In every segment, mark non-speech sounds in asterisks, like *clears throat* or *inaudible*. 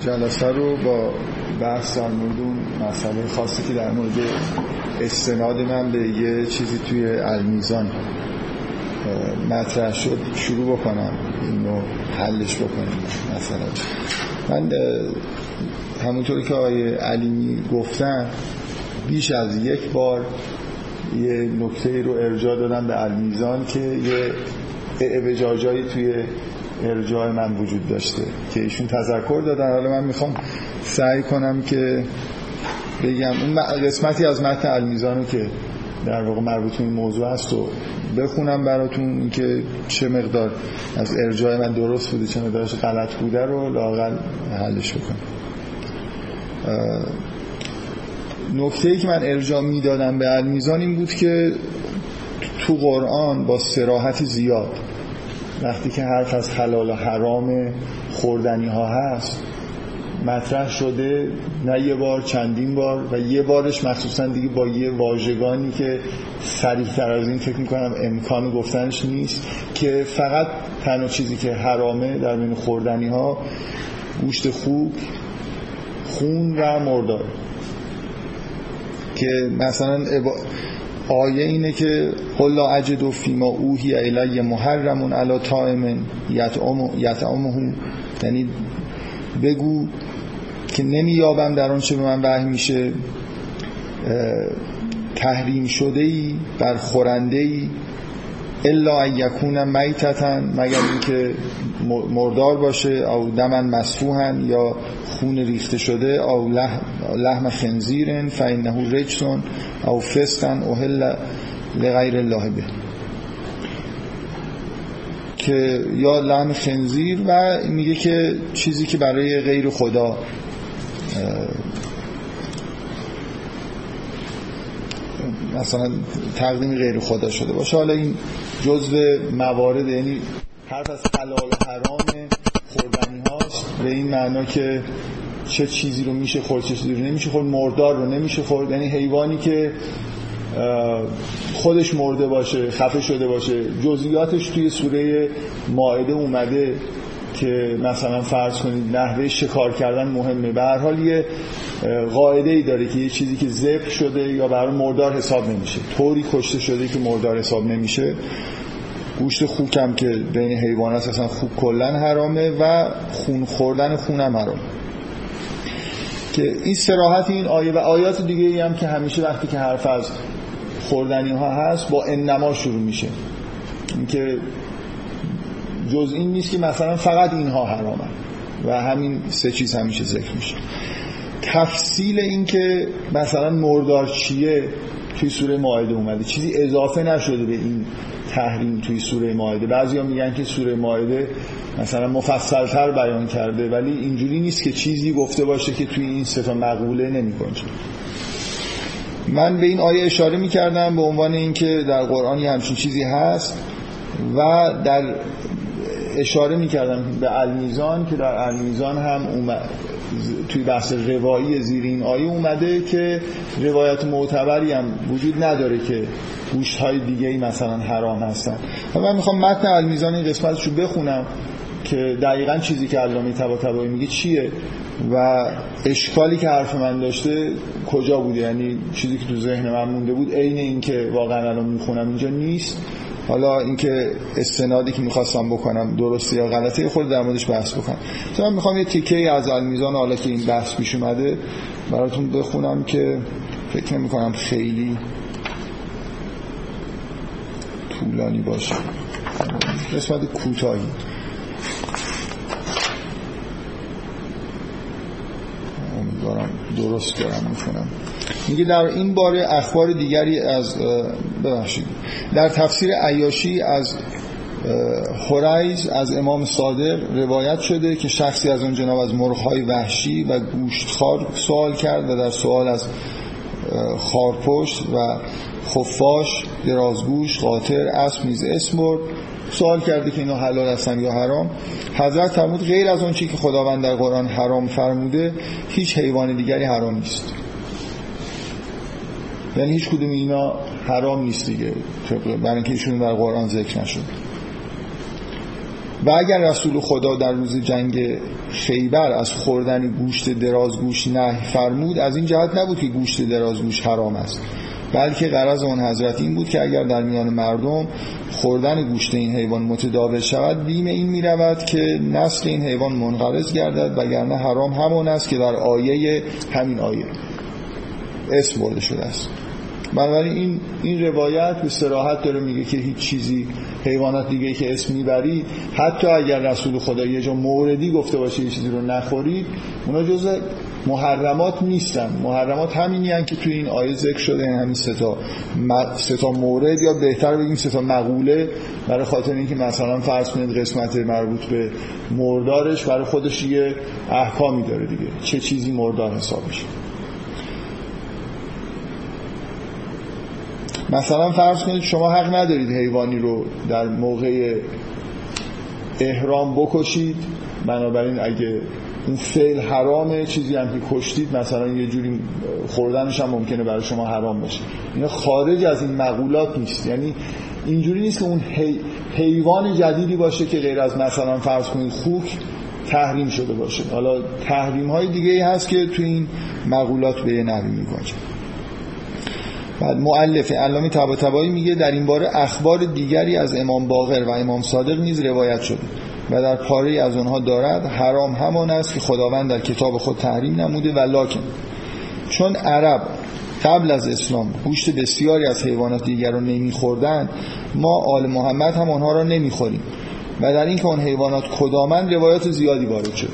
جلسه رو با بحث در مورد اون مسئله خاصی که در مورد استناد من به یه چیزی توی المیزان مطرح شد شروع بکنم. اینو حلش بکنیم مثلا. من همونطوری که آقای علیمی گفتن بیش از یک بار یه نکته رو ارجاع دادم به المیزان که یه اعوجاجایی توی ارجاع من وجود داشته که ایشون تذکر دادن. حالا من می‌خوام سعی کنم که بگم اون قسمتی از متن المیزانو که در واقع مربوط این موضوع هست و بخونم براتون اینکه چه مقدار از ارجاع من درست بوده چه مقدارش غلط بوده رو لاقل حلش بکنم. نکته ای که من ارجاع می‌دادم به المیزان این بود که تو قرآن با سراحت زیاد وقتی که حرف از حلال و حرام خوردنی ها هست مطرح شده نه یه بار چندین بار و یه بارش مخصوصا دیگه با یه واژگانی که سریح تر از این فکر می‌کنم امکان گفتنش نیست که فقط تنها چیزی که حرامه در بین خوردنی ها گوشت خوب خون و مردار. که مثلا آیه اینه که قل لا اجد فیما اوهی الی محرمون علی طائم یطعمه. یعنی بگو که نمیابم در آن چه به من وحی میشه. تحریم شده ای بر خورنده ای الا یکون میتتن مگر اینکه مردار باشه او دمن مسفوحن یا خون ریخته شده او لحم خنزیرن فینه رجسون او فستن اوهل لغیر الله به. که یا لحم خنزیر و میگه که چیزی که برای غیر خدا مثلا تقدیم غیر خدا شده باشه. حالا این جزء موارد یعنی حرف از حلال و حرام خوردنی هاست. به این معنا که چه چیزی رو میشه خورد چه چیزی رو نمیشه خورد. مردار رو نمیشه خورد. یعنی حیوانی که خودش مرده باشه خفه شده باشه جزئیاتش توی سوره مائده اومده. که مثلا فرض کنید نحوه شکار کردن مهمه. به هر حال یه قاعده ای داره که یه چیزی که ذبح شده یا برای مردار حساب نمیشه. طوری کشته شده که مردار حساب نمیشه. گوشت خوکم که بین حیوانات اصلا خوک کلا حرامه و خون خوردن خونم حرامه که این سراحت این آیه و آیات دیگه ای هم که همیشه وقتی که حرف از خوردنی ها هست با انما شروع میشه. اینکه جز این نیست که مثلا فقط اینها حرامن و همین سه چیز همیشه ذکر میشه. تفصیل این که مثلا مردار چیه توی سوره ماعده اومده. چیزی اضافه نشده به این تحریم توی سوره ماعده بعضی میگن که سوره ماعده مثلا مفصلتر بیان کرده ولی اینجوری نیست که چیزی گفته باشه که توی این ستا مقبوله نمی من به این آیه اشاره می کردم به عنوان اینکه در قرآن یه همچین چیزی هست و در اشاره می کردم به المیزان که در المیزان هم اومد توی بحث روایی زیر این آیه اومده که روایت معتبری هم وجود نداره که گوشت های دیگه ای مثلا حرام هستن. و من می‌خوام متن المیزان این قسمتش رو بخونم که دقیقا چیزی که علامه طباطبایی میگه چیه و اشکالی که حرف من داشته کجا بوده؟ یعنی چیزی که تو ذهن من مونده بود عین که واقعا الان می‌خونم اینجا نیست. حالا اینکه استنادی که می‌خواستم بکنم درسته یا غلطه خود در موردش بحث بکنم. من می‌خوام یه تیکه از المیزان حالا که این بحث پیش اومده براتون بخونم که فکر نمی کنم خیلی طولانی باشه. قسمت کوتاهی. امیدوارم درست دارم می‌کنم میگه در این باره اخبار دیگری از ببخشید. در تفسیر عیاشی از حریز از امام صادق روایت شده که شخصی از اون جناب از مرغهای وحشی و گوشتخوار سوال کرد و در سوال از خارپشت و خفاش درازگوش قاطر اسب نیز اسم سوال کرده که اینا حلال هستن یا حرام. حضرت فرمود غیر از اون چی که خداوند در قرآن حرام فرموده هیچ حیوان دیگری حرام نیست. یعنی هیچ کدوم اینا حرام نیست دیگه برای اینکه ایشون در قرآن ذکر نشد. و اگر رسول خدا در روز جنگ خیبر از خوردن گوشت درازگوش نه فرمود از این جهت نبود که گوشت درازگوش حرام است. بلکه قرض آن حضرت این بود که اگر در میان مردم خوردن گوشت این حیوان متداول شود بیم این می رود که نسل این حیوان منقرض گردد وگرنه حرام همان است که در آیه همین آیه اسم برده شده است. بنابراین این این روایت به صراحت داره میگه که هیچ چیزی حیوانات دیگه که اسم می‌بری حتی اگر رسول خدا یه جا موردی گفته باشه یه چیزی رو نخورید اونا جز محرمات نیستن. محرمات همینی هن که توی این آیه ذکر شده این همین ستا, ستا مورد یا بهتر بگیم ستا مقوله برای خاطر اینکه مثلا فرض کنید قسمت مربوط به مردارش برای خودش یه احکامی داره دیگه. چه چیزی مردار حساب میشه؟ مثلا فرض کنید شما حق ندارید حیوانی رو در موقع احرام بکشید. بنابراین اگه این فعل حرامه چیزی هم که کشتید مثلا یه جوری خوردنش هم ممکنه برای شما حرام باشه. اینا خارج از این مقولات نیست. یعنی اینجوری نیست که اون حیوان جدیدی باشه که غیر از مثلا فرض کنید خوک تحریم شده باشه. حالا تحریم های دیگه ای هست که تو این مقولات به نحوی می‌کنه بعد مؤلف علامه طباطبایی میگه در این باره اخبار دیگری از امام باقر و امام صادق نیز روایت شده و در پاره از آنها دارد حرام همان است که خداوند در کتاب خود تحریم نموده و لاکن. چون عرب قبل از اسلام گوشت بسیاری از حیوانات دیگر رو نمیخوردن ما آل محمد هم آنها را نمی‌خوریم و در اینکه آن حیوانات کدامن روایات زیادی وارد شده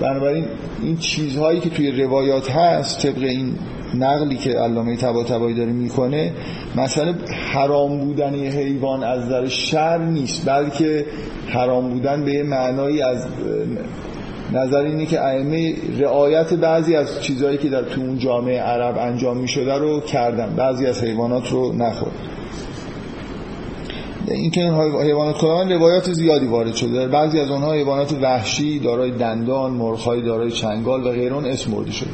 بنابراین این چیزهایی که توی روایات هست طبق این نقلی که علامه طباطبایی داره می‌کنه مثلا حرام بودن حیوان از نظر شر نیست بلکه حرام بودن به معنایی از نظر اینه که ائمه رعایت بعضی از چیزهایی که در تو اون جامعه عرب انجام می شده رو کردن. بعضی از حیوانات رو نخورد. این که حیوانات کدامن روایات زیادی وارد شده. بعضی از اونها حیوانات وحشی دارای دندان مرغ‌های دارای چنگال و غیرون اسم برده شده.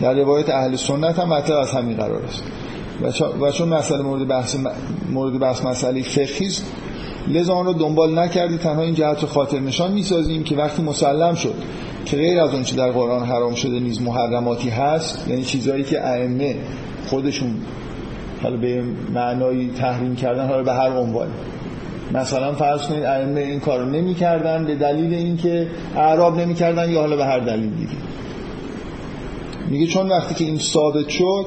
در روایت اهل سنت هم مطلب از همین قرار است. و چون مسئله مورد بحث مورد بحث مسئله فقهی است لذا آن رو دنبال نکردی تنها این جهت خاطر نشان می‌سازیم که وقتی مسلم شد که غیر از اون چه در قرآن حرام شده نیز محرماتی هست یعنی چیزهایی که ائمه خودشون حالا به معنای تحریم کردن حالا به هر عنوان. مثلا فرض کنید ائمه این کارو نمی‌کردن به دلیل اینکه اعراب نمی‌کردن یا حالا به هر دلیل دیگه. میگه چون وقتی که این ثابت شد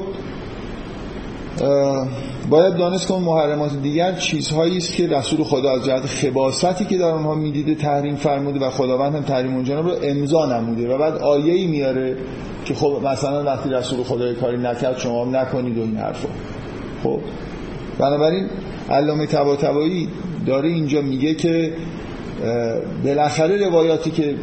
باید دانست که اون محرمات دیگر چیزهایی است که رسول خدا از جهت خباستی که در اونها می‌دیده تحریم فرموده و خداوند هم تحریم اونجا رو امضا نموده و بعد آیه‌ای میاره که خب مثلا وقتی رسول خدا کاری نکرد شما هم نکنید و این حرفا. خب بنابراین علامه طباطبایی داره اینجا میگه که بالاخره روایاتی که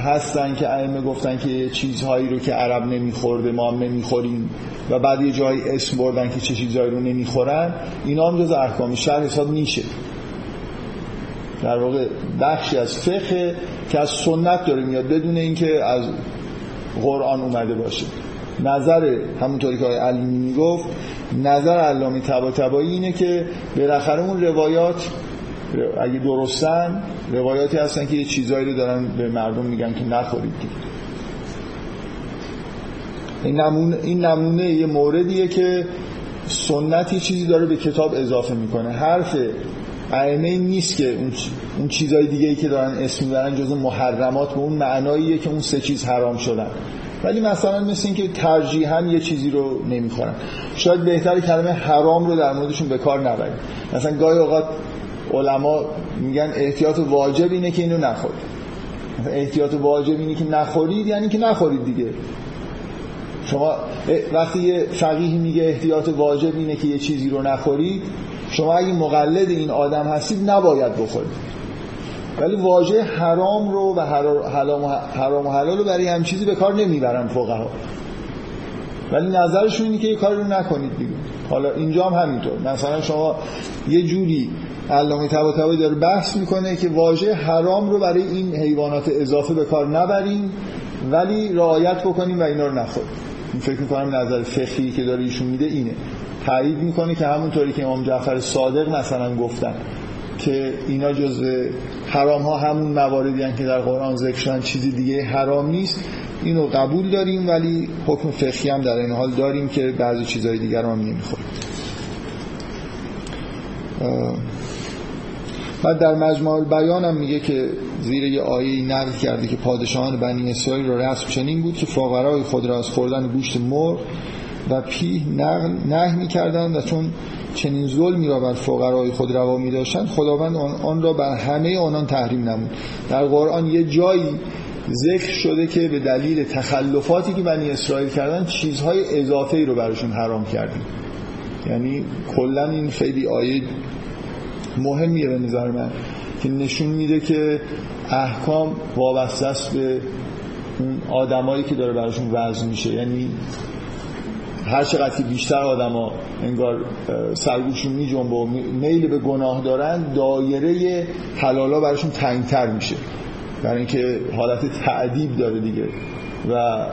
هستن که ائمه گفتن که چیزهایی رو که عرب نمیخورده ما هم نمی‌خوریم. و بعد یه جایی اسم بردن که چه چیزهایی رو نمی‌خورن. اینا هم جز احکام شرح حساب میشه. در واقع بخشی از فقه که از سنت داره میاد بدون اینکه از قرآن اومده باشه. نظر همونطوری که علیمی می‌گفت نظر علامه طباطبایی اینه که بالاخره اون روایات اگه درستن روایاتی هستن که یه چیزایی رو دارن به مردم میگن که نخورید این نمونه, این نمونه یه موردیه که سنتی چیزی داره به کتاب اضافه می‌کنه. حرف ائمه نیست که اون چیزهای دیگه ای که دارن اسم می‌برن جز محرمات به اون معناییه که اون سه چیز حرام شدن. ولی مثلا مثل اینکه ترجیحاً یه چیزی رو نمی‌خورن. شاید بهتر کلمه حرام رو در موردشون به کار نبرید. مثلا گاهی اوقات علما میگن احتیاط واجب اینه که اینو نخورید. احتیاط واجب اینه که نخورید یعنی که نخورید دیگه. شما وقتی یه فقیه میگه احتیاط واجب اینه که یه چیزی رو نخورید شما اگه مقلد این آدم هستید نباید بخورید. ولی واژه حرام رو و حرام و حلال رو برای هم چیزی به کار نمی‌برن فقها. ولی نظرشون اینه که یه کاری رو نکنید دیگه. حالا اینجا هم همینطور. مثلا شما یه جوری علامه طباطبایی داره بحث می‌کنه که واژه حرام رو برای این حیوانات اضافه به کار نبریم ولی رعایت بکنیم و اینا رو نخوریم. این فکر می‌کنم نظر فقهی که داره ایشون میده اینه. تایید می‌کنه که همونطوری که امام جعفر صادق مثلا گفتن که اینا جز حرام ها همون مواردی که در قرآن ذکر شدن چیزی دیگه حرام نیست. اینو قبول داریم ولی حکم فقهی هم در این حال داریم که بعضی چیزهای دیگر هم نمی‌خوریم. بعد در مجموع بیان هم میگه که زیر یه آیه نقل کرده که پادشاهان بنی اسرائیل را رسم چنین بود که فقرای خود را از خوردن گوشت مرغ و پیه نه می‌کردند و چون چنین ظلمی را بر فقرای خود روا می داشتند خداوند آن را بر همه آنان تحریم نمود. در قرآن یه جایی ذکر شده که به دلیل تخلفاتی که بنی اسرائیل کردن چیزهای اضافه رو براشون حرام کردیم یعنی کلا این خیلی آیه مهمیه به نظر من که نشون میده که احکام وابسته است به اون آدمایی که داره براشون وضع میشه. یعنی هر چقدر بیشتر آدما انگار سرگوشون می جنبه و میل به گناه دارن دایره حلالا براشون تنگتر میشه. برای اینکه حالت تعدیب داره دیگه. و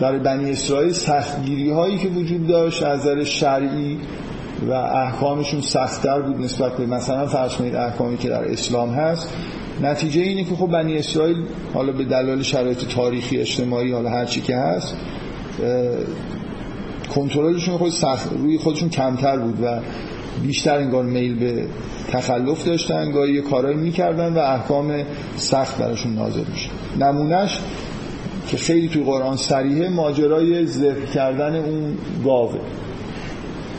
برای بنی اسرائیل سختگیری هایی که وجود داشت از نظر شرعی و احکامشون سختتر بود نسبت به مثلا فرض کنید احکامی که در اسلام هست. نتیجه اینه که خب بنی اسرائیل حالا به دلایل شرایط تاریخی اجتماعی حالا هر چی که هست کنترلشون خود سخت روی خودشون کمتر بود و بیشتر انگار میل به تخلف داشتن گاهی یه کارایی می‌کردن و احکام سخت براشون نازل میشه نمونهش که خیلی توی قرآن سریحه ماجرای ذبح کردن اون گاوه.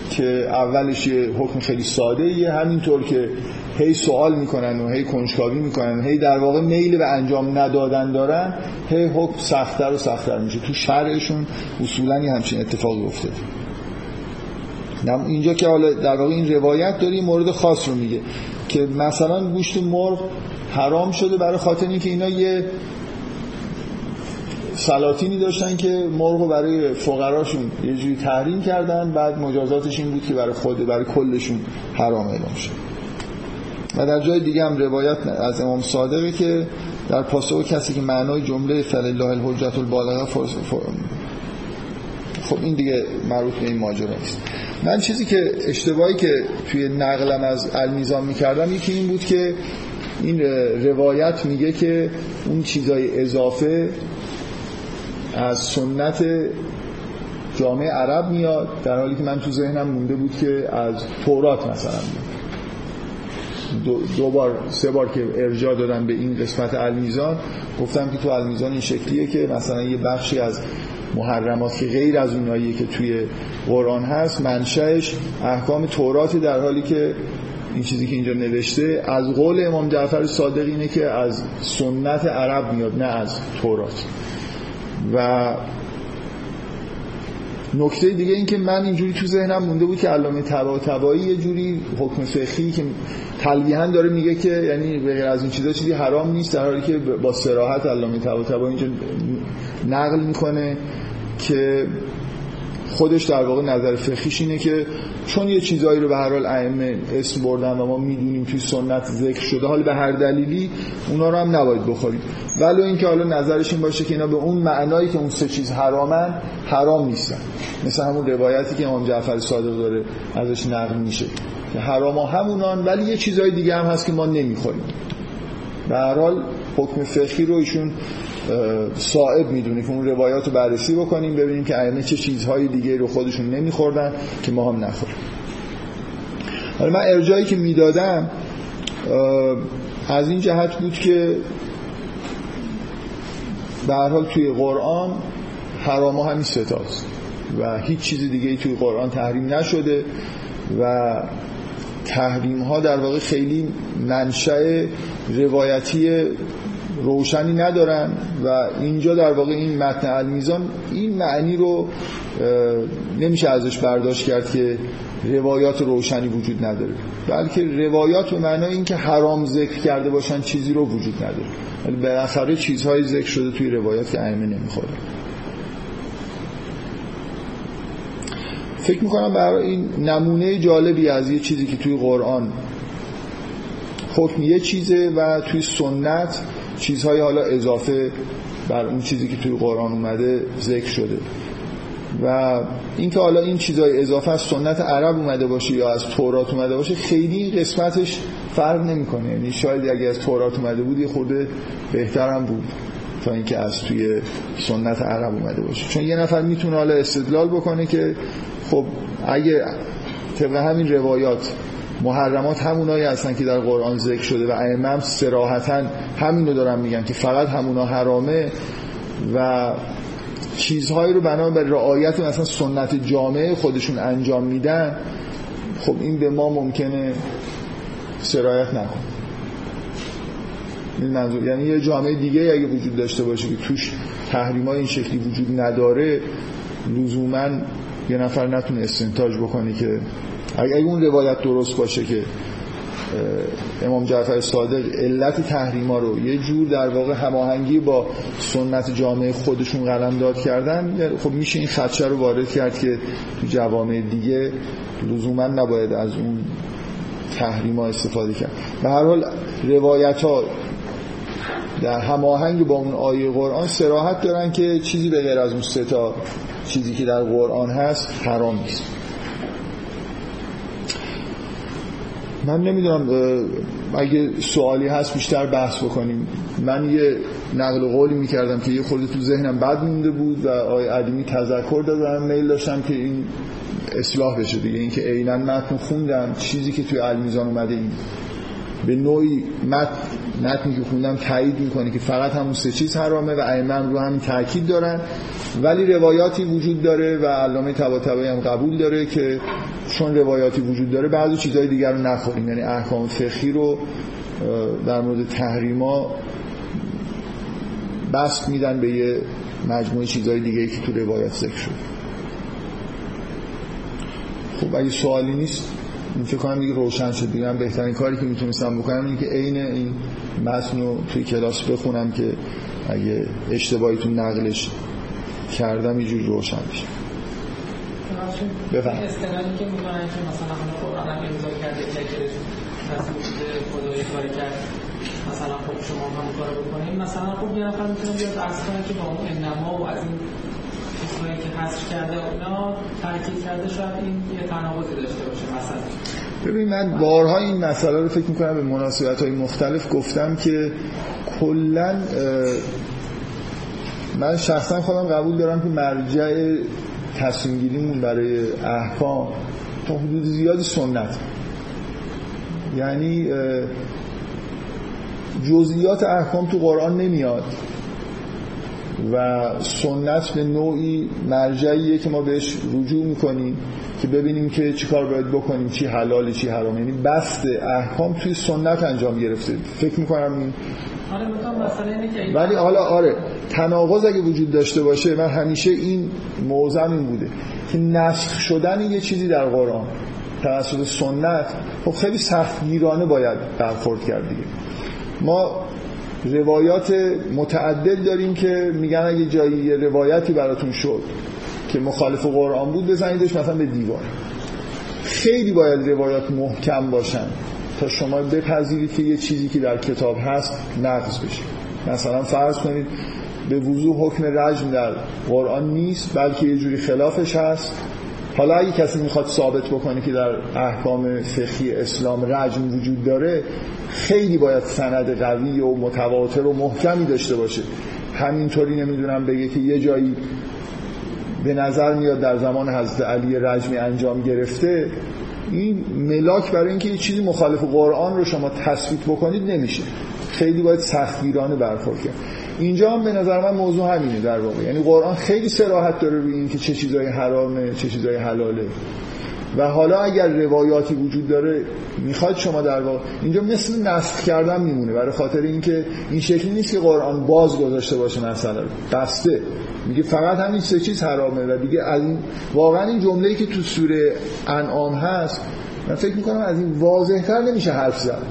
که اولش یه حکم خیلی ساده یه همینطور که هی سوال می‌کنن و هی کنجکاوی می‌کنن هی در واقع میل به انجام ندادن دارن هی حکم سختتر و سختتر میشه. تو شرعشون اصولا همچین اتفاقی افتاده. اینجا که حالا در واقع این روایت داره مورد خاص رو میگه که مثلا گوشت مرغ حرام شده برای خاطر اینکه اینا یه سلاطینی داشتن که مرغ برای فقراشون یه جوری تحریم کردن بعد مجازاتش این بود که برای خود برای کلشون حرام اعلام شد. و در جای دیگه هم روایت از امام صادقه که در پاسخ کسی که معنای جمله فلله الحجت البالغه خب این دیگه مربوط به این ماجرا نیست. من چیزی که اشتباهی که توی نقلم از المیزان می‌کردم یکی این بود که این روایت میگه که اون چیزای اضافه از سنت جامعه عرب میاد در حالی که من تو ذهنم مونده بود که از تورات مثلا دو, دو بار سه بار که ارجاع دادم به این قسمت المیزان گفتم که تو المیزان این شکلیه که مثلا یه بخشی از محرمات که غیر از اونایی که توی قرآن هست منشأش احکام تورات در حالی که این چیزی که اینجا نوشته از قول امام جعفر صادق اینه که از سنت عرب میاد نه از تورات. و نکته دیگه این که من اینجوری تو ذهنم مونده بود که علامه تبا تبایی یه جوری حکم فقهی که تلویحا داره میگه که یعنی غیر از این چیزا چیزی حرام نیست در حالی که با سراحت علامه تبا تبایی اینجا نقل می‌کنه که خودش در واقع نظر فقهیش اینه که چون یه چیزایی رو به هر حال ائمه اسم بردن و ما می‌دونیم توی سنت ذکر شده حال به هر دلیلی اونا رو هم نباید بخوریم. ولی اینکه حالا نظرش این باشه که اینا به اون معنایی که اون سه چیز حرامن حرام نیستن. مثل همون روایتی که امام جعفر صادق داره ازش نقل میشه که حرام ها همونان ولی یه چیزای دیگه هم هست که ما نمی‌خوریم. به هر حال حکم فقهی رو ایشون صاحب می‌دونه که اون روایات رو بررسی بکنیم ببینیم که ائمه چه چیزهای دیگه رو خودشون نمیخوردن که ما هم نخوریم. حالا من ارجایی که می‌دادم از این جهت بود که به حال توی قرآن حرام همین ستاست و هیچ چیز دیگه توی قرآن تحریم نشده و تحریم ها در واقع خیلی منشأ روایتی روشنی ندارن و اینجا در واقع این متن المیزان این معنی رو نمیشه ازش برداشت کرد که روایات روشنی وجود نداره. بلکه روایات به معنای این که حرام ذکر کرده باشن چیزی رو وجود نداره. ولی بالاخره چیزهایی ذکر شده توی روایات که ائمه نمی‌خوره فکر می‌کنم برای این نمونه جالبی از یه چیزی که توی قرآن حکم یه چیزه و توی سنت چیزهای حالا اضافه بر اون چیزی که توی قرآن اومده ذکر شده. و اینکه حالا این چیزای اضافه از سنت عرب اومده باشه یا از تورات اومده باشه خیلی قسمتش فرق نمی‌کنه. یعنی شاید اگه از تورات اومده بود یه خورده بهتر بود تا اینکه از توی سنت عرب اومده باشه. چون یه نفر می‌تونه حالا استدلال بکنه که خب اگه طبق همین روایات محرمات همونایی هستن که در قرآن ذکر شده و ائمه سراحتا همین رو دارن میگن که فقط همونا حرامه و چیزهایی رو بنا به رعایت مثلا سنت جامعه خودشون انجام میدن خب این به ما ممکنه سرایت نکنه. این منظور یعنی یه جامعه دیگه اگه وجود داشته باشه که توش تحریم این شکلی وجود نداره لزوما یه نفر نتونه استنتاج بکنه که اگه اون روایت درست باشه که امام جعفر صادق علت تحریما رو یه جور در واقع هماهنگی با سنت جامعه خودشون قلم داد کردن خب میشه این خدشه رو وارد کرد که تو جوامع دیگه لزوما نباید از اون تحریما استفاده کرد. به هر حال روایت ها در هماهنگ با اون آیه قرآن سراحت دارن که چیزی به غیر از اون ستا چیزی که در قرآن هست حرام نیست. من نمی‌دونم اگه سوالی هست بیشتر بحث بکنیم. من یه نقل قولی می‌کردم که یه خورده تو ذهنم بد مونده بود و آقای عدیمی تذکر دادم میل داشتم که این اصلاح بشه دیگه. اینکه عینا متن خوندم چیزی که توی المیزان اومده این. به نوعی متن متنی که خوندم تایید می‌کنه که فقط همون سه چیز حرامه و ائمه رو همین تاکید دارن. ولی روایاتی وجود داره و علامه طباطبایی هم قبول داره که چون روایاتی وجود داره بعضی چیزهای دیگر رو نخوریم یعنی احکام فقهی رو در مورد تحریما بست میدن به یه مجموعه چیزهای دیگه که تو روایت ذکر شد خب اگه سوالی نیست؟ این فکر کنم دیگه روشن شد دیگه. بهترین کاری که می‌تونستم بکنم اینه که عین این متن رو توی کلاس بخونم که اگه اشتباهی تو نقلش کردم اینجوری روشن بشه. بفهم که مثلا هم کاری کرد مثلا خب شما هم کار بکنید مثلا خب یه نفر می‌تونه بیاد کنه که با اون انما و از این چیزهایی که حذف کرده اونا تاکید کرده شاید این یه تناقضی داشته باشه مثلا. ببین من بارها این مسئله رو فکر می‌کنم به مناسبت های مختلف گفتم که کلا من شخصا خودم قبول دارم که مرجع تصمیم برای احکام تا حدود زیادی سنت. یعنی جزئیات احکام تو قرآن نمیاد. و سنت به نوعی مرجعیه که ما بهش رجوع می‌کنیم که ببینیم که چی کار باید بکنیم چی حلاله چی حرام یعنی بست احکام توی سنت انجام گرفته. فکر می‌کنم این آره ولی حالا آره تناقض اگه وجود داشته باشه من همیشه این موضوع این بوده که نسخ شدن یه چیزی در قرآن توسط سنت خب خیلی سختگیرانه باید برخورد کرد دیگه. ما روایات متعدد داریم که میگن اگه جایی یه روایتی براتون شد که مخالف قرآن بود بزنیدش مثلا به دیوار. خیلی باید روایات محکم باشن تا شما بپذیرید که یه چیزی که در کتاب هست نقض بشه. مثلا فرض کنید به وضوح حکم رجم در قرآن نیست بلکه یه جوری خلافش هست. حالا اگه کسی می‌خواد ثابت بکنه که در احکام فقهی اسلام رجم وجود داره خیلی باید سند قوی و متواتر و محکمی داشته باشه. همینطوری نمی‌دونم بگه که یه جایی به نظر میاد در زمان حضرت علی رجمی انجام گرفته این ملاک برای اینکه یه چیزی مخالف قرآن رو شما تثبیت بکنید نمیشه. خیلی باید سختگیرانه برخورد کرد. اینجا هم به نظر من موضوع همینه در واقع. یعنی قرآن خیلی سراحت داره روی اینکه چه چیزای حرامه چه چیزای حلاله. و حالا اگر روایاتی وجود داره می‌خواد شما در واقع اینجا مثل نسخ کردن میمونه برای خاطر اینکه این شکلی نیست که قرآن باز گذاشته باشه مثلا بسته. میگه فقط همین سه چیز حرامه و دیگه از این واقعا این جمله‌ای که تو سوره انعام هست من فکر می‌کنم از این واضحتر نمیشه حرف زد.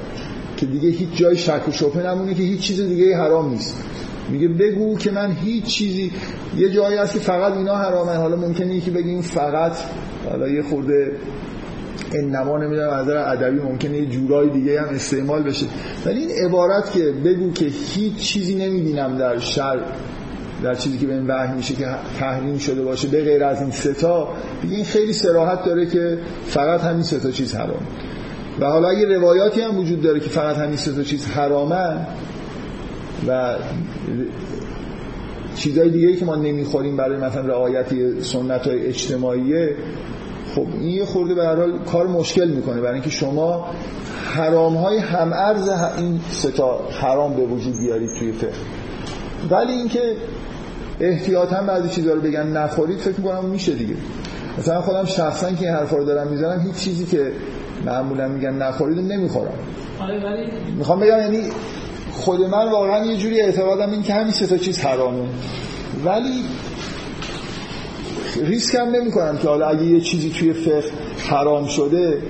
که دیگه هیچ جای شک و شبهه نمونه که هیچ چیز دیگه حرام نیست. میگه بگو که من هیچ چیزی یه جایی هست که فقط اینا حرامه حالا ممکنه یکی بگه این فقط حالا یه خورده انما نمی‌دونم از نظر ادبی ممکنه یه جورای دیگه هم استعمال بشه. ولی این عبارت که بگو که هیچ چیزی نمی‌بینم در شر در چیزی که به این وحی میشه که تحریم شده باشه به غیر از این ستا دیگه این خیلی سراحت داره که فقط همین ستا چیز حرام. و حالا اگه روایاتی هم وجود داره که فقط همین ستا چیز حرامن و چیزهای دیگه که ما نمی‌خوریم برای مثلا رعایت سنت های اجتماعیه خب این یه خورده به هر حال کار مشکل می‌کنه. برای اینکه شما حرام های هم ارز این ستا حرام به وجود بیارید توی فقه. ولی اینکه احتیاطا بعضی چیزا رو بگن نخورید فکر می‌کنم میشه دیگه. مثلا خودم شخصا که این حرفا رو دارم می‌زنم هیچ چیزی که معمولا میگن نخورید نمی‌خورم. آره ولی می‌خوام بگم یعنی خود من واقعا یه جوری اعتقادم این که همین سه تا چیز حرامه. ولی ریسک هم نمی کنم که حالا اگه یه چیزی توی فقه حرام شده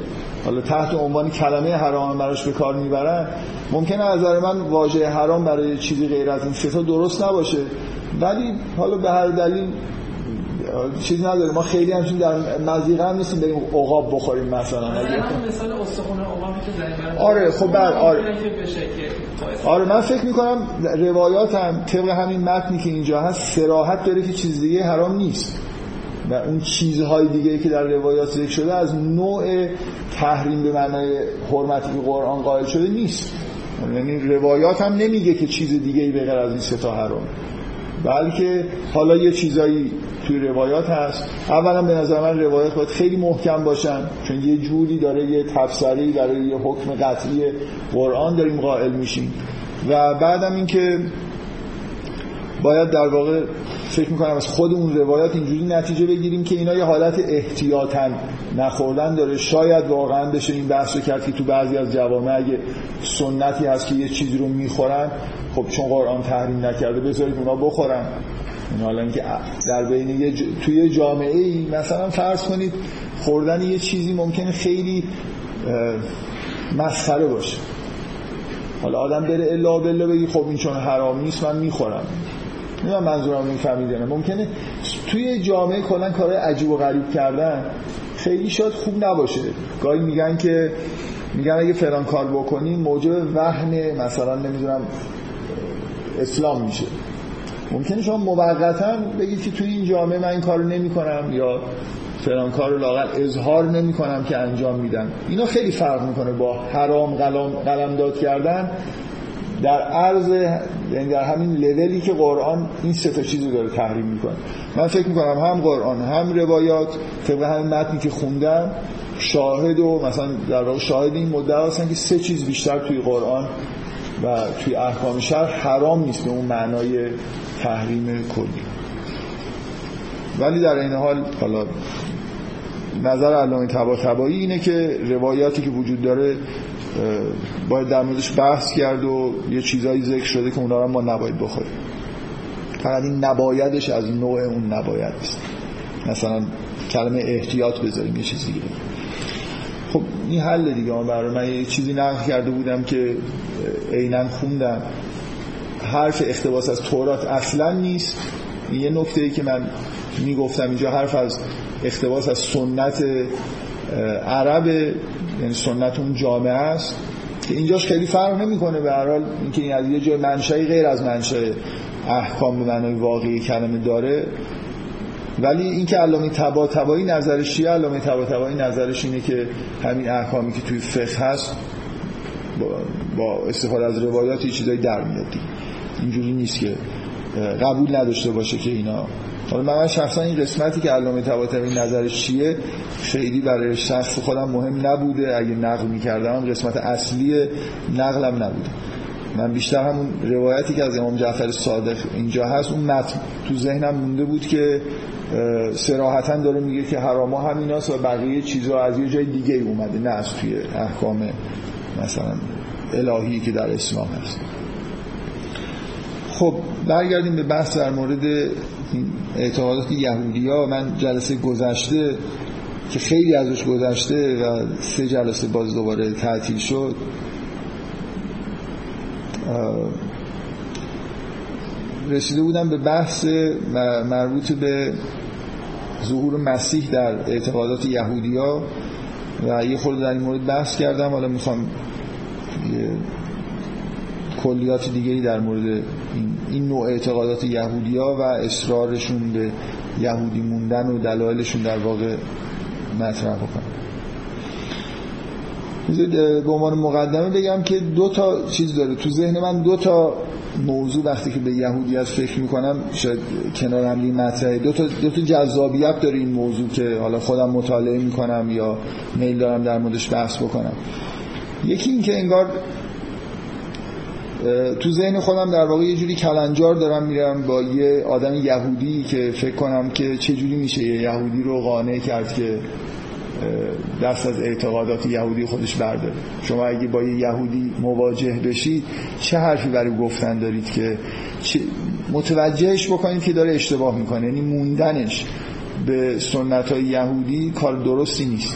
حالا تحت عنوان کلمه حرام براش به کار می‌برن ممکنه از نظر من واژه حرام برای چیزی غیر از این سه درست نباشه. ولی حالا به هر دلیل چیز نداره ما خیلی همچین در مزیقه هم نیستیم بریم عقاب بخوریم مثلا. مثلا مثال استخون که آره خب بر آره. بشه که آره من فکر می‌کنم روایات هم طبق همین متنی که اینجا هست سراحت داره که چیز دیگه حرام نیست. و اون چیزهای دیگه که در روایات ذکر شده از نوع تحریم به معنای حرمتی که قرآن قائل شده نیست. یعنی روایات هم نمیگه که چیز دیگه ای به غیر از این ستا حرام. بلکه حالا یه چیزایی توی روایات هست. اولا به نظر من روایات باید خیلی محکم باشن چون یه جوری داره یه تفسیری داره یه حکم قطعی قرآن داریم قائل میشیم. و بعدم اینکه باید در واقع فکر می‌کنم از خود اون روایات اینجوری نتیجه بگیریم که اینا یه حالت احتیاطا نخوردن داره. شاید واقعا بشه این بحث رو کرد که تو بعضی از جوامع اگه سنتی هست که یه چیزی رو می‌خورن خب چون قرآن تحریم نکرده بذارید اونا بخورن. این حالا اینکه در بین یه ج... توی جامعه ای مثلا فرض کنید خوردن یه چیزی ممکنه خیلی مسخره باشه. حالا آدم بره الا بلا بگی خب این چون حرام نیست من می‌خورم. نمی‌دونم منظورم این فهمیده نه. ممکنه توی جامعه کلا کارهای عجیب و غریب کردن خیلی شاید خوب نباشه. گاهی میگن که میگن اگه فلان کار بکنی موجب وهن مثلا نمی‌دونم اسلام میشه. ممکنه شما موقتا بگید که توی این جامعه من این کارو نمی کنم یا فلان کار رو لاغل اظهار نمی کنم که انجام میدم. اینا خیلی فرق می‌کنه با حرام قلم قلمداد کردن در عرض یعنی در همین لولی که قرآن این سه تا چیزو داره تحریم می‌کنه. من فکر می‌کنم هم قرآن هم روایات طبق همین متنی که خوندم شاهد و مثلا در واقع شاهد این مدعا هستن که سه چیز بیشتر توی قرآن و توی احکام شهر حرام نیست به اون معنای تحریم کلی. ولی در این حال حالا نظر علامه طباطبایی اینه که روایاتی که وجود داره باید در موردش بحث کرد و یه چیزایی ذکر شده که اونا رو ما نباید بخوریم. فقط این نبایدش از نوع اون نباید است مثلا کلمه احتیاط بذاریم یه چیزی دیگه. خب این حل دیگه. برای من یه چیزی نقل کرده بودم که عینا خوندم. حرف اختباس از تورات اصلا نیست. این یه نکته ای که من می‌گفتم اینجا حرف از اختباس از سنت عرب یعنی سنت اون جامعه است که اینجاش خیلی فرق نمی‌کنه. به هر حال اینکه این از یه جای منشأی غیر از منشأ احکام به معنای واقعی کلمه داره. ولی اینکه علامه طباطبایی نظرش چیه علامه طباطبایی نظرش اینه که همین احکامی که توی فقه هست با استفاده از روایات یه چیزایی در میاد. اینجوری نیست که قبول نداشته باشه که اینا حالا من شخصا این قسمتی که علامه طباطبایی نظرش چیه خیلی برای شخص خودم مهم نبوده. اگه نقل می‌کردم قسمت اصلی نقلم نبوده. من بیشتر همون روایتی که از امام جعفر صادق اینجا هست اون متن تو ذهنم مونده بود که سراحتا داره میگه که حراما همیناست و بقیه چیزها از یه جای دیگه اومده نه از توی احکام مثلا الهی که در اسلام هست. خب برگردیم به بحث در مورد اعتقادات یهودی ها من جلسه گذشته که خیلی ازش گذشته و سه جلسه باز دوباره تعطیل شد رسیده بودم به بحث مربوط به ظهور مسیح در اعتقادات یهودی ها و یه خورده در این مورد بحث کردم. حالا می‌خوام کلیات دیگه در مورد این, این نوع اعتقادات یهودیا و اصرارشون به یهودی موندن و دلایلشون در واقع مطرح بکنم به عنوان مقدمه بگم که دو تا چیز داره. تو ذهن من دو تا موضوع وقتی که به یهودیت فکر می‌کنم شاید کنار هم مطرحه. دو تا, دو تا جذابیت داره این موضوع که حالا خودم مطالعه می‌کنم یا میل دارم در موردش بحث بکنم. یکی این که انگار تو ذهن خودم در واقع یه جوری کلنجار دارم میرم با یه آدم یهودی که فکر کنم که چه جوری میشه یه یهودی رو قانع کرد که دست از اعتقادات یهودی خودش برداره. شما اگه با یه یهودی مواجه بشید چه حرفی برای گفتن دارید که متوجهش بکنید که داره اشتباه می‌کنه. یعنی موندنش به سنت های یهودی کار درستی نیست.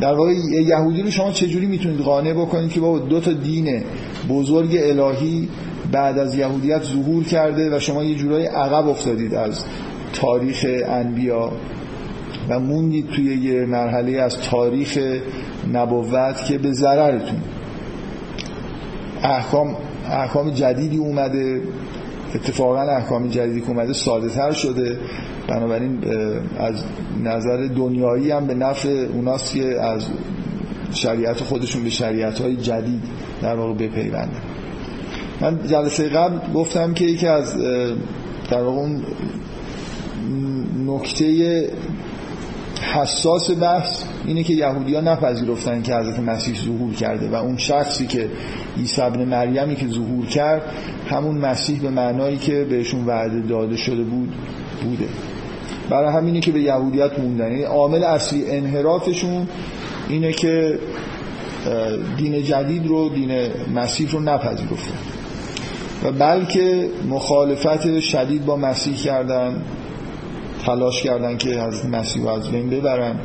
در واقع یهودی رو شما چجوری می‌تونید قانع بکنید که با دو تا دین بزرگ الهی بعد از یهودیت ظهور کرده و شما یه جورای عقب افتادید از تاریخ انبیا و موندید توی یه مرحله از تاریخ نبوت که به ضررتون. احکام احکام جدیدی اومده اتفاقا احکام جدیدی که اومده ساده تر شده. بنابراین از نظر دنیایی هم به نفع اوناست که از شریعت خودشون به شریعت های جدید در واقع بپیوندن. من جلسه قبل گفتم که یکی از در واقع اون نکته حساس بحث اینه که یهودی ها نپذیرفتن که حضرت مسیح ظهور کرده و اون شخصی که عیسی ابن مریمی که ظهور کرد همون مسیح به معنایی که بهشون وعده داده شده بود بوده. برای همینه که به یهودیت موندن. یعنی عامل اصلی انحرافشون اینه که دین جدید رو دین مسیح رو نپذیرفتن و بلکه مخالفت شدید با مسیح کردن تلاش کردن که از مسیح رو از بین ببرن.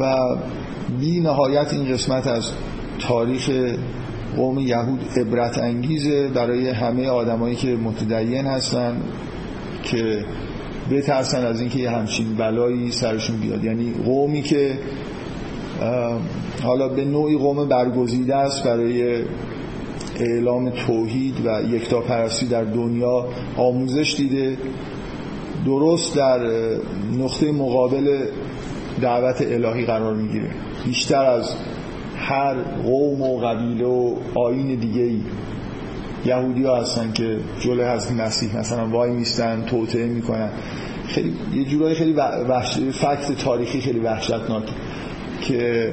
و بی نهایت این قسمت از تاریخ قوم یهود عبرت انگیزه برای همه آدمایی که متدین هستن که بترسن از اینکه یه همچین بلایی سرشون بیاد. یعنی قومی که حالا به نوعی قوم برگزیده است برای اعلام توحید و یکتاپرستی در دنیا آموزش دیده درست در نقطه مقابل دعوت الهی قرار می‌گیره. بیشتر از هر قوم و قبیله و آین دیگه ای یهودی ها هستن که جلوی حضرت مسیح مثلا وای میستن توطعه می‌کنن. خیلی یه جورایی خیلی وحش... فکت تاریخی خیلی وحشتناک که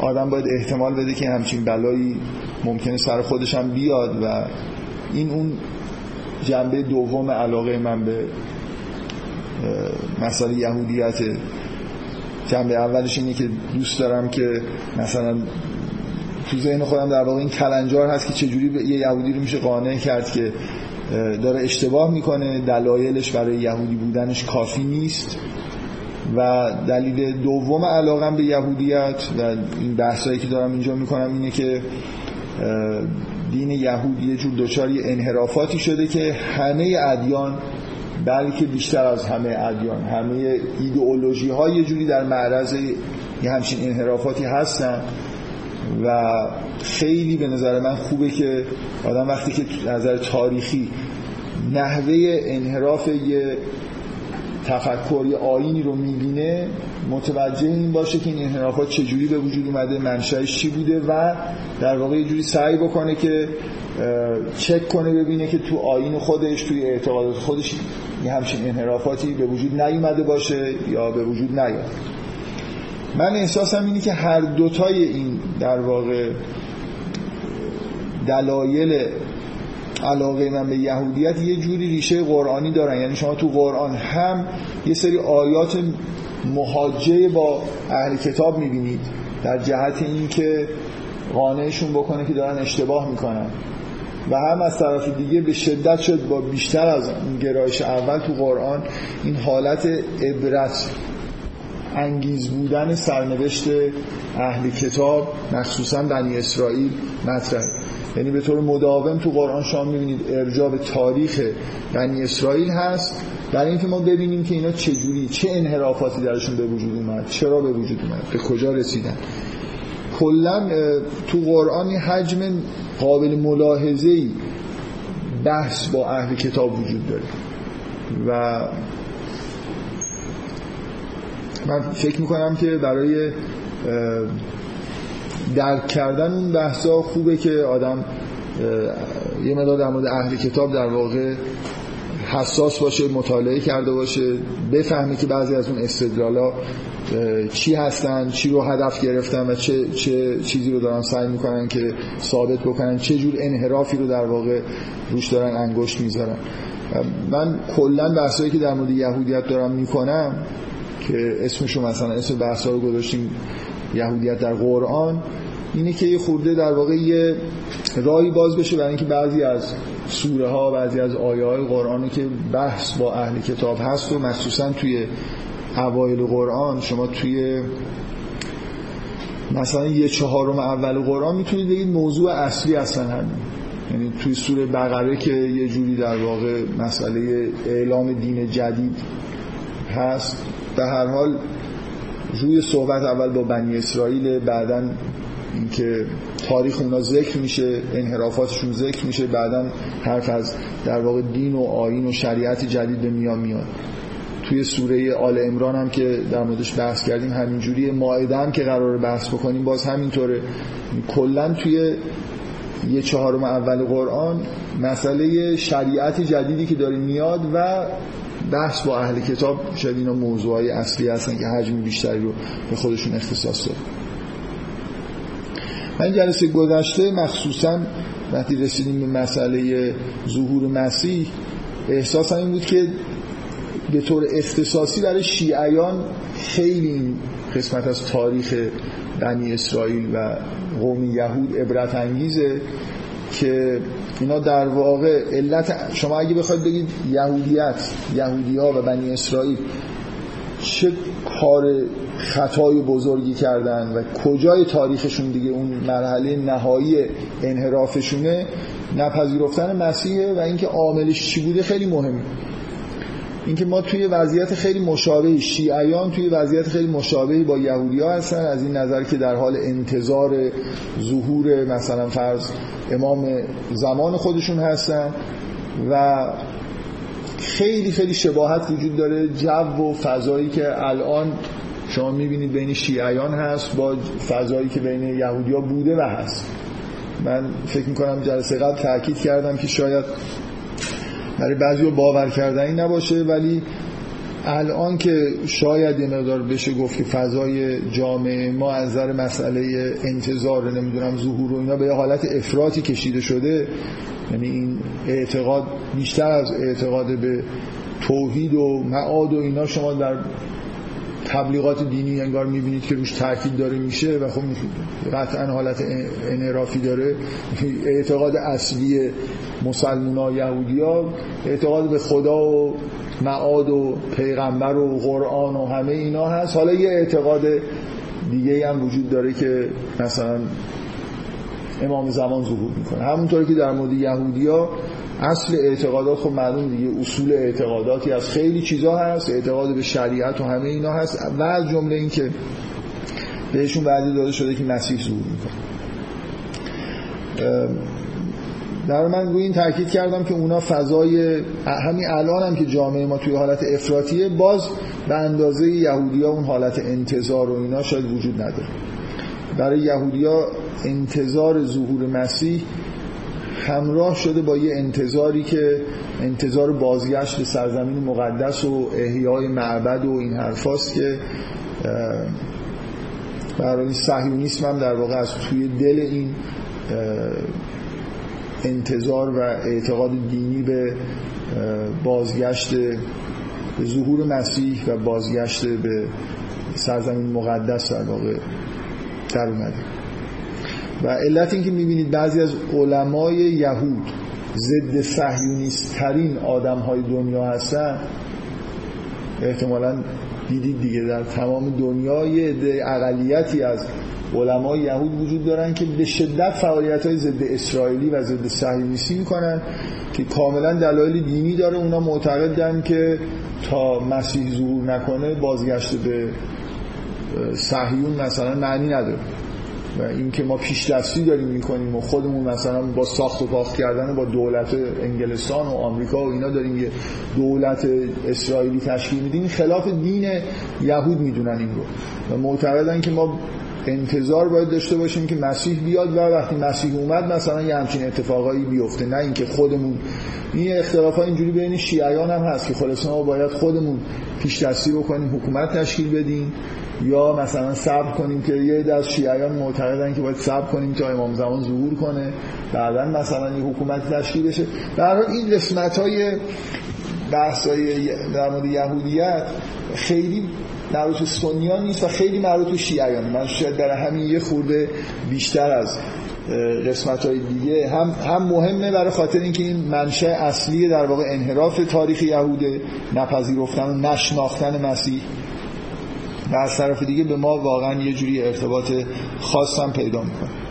آدم باید احتمال بده که همچین بلایی ممکنه سر خودش هم بیاد و این اون جنبه دوم علاقه من به مسئله یهودیت جنبه اولش اینه که دوست دارم که مثلا تو ذهن خودم در واقع این کلنجار هست که چجوری یه یهودی رو میشه قانع کرد که داره اشتباه می‌کنه. دلایلش برای یهودی بودنش کافی نیست. و دلیل دوم علاقم به یهودیت و این بحثایی که دارم اینجا می‌کنم اینه که دین یهود یه جور دچار انحرافاتی شده که همه ادیان بلکه بیشتر از همه ادیان همه ایدئولوژی ها یه جوری در معرض یه همچین انحرافاتی هستن. و خیلی به نظر من خوبه که آدم وقتی که نظر تاریخی نحوه انحراف یه تفکر یه آینی رو می‌بینه متوجه این باشه که این انحرافات چجوری به وجود اومده منشأش چی بوده و در واقع یه جوری سعی بکنه که چک کنه ببینه که تو آین خودش توی اعتقادات خودش یه همچین انحرافاتی به وجود نیومده باشه یا به وجود نیاد. من احساسم اینه که هر دوتای این در واقع دلایل علاقه من به یهودیت یه جوری ریشه قرآنی دارن. یعنی شما تو قرآن هم یه سری آیات محاجه با اهل کتاب می‌بینید. در جهت این که قانعشون بکنه که دارن اشتباه می‌کنن. و هم از طرف دیگه به شدت شد با بیشتر از اون گرایش اول تو قرآن این حالت عبرت انگیز بودن سرنوشت اهل کتاب مخصوصا بنی اسرائیل مطرح. یعنی به طور مداوم تو قرآن شما می‌بینید ارجاع به تاریخ بنی اسرائیل هست. برای اینکه ما ببینیم که اینا چجوری چه انحرافاتی درشون به وجود اومد چرا به وجود اومد به کجا رسیدن. کلا تو قرآن حجم قابل ملاحظه بحث با اهل کتاب وجود داره. و من فکر می‌کنم که برای درک کردن اون بحثا خوبه که آدم یه مدار در مورد اهل کتاب در واقع حساس باشه مطالعه کرده باشه بفهمه که بعضی از اون استدلالا چی هستن چی رو هدف گرفتن و چه, چه چیزی رو دارن سعی می‌کنن که ثابت بکنن چه جور انحرافی رو در واقع روش دارن انگشت می‌ذارن. من کلا بحثایی که در مورد یهودیت دارم می‌کنم که اسمشو مثلا اسم بحثا رو گذاشتیم یهودیت در قرآن اینه که یه خورده در واقع یه راهی باز بشه برای اینکه بعضی از سوره ها بعضی از آیه های قرآن که بحث با اهل کتاب هست و مخصوصا توی اوایل قرآن شما توی مثلا یه چهارم اول قرآن می‌تونید بگید موضوع اصلی اصلا همین یعنی توی سوره بقره که یه جوری در واقع مسئله اعلام دین جدید هست به هر حال روی صحبت اول با بنی اسرائیل بعدا اینکه تاریخ اونا ذکر میشه انحرافاتشون ذکر میشه بعدا حرف از در واقع دین و آین و شریعت جدید به میان میاد. توی سوره آل امران هم که در موردش بحث کردیم همینجوری ماعده هم که قرار بحث بکنیم باز همینطوره. کلا توی یه چهارم اول قرآن مسئله شریعت جدیدی که داره میاد و بحث با اهل کتاب شاید اینا موضوعای اصلی هستن که حجم بیشتری رو به خودشون اختصاص داره من جلسه گذشته مخصوصا وقتی رسیدیم به مسئله ظهور مسیح احساسم این بود که به طور اختصاصی برای شیعیان خیلی این قسمت از تاریخ بنی اسرائیل و قوم یهود عبرت انگیزه. که اینا در واقع علت شما اگه بخواید بگید یهودیت یهودی ها و بنی اسرائیل چه کار خطای بزرگی کردن و کجای تاریخشون دیگه اون مرحله نهایی انحرافشونه نپذیرفتن مسیحه و اینکه عاملش چی بوده خیلی مهمه. اینکه ما توی وضعیت خیلی مشابهی شیعیان توی وضعیت خیلی مشابهی با یهودی ها هستن. از این نظر که در حال انتظار ظهور مثلا فرض امام زمان خودشون هستن و خیلی خیلی شباهت وجود داره. جو و فضایی که الان شما می‌بینید بین شیعیان هست با فضایی که بین یهودی ها بوده و هست. من فکر می‌کنم جلسه قبل تاکید کردم که شاید برای بعضی باور کردنی نباشه ولی الان که شاید یه مقدار بشه گفت که فضای جامعه ما از نظر مسئله انتظار نمی‌دونم ظهور و اینا به حالت افراطی کشیده شده. یعنی این اعتقاد بیشتر از اعتقاد به توحید و معاد و اینا شما در تبلیغات دینی انگار می‌بینید که روش تاکید داره میشه و خب قطعا حالت انعرافی داره. اعتقاد اصلی مسلمان ها یهودی ها اعتقاد به خدا و معاد و پیغمبر و قرآن و همه اینا هست. حالا یه اعتقاد دیگه هم وجود داره که مثلا امام زمان ظهور می‌کنه. همونطوری که در مورد یهودی ها اصل اعتقادات خب معلوم دیگه اصول اعتقاداتی از خیلی چیزا هست اعتقاد به شریعت و همه اینا هست. و از جمله این که بهشون وعده داده شده که مسیح ظهور می‌کنه. در من روی این تاکید کردم که اونا فضای همین الان هم که جامعه ما توی حالت افراطیه باز به اندازه یهودی ها اون حالت انتظار و اینا شاید وجود نداره. برای یهودی ها انتظار ظهور مسیح همراه شده با یه انتظاری که انتظار بازگشت به سرزمین مقدس و احیای معبد و این حرفاست که برای صهیونیسم هم در واقع از توی دل این انتظار و اعتقاد دینی به بازگشت به ظهور مسیح و بازگشت به سرزمین مقدس در واقع در اومده. و علت این که می‌بینید بعضی از علمای یهود ضد صهیونیست ترین آدم های دنیا هستن احتمالا دیدید دیگه در تمام دنیا یه اقلیتی از علمای یهود وجود دارن که به شدت فعالیت های ضد اسرائیلی و ضد صهیونیستی می‌کنن که کاملا دلایل دینی داره. اونا معتقدن که تا مسیح ظهور نکنه بازگشت به صهیون مثلا معنی نداره. و اینکه ما پیش دستی داریم می‌کنیم و خودمون مثلا با ساخت و پاخت کردن با دولت انگلستان و آمریکا و اینا داریم یه دولت اسرائیلی تشکیل میدیم. خلاف دین یهود می‌دونن این رو. و معتقدن که ما انتظار باید داشته باشیم که مسیح بیاد و وقتی مسیح اومد مثلا یه همچین اتفاقایی بیفته نه اینکه خودمون. این اختلاف ها اینجوری بین شیعیان هم هست که خلاص ما باید خودمون پیش دستی بکنیم حکومت تشکیل بدیم یا مثلا صبر کنیم که یه از شیعیان معتقدن که باید صبر کنیم تا امام زمان ظهور کنه. بعدا مثلا یه حکومت تشکیل بشه. در این قسمت های بحث های در مورد یهودیت خیلی مربوط به سنیان نیست و خیلی مربوط به شیعیان. من شاید در همین یه خورده بیشتر از قسمت های دیگه. هم, هم مهمه برای خاطر اینکه این منشأ اصلی در واقع انحراف تاریخ یهوده نپذیرفتن و نشناختن مسیح و از طرف دیگه به ما واقعا یه جوری ارتباط خاصم پیدا می‌کنه.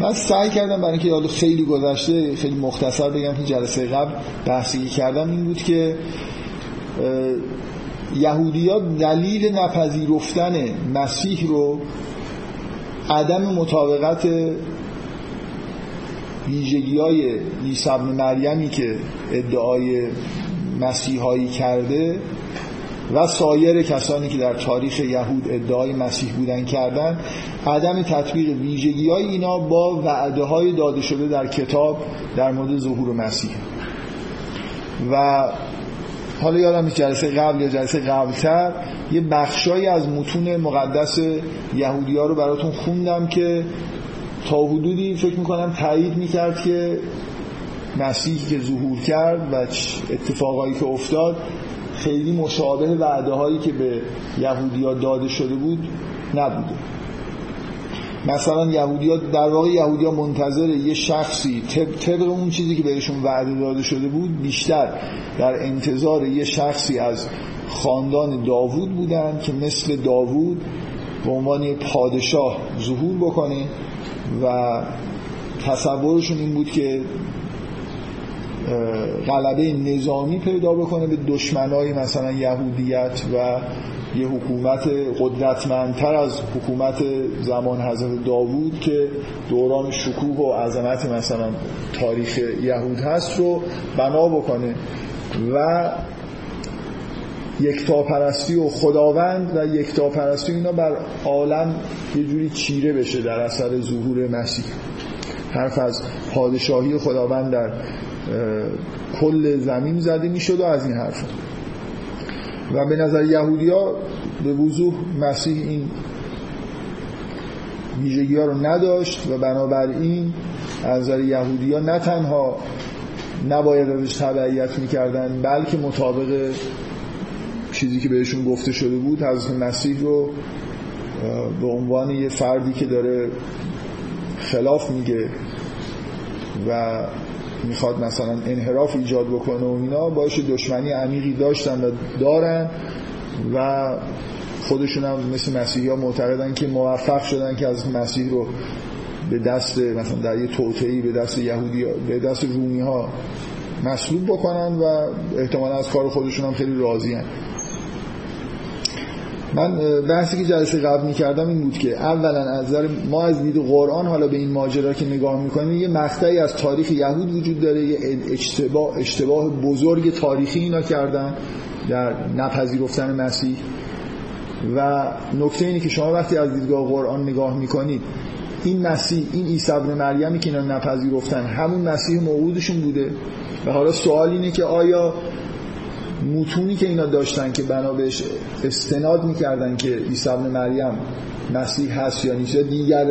من سعی کردم برای اینکه خیلی گذشته خیلی مختصر بگم که جلسه قبل بحثی کردم این بود که یهودیا دلیل نپذیرفتن مسیح رو عدم مطابقت ویژگی های عیسی مریمی که ادعای مسیحایی کرده و سایر کسانی که در تاریخ یهود ادعای مسیح بودن کردن عدم تطبیق ویژگی های اینا با وعده های داده شده در کتاب در مورد ظهور مسیح. و حالا یادم جلسه قبل یا جلسه قبلتر یه بخشایی از متون مقدس یهودی ها رو براتون خوندم که تا حدودی فکر می‌کنم تایید می‌کرد که مسیحی که ظهور کرد و اتفاقایی که افتاد خیلی مشابه وعده هایی که به یهودیا داده شده بود نبوده. مثلا یهودیا در واقع یهودیا منتظر یه شخصی طبق اون چیزی که بهشون وعده داده شده بود بیشتر در انتظار یه شخصی از خاندان داوود بودن که مثل داوود به عنوان پادشاه ظهور بکنه و تصورشون این بود که غلبه نظامی پیدا بکنه به دشمنای مثلا یهودیت و یه حکومت قدرتمندتر از حکومت زمان حضرت داوود که دوران شکوه و عظمت مثلا تاریخ یهود هست رو بنا بکنه و یکتاپرستی و خداوند و یکتاپرستی اینا بر عالم یه جوری چیره بشه در اثر ظهور مسیح. حرف از پادشاهی خداوند در کل زمین زده می‌شد و از این حرف. و به نظر یهودی ها به وضوح مسیح این ویژگی ها رو نداشت و بنابراین از نظر یهودی ها نه تنها نباید ازش تبعیت می‌کردن بلکه مطابق چیزی که بهشون گفته شده بود حضرت مسیح رو به عنوان یه فردی که داره خلاف میگه و می‌خواد مثلا انحراف ایجاد بکنه و اینا باش دشمنی عمیقی داشتن و دارن و خودشون هم مثل مسیحی ها معتقدن که موفق شدن که از مسیح رو به دست مثلا در یه توتعی به دست یهودی به دست رومی ها مسلوب بکنن و احتمالا از کار خودشون هم خیلی راضی هن. من بحثی که جلسه قبل می‌کردم این بود که اولا از نظر ما از دید قرآن حالا به این ماجرا که نگاه می‌کنیم یه مقطعی از تاریخ یهود وجود داره یه اشتباه, اشتباه بزرگ تاریخی اینا کردن در نپذیرفتن مسیح. و نکته اینه که شما وقتی از دیدگاه قرآن نگاه می‌کنید این مسیح این عیسی ابن مریمی که اینا نپذیرفتن همون مسیح موعودشون بوده. و حالا سوال اینه که آیا متونی که اینا داشتن که بنا بهش استناد می‌کردن که عیسی ابن مریم مسیح هست یا نیست یا دیگر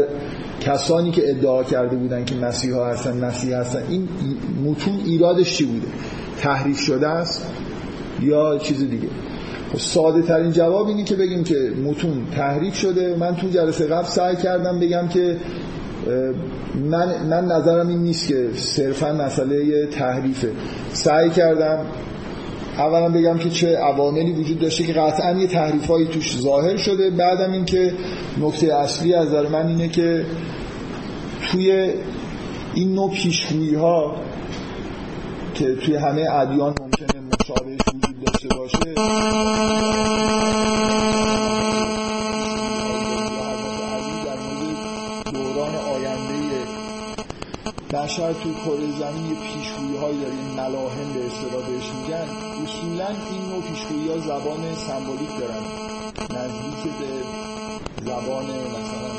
کسانی که ادعا کرده بودن که مسیح ها هستن مسیح هستن این متون ایرادش چی بوده؟ تحریف شده است یا چیز دیگه؟ خب ساده ترین جواب اینه که بگیم که متون تحریف شده. من تو جلسه قبل سعی کردم بگم که من, من نظرم این نیست که صرفا مسئله تحریفه. سعی کردم اولا بگم که چه عواملی وجود داشته که قطعا یه تحریفایی توش ظاهر شده. بعدم اینکه نکته اصلی از نظر من اینه که توی این نوع پیشگویی ها که توی همه ادیان ممکنه مشابهش وجود داشته باشه دوران آینده بشر توی کره زمین یه پیشگویی هایی داره این ملاحم به اصطلاح بهش میگن. اصولا این نوع پیشگویی ها زبان سمبولیک دارن. نزدیک به زبان مثلا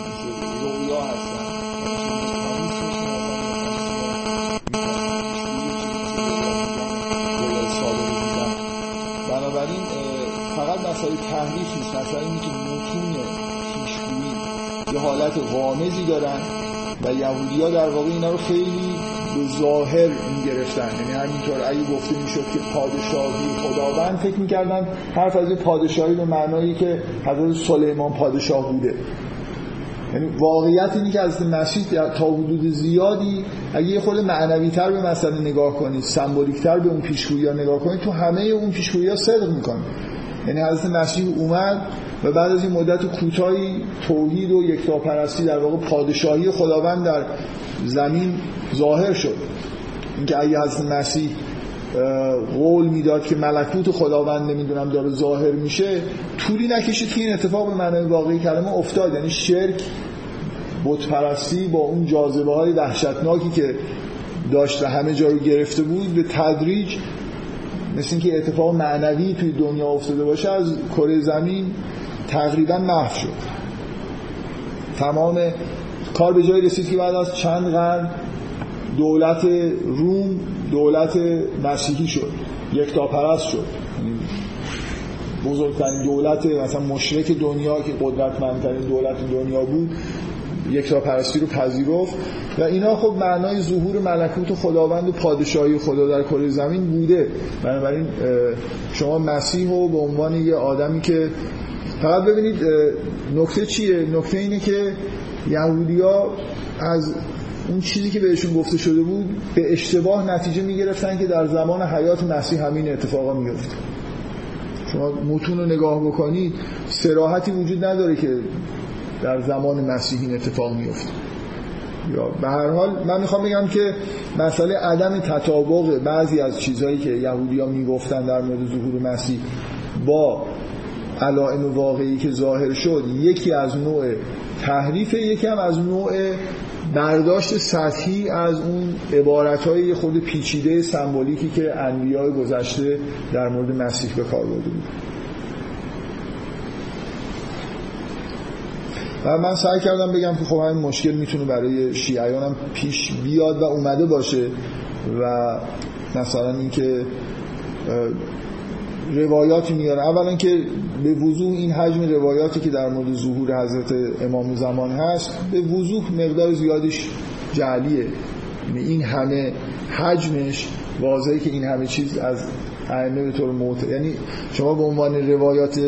رویا هستن. بنابراین فقط مسئله تحریف نیست. مسئله اینه که متون پیشگویی یه حالت غامزی دارن و یهودی ها در واقع اینا رو خیلی به ظاهر گرفتن یعنی همینطور اگه گفته می‌شد که پادشاهی خداوند فکر می‌کردن حرف از پادشاهی به معنایی که حضرت سلیمان پادشاه بوده. یعنی واقعیت اینی که از مسیح تا حدود زیادی اگه یه خود معنوی تر به مسئله نگاه کنید سمبولیک تر به اون پیشگویی نگاه کنید تو همه اون پیشگویی ها صدق می‌کنه یعنی حضرت مسیح اومد و بعد از این مدت کوتاهی توحید و یکتاپرستی در واقع پادشاهی خداوند در زمین ظاهر شد. اینکه اگه حضرت مسیح قول می‌داد که ملکوت خداوند نمی‌دونم داره ظاهر میشه طولی نکشید که این اتفاق به معنای واقعی کلمه افتاد. یعنی شرک بتپرستی با اون جاذبه های وحشتناکی که داشت و همه جا رو گرفته بود به تدریج مثل اینکه اتفاق معنوی توی دنیا افتاده باشه از کره زمین تقریبا محو شد. تمام کار به جای رسید که بعد از چند قرن دولت روم دولت مسیحی شد یک پرست شد. یعنی بزرگترین دولت مثلا مشرک دنیا که قدرتمندترین دولت دنیا بود یک پرستی رو پذیرفت. و اینا خب معنای ظهور ملکوت خداوند و پادشاهی خدا در کره زمین بوده. بنابراین شما مسیح رو به عنوان یه آدمی که فقط ببینید نکته چیه؟ نکته اینه که یهودیا از اون چیزی که بهشون گفته شده بود به اشتباه نتیجه می‌گرفتن که در زمان حیات مسیح همین اتفاقا میفته شما متون رو نگاه بکنید سراحتی وجود نداره که در زمان مسیح این اتفاق میفته یا به هر حال من می‌خوام بگم که مسئله عدم تطابق بعضی از چیزهایی که یهودی ها می‌گفتن در مورد ظهور مسیح با علائم واقعی که ظاهر شد یکی از نوع تحریف یکی هم از نوع برداشت سطحی از اون عبارت های خود پیچیده سمبولیکی که انبیاء گذشته در مورد مسیح به کار برده بود. و من سعی کردم بگم که خب همین مشکل می‌تونه برای شیعیان هم پیش بیاد و اومده باشه و مثلا اینکه روایاتی میاره. اولا که به وضوح این حجم روایاتی که در مورد ظهور حضرت امام زمان هست به وضوح مقدار زیادش جعلیه. یعنی این همه حجمش واضحه که این همه چیز از ائمه به طور موت یعنی شما به عنوان روایات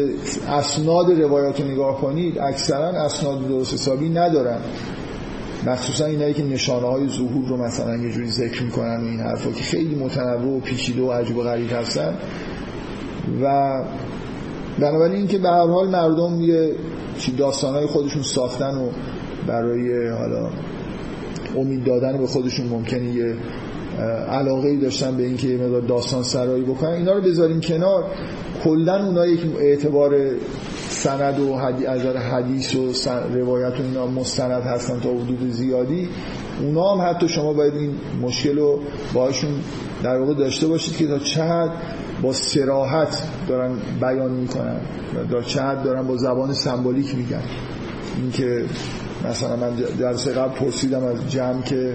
اسناد روایات نگاه کنید اکثرا اسناد درست حسابی ندارن. مخصوصا اینایی که نشانه های ظهور رو مثلا یه جوری ذکر می‌کنن و این حرفا که خیلی متنوع و پیچیده و عجیب و غریب هستن و بنابراین اینکه به هر حال مردم یه داستانهای خودشون ساختن و برای حالا امید دادن به خودشون ممکنه یه علاقه ای داشتن به اینکه یه مقدار داستان سرایی بکنن اینا رو بذاریم کنار. کلا اونایی که اعتبار سند و از حدیث و روایت و اینا مستند هستن تا حدود زیادی. اونا هم حتی شما باید این مشکل رو باشون در واقع داشته باشید که تا حد با سراحت دارن بیان می‌کنن. و چه حد دارن با زبان سمبولیک میگن. اینکه مثلا من درس قبل پرسیدم از جمع که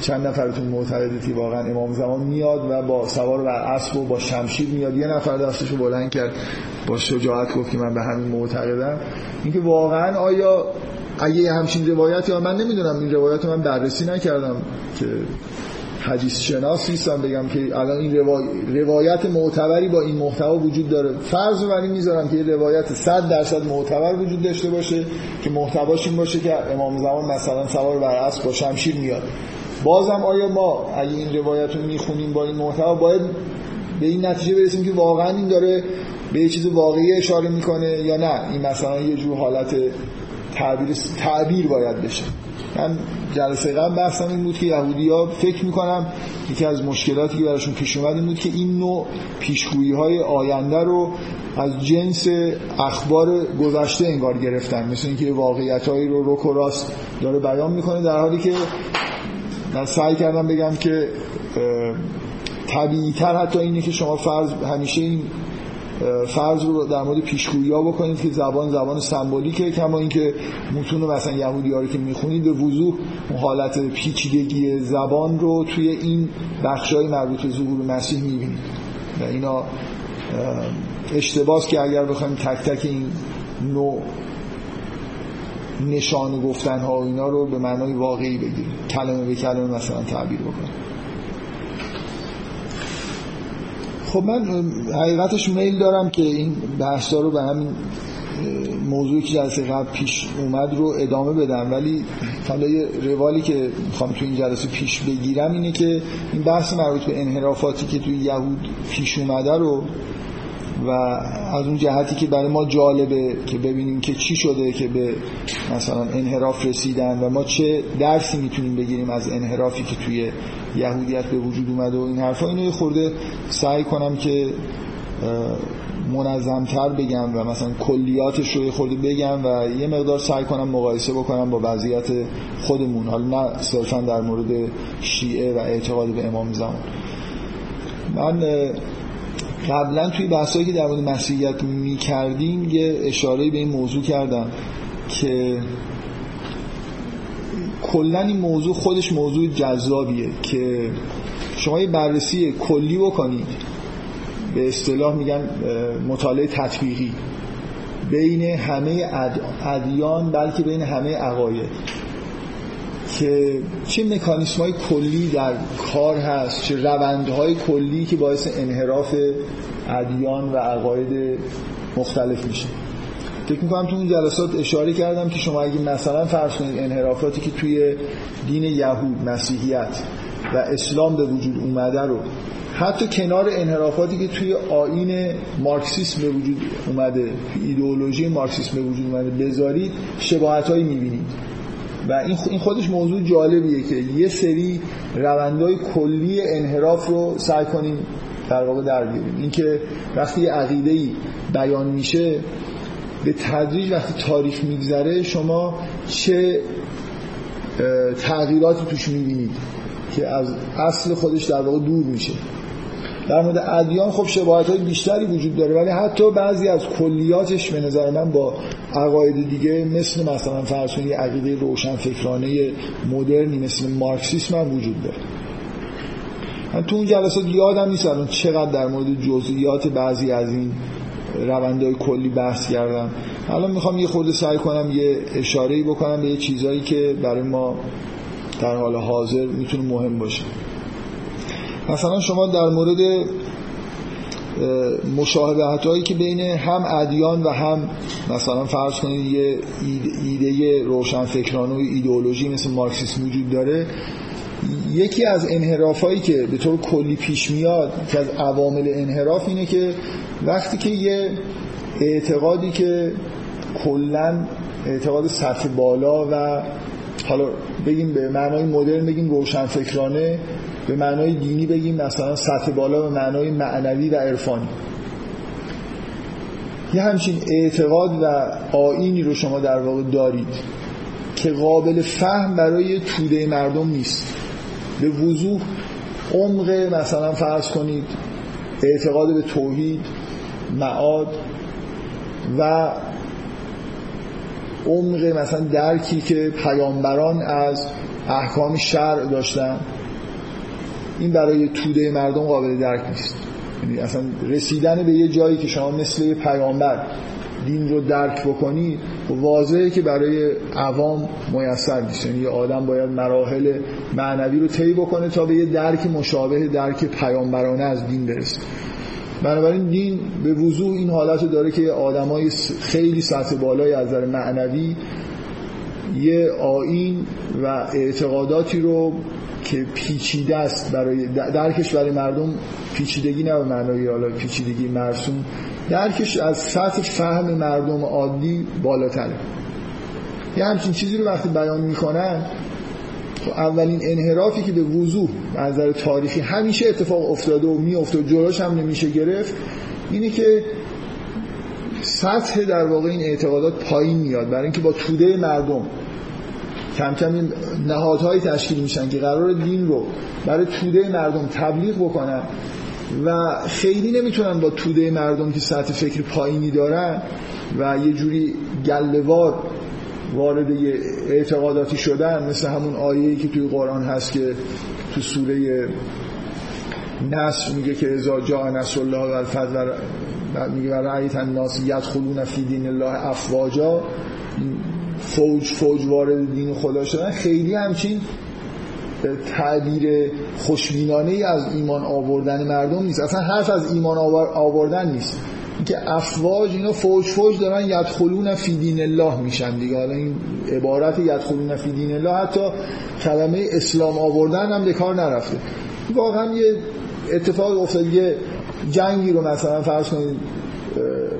چند نفرتون معتقدتی واقعا امام زمان میاد و با سوار بر اسب و با شمشیر میاد. یه نفر دستشو بلند کرد با شجاعت گفت که من به همین معتقدم. اینکه واقعا آیا اگه همچین روایتی یا من نمی‌دونم این روایت من بررسی نکردم که حدیث شناس نیستم بگم که الان این روایت معتبری با این محتوا وجود داره. فرض رو می‌ذارم که یه روایت 100 درصد معتبر وجود داشته باشه که محتواش این باشه که امام زمان مثلا سوار بر اسب با شمشیر میاد. بازم آیا ما اگه این روایت رو می‌خونیم با این محتوا باید به این نتیجه برسیم که واقعا این داره به یه چیز واقعی اشاره می‌کنه یا نه؟ این مثلا یه جور حالت تعبیر تعبیر باید بشه. من جلسه قبل بحثم این بود که یهودی ها فکر می‌کنم یکی از مشکلاتی که براشون پیش اومد این بود که این نوع پیشگویی های آینده رو از جنس اخبار گذشته انگار گرفتن. مثل اینکه واقعیت هایی رو رک و راست داره بیان می‌کنه در حالی که من سعی کردم بگم که طبیعی تر حتی اینه که شما فرض همیشه این فرض رو در مورد پیشگویی ها بکنید که زبان زبان سمبولیکه کما اینکه متون مثلا یهودی ها رو که می‌خونید به وضوح حالت پیچیدگی زبان رو توی این بخشای مربوط به ظهور مسیح می‌بینید. و اینا اشتباس که اگر بخوایم تک تک این نوع نشان گفتن ها و اینا رو به معنای واقعی بگیریم. کلمه به کلمه مثلا تعبیر بکنیم. خب من حقیقتش میل دارم که این بحثا رو به همین موضوعی که جلسه قبل پیش اومد رو ادامه بدم. ولی حالا یه روالی که می‌خوام تو این جلسه پیش بگیرم اینه که این بحث مربوط به انحرافاتی که توی یهود پیش اومده رو و از اون جهتی که برای ما جالبه که ببینیم که چی شده که به مثلا انحراف رسیدن و ما چه درسی می‌تونیم بگیریم از انحرافی که توی یهودیت به وجود اومده و این حرفا. اینو خورده سعی کنم که منظمتر بگم و مثلا کلیاتش رو خورده بگم و یه مقدار سعی کنم مقایسه بکنم با وضعیت خودمون. حالا نه صرفا در مورد شیعه و اعتقاد به امام زمان. من قبلا توی بحثایی که در مورد مسیحیت می کردیم یه اشاره به این موضوع کردم که کلا این موضوع خودش موضوع جذابیه که شما یه بررسی کلی بکنید. به اصطلاح میگن مطالعه تطبیقی. بین همه ادیان بلکه بین همه عقاید. که چه مکانیسم های کلی در کار هست چه روندهای کلی که باعث انحراف ادیان و عقاید مختلف میشه. فکر می‌کنم تو اون جلسات اشاره کردم که شما اگه مثلا فرض کنید انحرافاتی که توی دین یهود مسیحیت و اسلام به وجود اومده رو حتی کنار انحرافاتی که توی آین مارکسیسم به وجود اومده ایدئولوژی مارکسیسم به وجود اومده بذارید شباهت هایی می‌بینید. و این خودش موضوع جالبیه که یه سری روندهای کلی انحراف رو سعی کنیم در واقع در بیاریم. اینکه وقتی یه عقیده بیان میشه به تدریج وقتی تاریخ میگذره شما چه تغییراتی توش می‌بینید که از اصل خودش در واقع دور میشه. در مورد ادیان خب شباهت های بیشتری وجود داره ولی حتی بعضی از کلیاتش به نظر من با عقاید دیگه مثل مثلا فرض کنید عقیده روشن فکرانه مدرنی مثل مارکسیسم هم وجود داره. من تو اون جلسات یادم نیست الان چقدر در مورد جزئیات بعضی از این روندهای کلی بحث کردم. الان می‌خوام یه خورده سعی کنم یه اشاره بکنم به یه چیزهایی که برای ما در حال حاضر می‌تونه مهم باشه. مثلا شما در مورد مشاهبت هایی که بین هم ادیان و هم مثلا فرض کنید یه ایده روشن فکرانه و ایدئولوژی مثل مارکسیسم وجود داره یکی از انحراف هایی که به طور کلی پیش میاد که از عوامل انحراف اینه که وقتی که یه اعتقادی که کلا اعتقاد سطح بالا و حالا بگیم به معنای مدرن بگیم روشن فکرانه به معنای دینی بگیم مثلا سطح بالا به معنای معنوی و عرفانی. یه همچین اعتقاد و آینی رو شما در واقع دارید که قابل فهم برای توده مردم نیست. به وضوح عمق مثلا فرض کنید اعتقاد به توحید معاد و عمق مثلا درکی که پیامبران از احکام شرع داشتن. این برای توده مردم قابل درک نیست. یعنی اصلا رسیدن به یه جایی که شما مثل یه پیامبر دین رو درک بکنی واضحه که برای عوام میسر نیست. یعنی یه آدم باید مراحل معنوی رو طی بکنه تا به یه درک مشابه درک پیامبرانه از دین برسه. بنابراین دین به وضوح این حالت داره که آدمای خیلی سطح بالای از نظر معنوی یه آین و اعتقاداتی رو که پیچیده است برای درکش برای مردم پیچیدگی نه معنای حالا پیچیدگی مرسوم درکش از سطح فهم مردم عادی بالاتره. یه همچین چیزی رو وقتی بیان می‌کنن خب اولین انحرافی که به وضوح از نظر تاریخی همیشه اتفاق افتاده و میفته و جلوش هم نمیشه گرفت اینه که سطح در واقع این اعتقادات پایین میاد. برای اینکه با توده مردم کم کم این نهادهایی تشکیل میشن که قرار دین رو برای توده مردم تبلیغ بکنن و خیلی نمی‌تونن با توده مردم که سطح فکر پایینی دارن و یه جوری گلوار وارد یه اعتقاداتی شدن مثل همون آیه‌ای که توی قرآن هست که تو سوره نصر میگه که ازا جا نصر الله و الفضل میگه و رعیت الناس یدخلون فی دین الله افواجا. فوج فوج وارد دین خدا شدن. خیلی همچین تعبیر خوشبینانه ای از ایمان آوردن مردم نیست. اصلا حرف از ایمان آوردن نیست. که افواج اینا فوج فوج دارن یدخلون فی دین الله میشن دیگه. حالا این عبارت یدخلون فی دین الله حتی کلمه اسلام آوردن هم به کار نرفته. واقعا یه اتفاق افتاد یه جنگی رو مثلا فرض کنید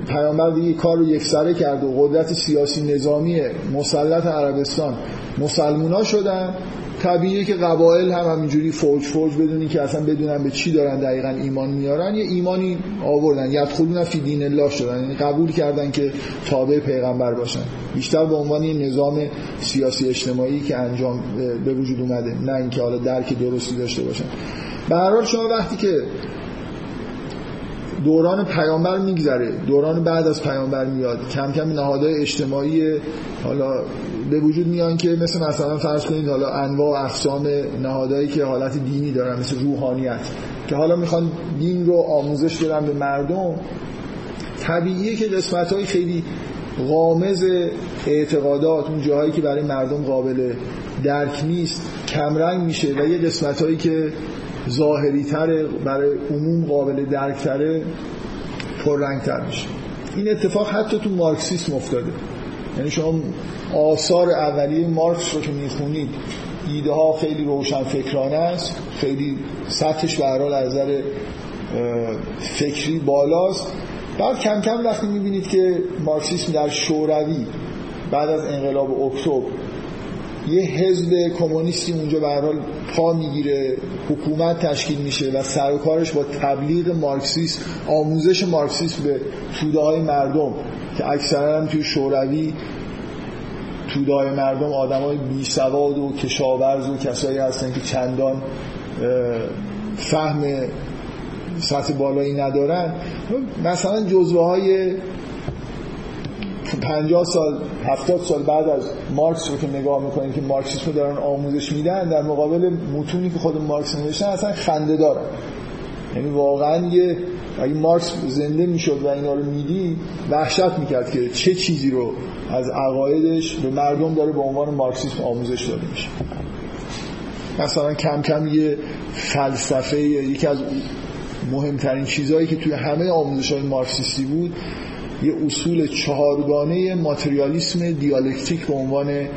پیامبر دیگه کار رو یکسره کرد و قدرت سیاسی نظامی مسلط عربستان. مسلمونا شدن. طبیعیه که قبایل هم همینجوری فوج فوج بدونی که اصلا بدونن به چی دارن دقیقا ایمان میارن یه ایمانی آوردن. یدخلون فی دین الله شدن. یعنی قبول کردن که تابع پیغمبر باشن. بیشتر به عنوان یه نظام سیاسی اجتماعی که انجام به وجود اومده نه اینکه حالا درک درستی داشته باشن. به شما وقتی که دوران پیامبر میگذره. دوران بعد از پیامبر میاد. کم کم نهادهای اجتماعی حالا به وجود میان که مثل مثلا فرض کنید حالا انواع و اقسام نهادهایی که حالت دینی دارن مثل روحانیت که حالا می‌خوان دین رو آموزش بدن به مردم. طبیعیه که قسمت های خیلی غامز اعتقادات اون جاهایی که برای مردم قابل درک نیست کمرنگ میشه و یه قسمت هایی که ظاهری تره برای عموم قابل درک تره پررنگ تر میشه. این اتفاق حتی تو مارکسیسم افتاده. یعنی شما آثار اولیه مارکس رو که می‌خونید ایده ها خیلی روشن فکرانه است خیلی سطحش به از نظر فکری بالاست. بعد کم کم وقتی می‌بینید که مارکسیسم در شوروی بعد از انقلاب اکتبر یه حزب کمونیستی اونجا به حال پا می‌گیره حکومت تشکیل میشه و سر و کارش با تبلیغ مارکسیسم آموزش مارکسیسم به توده های مردم که اکثرا هم توی شوروی توده های مردم آدم های بی سواد و کشاورز و کسایی هستن که چندان فهم سطح بالایی ندارن. مثلا جزوه های 50 سال 70 سال بعد از مارکس رو که نگاه می‌کنید که مارکسیسم رو دارن آموزش میدن در مقابل متونی که خود مارکس نوشتن اصلا خنده دارن. یعنی واقعا یه اگه مارکس زنده می‌شد و اینا رو میدی وحشت می‌کرد که چه چیزی رو از عقایدش به مردم داره به عنوان مارکسیسم آموزش داده میشه. مثلا کم کم یه فلسفه یکی از مهمترین چیزهایی که توی همه آموزش های مارکسیستی بود یه اصول چهارگانه ماتریالیسم دیالکتیک به عنوان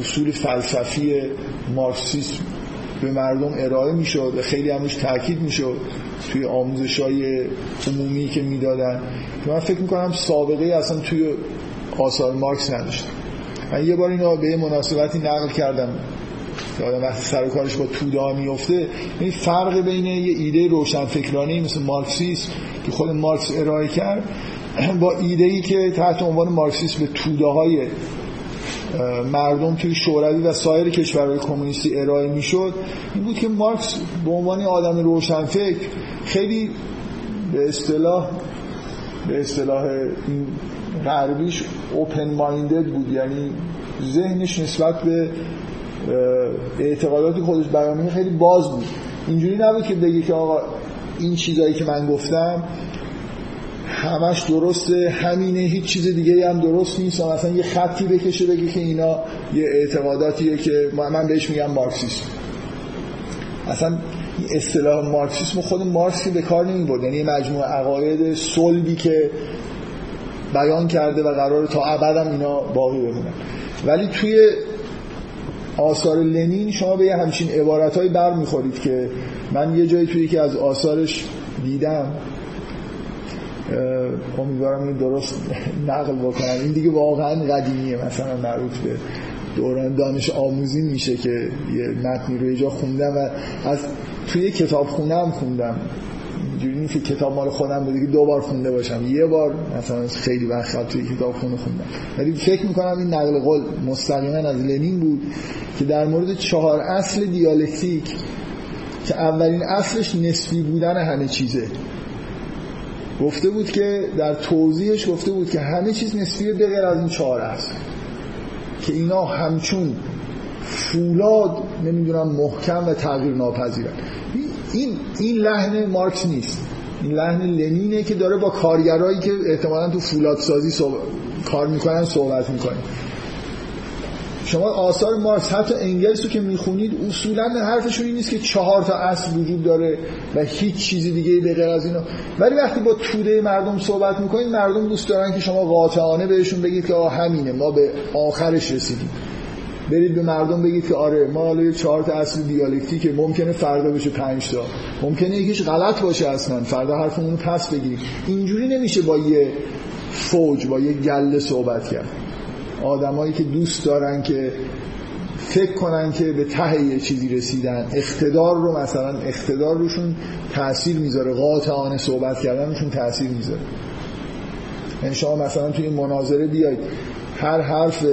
اصول فلسفی مارکسیسم به مردم ارائه می‌شد و خیلی همش تاکید می‌شد توی آموزش های عمومی که می‌دادن. من فکر می‌کنم سابقه اصلا توی آثار مارکس نداشت من یه بار اینو به یه مناسبتی نقل کردم. که آدم وقتی سر کارش با توده میفته این فرق بین یه ایده روشنفکرانه مثل مارکسیسم که خود مارکس ارائه کرد *clears throat* با ایده ای که تحت عنوان مارکسیسم به توده های مردم توی شوروی و سایر کشورهای کمونیستی ارائه می‌شد این بود که مارکس به عنوان آدم روشنفکر خیلی به اصطلاح به اصطلاح غربیش اوپن مایندد بود. یعنی ذهنش نسبت به اعتقاداتی خودش بیان خیلی باز بود. اینجوری نبود که بگه که آقا این چیزایی که من گفتم همش درسته. همینه هیچ چیز دیگه هم درست نیست. و مثلا یه خطی بکشه بگه که اینا یه اعتقاداتیه که من بهش میگم مارکسیسم. اصلا اصطلاح مارکسیسم خود مارکسی به کار نمی برد یعنی مجموعه عقاید صلبی که بیان کرده و قرار تا ابد اینا باقی بمونن ولی توی آثار لنین شما به یه همچین عبارتهایی بر می‌خورید که من یه جایی توی که از آثارش دیدم. امیدوارم این درست نقل بکنم. این دیگه واقعا قدیمیه. مثلا مربوط به دوران دانش آموزی میشه که یه متنی رو یه جا خوندم و از توی کتاب خونم خوندم. اینجوری نیست که کتاب مال خودم بوده که دو بار خونده باشم. یه بار مثلا خیلی وقت توی کتاب خونه خوندم. ولی فکر می‌کنم این نقل قول مستقیما از لنین بود که در مورد چهار اصل دیالکتیک که اولین اصلش نسبی بودن همه چیزه. گفته بود که در توضیحش گفته بود که همه چیز نسبیه به غیر از این چهار اصل که اینا همچون فولاد نمی‌دونم محکم و تغییر ناپذیرن این این لحن مارکس نیست. این لحن لنینه که داره با کارگرایی که احتمالا تو فولاد سازی صحبت... کار می‌کنن صحبت می‌کنه. شما آثار مارکس حتی انگلس رو که می‌خونید اصولا حرفشون این نیست که چهار تا اصل وجود داره و هیچ چیزی دیگه به غیر از اینا. ولی وقتی با توده مردم صحبت می‌کنید مردم دوست دارن که شما قاطعانه بهشون بگید که آه همینه ما به آخرش رسیدیم. برید به مردم بگید که آره ما حالا چهار تا اصل دیالکتیکه ممکنه فردا بشه پنج تا. ممکنه یکیش غلط باشه اصلا فردا حرفمون رو پس بگیریم اینجوری نمیشه با یه فوج با یه گله صحبت کرد. آدمایی که دوست دارن که فکر کنن که به ته یه چیزی رسیدن اقتدار رو مثلا اقتدار روشون تاثیر می‌ذاره قاطعانه صحبت کردنشون تاثیر می‌ذاره. یعنی شما مثلا توی این مناظره بیاید هر حرف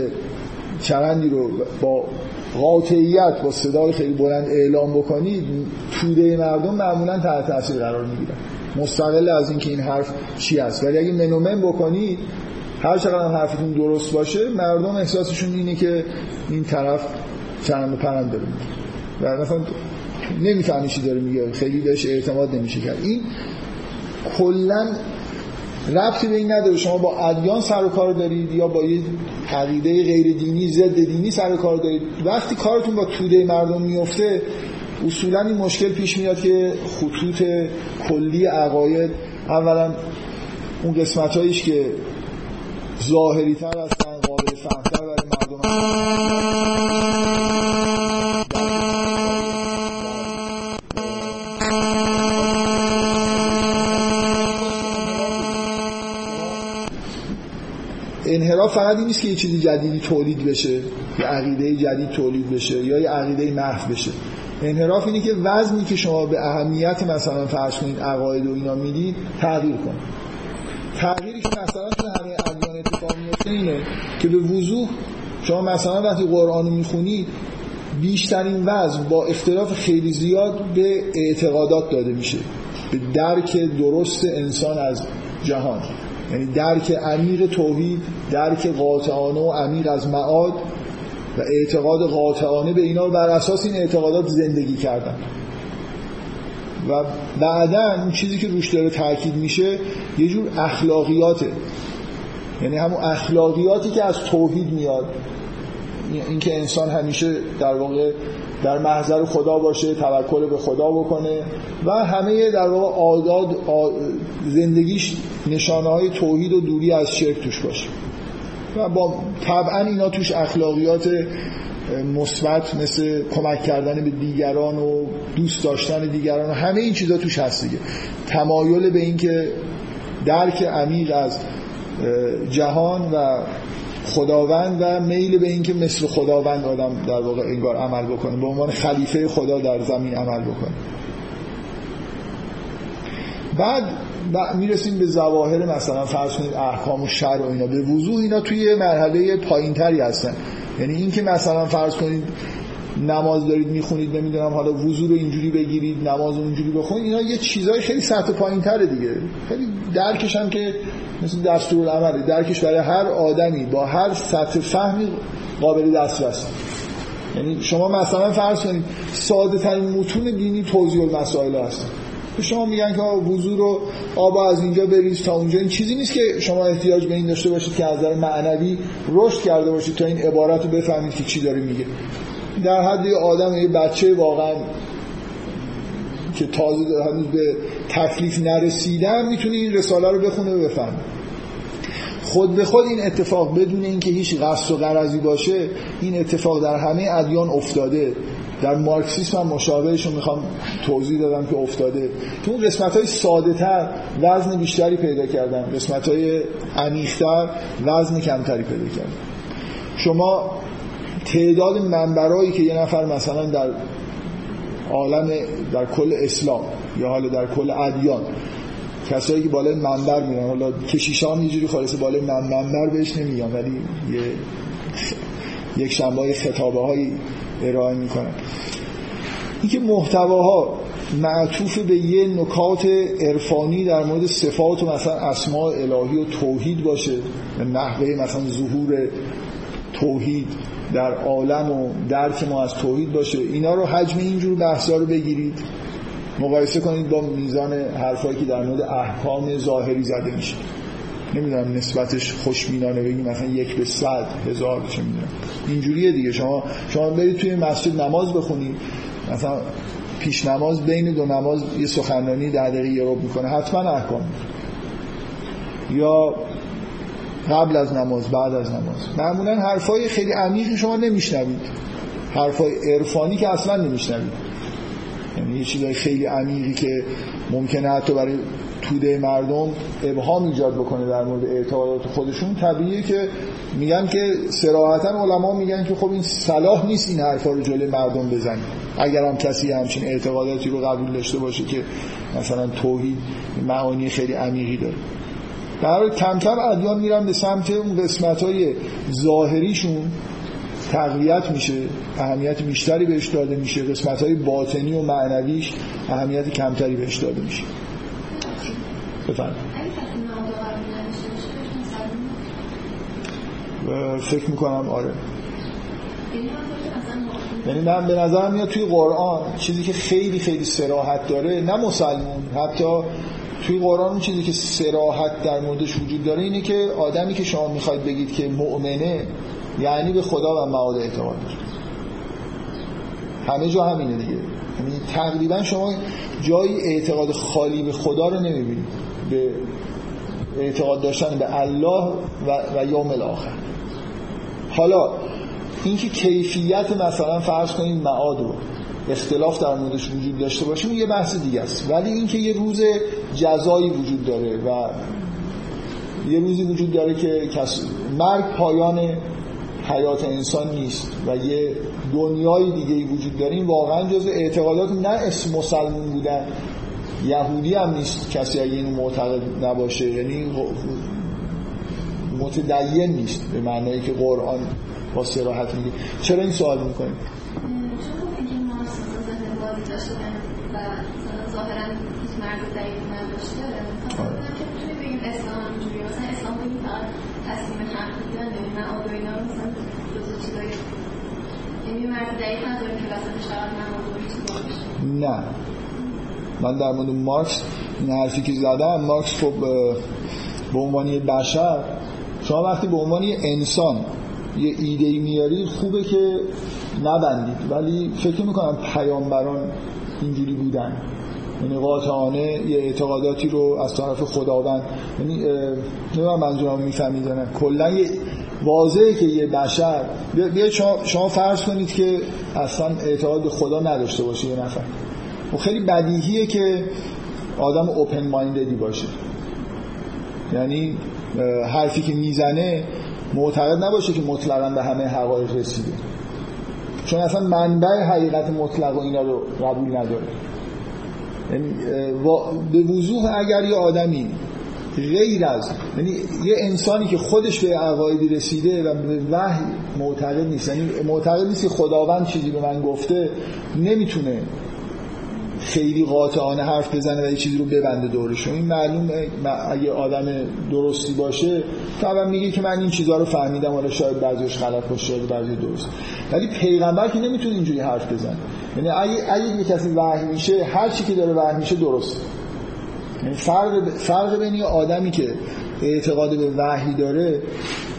چرندی رو با قاطعیت با صدای خیلی بلند اعلام بکنید توده مردم معمولا تحت تاثیر قرار می‌گیرن. مستقل از اینکه این حرف چی است. ولی اگه منومن بکنید هر چقدر هم حرفتون درست باشه مردم احساسشون اینه که این طرف چرند و پرند داره و مثلا نمی‌فهمی چی داره میگه. خیلی بهش اعتماد نمیشه کرد. این کلا ربطی به این نداره. شما با ادیان سر و کار دارید یا با یه عقیده غیر دینی ضد دینی سر و کار دارید. وقتی کارتون با توده مردم میفته اصولا این مشکل پیش میاد که خطوط کلی عقاید اولا اون قسمت که ظاهری تر هستن قابل فهمتر برای مردم. انحراف فقط این نیست که یه چیزی جدیدی تولید بشه یه عقیده جدید تولید بشه یا یه عقیده محو بشه. انحراف اینه که وزنی که شما به اهمیت مثلا فرض کنید عقاید و اینا می‌دید تغییر کنه تغییری که مثلا تو همه ادیان اتفاق میفته اینه که به وضوح شما مثلا وقتی قرآن رو می‌خونید بیشترین وزن با اختلاف خیلی زیاد به اعتقادات داده میشه. به درک درست انسان از جهان. یعنی درک عمیق توحید درک قاطعانه و عمیق از معاد و اعتقاد قاطعانه به اینا بر اساس این اعتقادات زندگی کردن. و بعدا اون چیزی که روش داره تاکید میشه یه جور اخلاقیاته. یعنی همون اخلاقیاتی که از توحید میاد. اینکه انسان همیشه در واقع در محضر خدا باشه توکل به خدا بکنه و همه در واقع عادات زندگیش نشانه های توحید و دوری از شرک توش باشه. و با طبعا اینا توش اخلاقیات مثبت مثل کمک کردن به دیگران و دوست داشتن دیگران و همه این چیزا توش هست دیگه. تمایل به اینکه درک عمیق از جهان و خداوند و میل به اینکه مثل خداوند آدم در واقع انگار عمل بکنه به عنوان خلیفه خدا در زمین عمل بکنه. بعد می‌رسیم به ظواهر مثلا فرض کنید احکام و شر و اینا. به وضوح اینا توی مرحله پایینتری هستن. یعنی این که مثلا فرض کنید نماز دارید می‌خونید نمی‌دونم حالا وضو رو اینجوری بگیرید نماز رو اینجوری بخونید اینا یه چیزای خیلی سطح پایین تره دیگه. خیلی درکش هم که مثل دستور العمله درکش برای هر آدمی با هر سطح فهمی قابل دسترس. یعنی شما مثلا فرض کنید ساده ترین متون دینی توضیح المسائل هست. شما میگن که وضو رو آب از اینجا بریز تا اونجا. این چیزی نیست که شما احتیاج به این داشته باشید که از نظر معنوی رشد کرده باشید تا این عبارت رو بفهمید که چی داره میگه. در حد یه آدم یه بچه واقعا که تازه هنوز به تکلیف نرسیدن می‌تونه این رساله رو بخونه و بفهمه. خود به خود این اتفاق بدون اینکه هیچ قصد و غرضی باشه این اتفاق در همه ادیان افتاده. در مارکسیسم هم مشابهش رو می‌خوام توضیح دادم که افتاده. تو اون قسمت های ساده تر وزن بیشتری پیدا کردن. قسمت های عمیقتر وزن کمتری پیدا کردن. شما تعداد منبرایی که یه نفر مثلا در عالم در کل اسلام یا حالا در کل ادیان کسایی که بالای منبر میرن حالا کشیشان یه جوری خالص بالای منبر بهش نمیگن ولی یه *laughs* یک شنبه خطابه های ارائه می‌کنن. اینکه محتواها معطوف به یه نکات عرفانی در مورد صفات و مثلا اسماء الهی و توحید باشه نحوه مثلا ظهور توحید در عالم و درک ما از توحید باشه. اینا رو حجم اینجور بحثا رو بگیرید. مقایسه کنید با میزان حرفایی که در مورد احکام ظاهری زده میشه. نمی‌دونم نسبتش خوشبینانه بگیم مثلا یک به صد هزار چه می‌دونم. اینجوریه دیگه. شما شما برید توی مسجد نماز بخونید. مثلا پیش نماز بین دو نماز یه سخنرانی در دقیقه یه روب می‌کنه. حتما احکام. یا قبل از نماز بعد از نماز. معمولا حرفای خیلی عمیقی شما نمیشنوید. حرفای عرفانی که اصلا نمیشنوید. یعنی یه چیزای خیلی عمیقی که ممکنه حتی برای توده مردم ابهام ایجاد بکنه در مورد اعتقادات خودشون. طبیعیه که میگن که سراحتا علما میگن که خب این صلاح نیست این حرفا رو جلوی مردم بزنید اگر هم کسی همچین اعتقاداتی رو قبول داشته باشه که مثلا توحید معانی خیلی عمیقی داره. در کم کم ادیان میرن به سمت اون قسمت های ظاهریشون تقویت میشه اهمیت بیشتری بهش داده میشه قسمت های باطنی و معنویش اهمیت کمتری بهش داده میشه. بفرمایید. فکر می‌کنم آره. یعنی من به نظر میاد توی قرآن چیزی که خیلی خیلی سراحت داره نه مسلمون حتی توی قرآن چیزی که سراحت در موردش وجود داره اینه که آدمی که شما می‌خواید بگید که مؤمنه یعنی به خدا و معاد اعتقاد داره همه جا همینه دیگه. یعنی تقریبا شما جایی اعتقاد خالی به خدا رو نمی‌بینید. به اعتقاد داشتن به الله و, و یوم الاخر. حالا اینکه کیفیت مثلا فرض کنید معاد رو. اختلاف در موردش وجود داشته باشه یه بحث دیگه است. ولی اینکه یه روز جزایی وجود داره و یه روزی وجود داره که کس مرگ پایان حیات انسان نیست و یه دنیای دیگه وجود داره این واقعا جز اعتقادات نه اسم مسلمون بودن یهودی هم نیست کسی اگه اینو معتقد نباشه یعنی متدین نیست به معنایی که قرآن با سراحت میگه. چرا این سوال می‌کنیم و ظاهرا هیچ مرد ضعیف نداشته. که توی بگیم اسلام اینجوری مثلا اسلام بگیم فقط تصمیم حق دیدن من آدو اینا رو مثلا جزو چیزایی یعنی مرد ضعیف نداره که وسط شرط نماز نه. من در مورد مارکس این حرفی که زدم مارکس خب به عنوان بشر شما وقتی به عنوان انسان یه ایده ای میاری خوبه که نبندید. ولی فکر می‌کنم پیامبران اینجوری بودن. یعنی قاطعانه یه اعتقاداتی رو از طرف خداوند یعنی نمی‌دونم منظورم می‌فهمید نه. کلا واضحه که یه بشر بیا شما, شما فرض کنید که اصلا اعتقاد به خدا نداشته باشه یه نفر. و خیلی بدیهیه که آدم اوپن ماینددی باشه. یعنی حرفی که می‌زنه معتقد نباشه که مطلقا به همه حقایق رسیده. چون اصلا منبع حقیقت مطلق و اینا رو قبول نداره. یعنی به وضوح اگر یه آدمی غیر از یعنی یه انسانی که خودش به عقایدی رسیده و به وحی معتقد نیست یعنی معتقد نیست که خداوند چیزی به من گفته نمی‌تونه خیلی قاطعانه حرف بزنه و یه چیزی رو ببنده دورش. این معلوم اگه آدم درستی باشه طبعا میگه که من این چیزها رو فهمیدم حالا شاید بعضیش غلط باشه شاید بعضی درست. ولی پیغمبر که نمی‌تونه اینجوری حرف بزنه. یعنی اگه اگه یه کسی وحی میشه هر چی که داره وحی میشه درست. یعنی فرق فرق بین یه آدمی که اعتقاد به وحی داره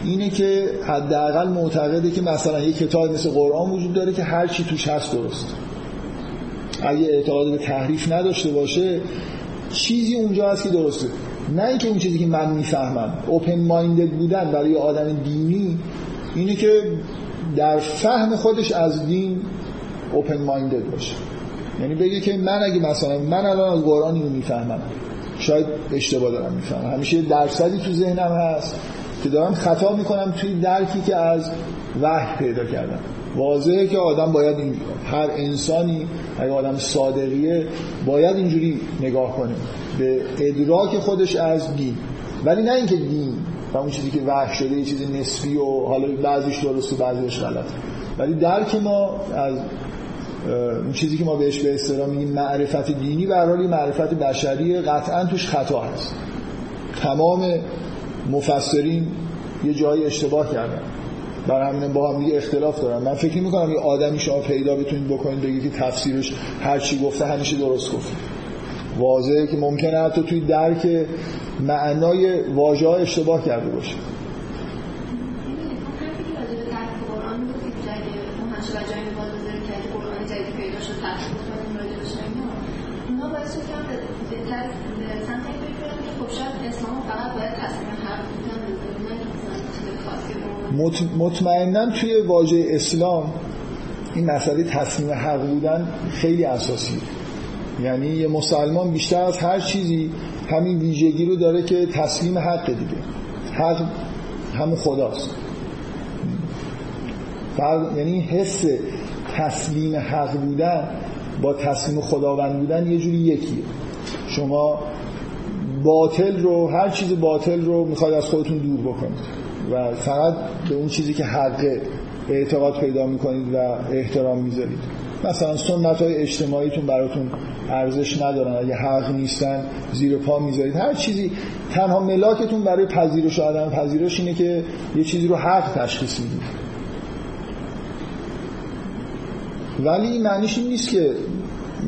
اینه که حداقل معتقده که مثلا یه کتاب مثل قرآن وجود داره که هر چی توش هست درست. اگه اعتقاد به تحریف نداشته باشه چیزی اونجا هست که درسته. نه اینکه اون چیزی که من می‌فهمم اوپن مایندد بودن برای آدم دینی اینه که در فهم خودش از دین اوپن مایندد باشه. یعنی بگه که من اگه مثلا من الان از قرآن اینو می‌فهمم. شاید اشتباه دارم می‌فهمم. همیشه درصدی تو ذهنم هست که دارم خطا می‌کنم توی درکی که از وحی پیدا کردن. واضحه که آدم باید این هر انسانی اگه آدم صادقیه باید اینجوری نگاه کنه. به ادراک خودش از دین. ولی نه اینکه دین و اون چیزی که وحی شده یه چیز نسبی و حالا بعضیش درست و بعضیش غلط. ولی درک ما از اون چیزی که ما بهش به اصطلاح میگیم معرفت دینی به حال معرفت بشری قطعا توش خطا هست. تمام مفسرین یه جایی اشتباه کردن. برای همین با هم دیگه اختلاف دارن. من فکر می‌کنم یه آدمی شما پیدا بتونید بکنید بگید که تفسیرش هر چی گفته همیشه درست گفته واضحه که ممکنه حتی توی درک معنای واژه اشتباه کرده باشه. مطمئنا توی واژه اسلام این مسئله تصمیم حق بودن خیلی اساسیه یعنی یه مسلمان بیشتر از هر چیزی همین ویژگی رو داره که تسلیم حق دیگه. حق همون خداست. یعنی حس تسلیم حق بودن با تسلیم خداوند بودن یه جوری یکیه. شما باطل رو هر چیز باطل رو می‌خواید از خودتون دور بکنید. و فقط به اون چیزی که حقه اعتقاد پیدا می‌کنید و احترام می‌ذارید. مثلا سنت های اجتماعیتون براتون ارزش ندارن. اگه حق نیستن زیر پا می‌ذارید. هر چیزی تنها ملاکتون برای پذیرش آدم پذیرش اینه که یه چیزی رو حق تشخیص می‌دید ولی این معنیش این نیست که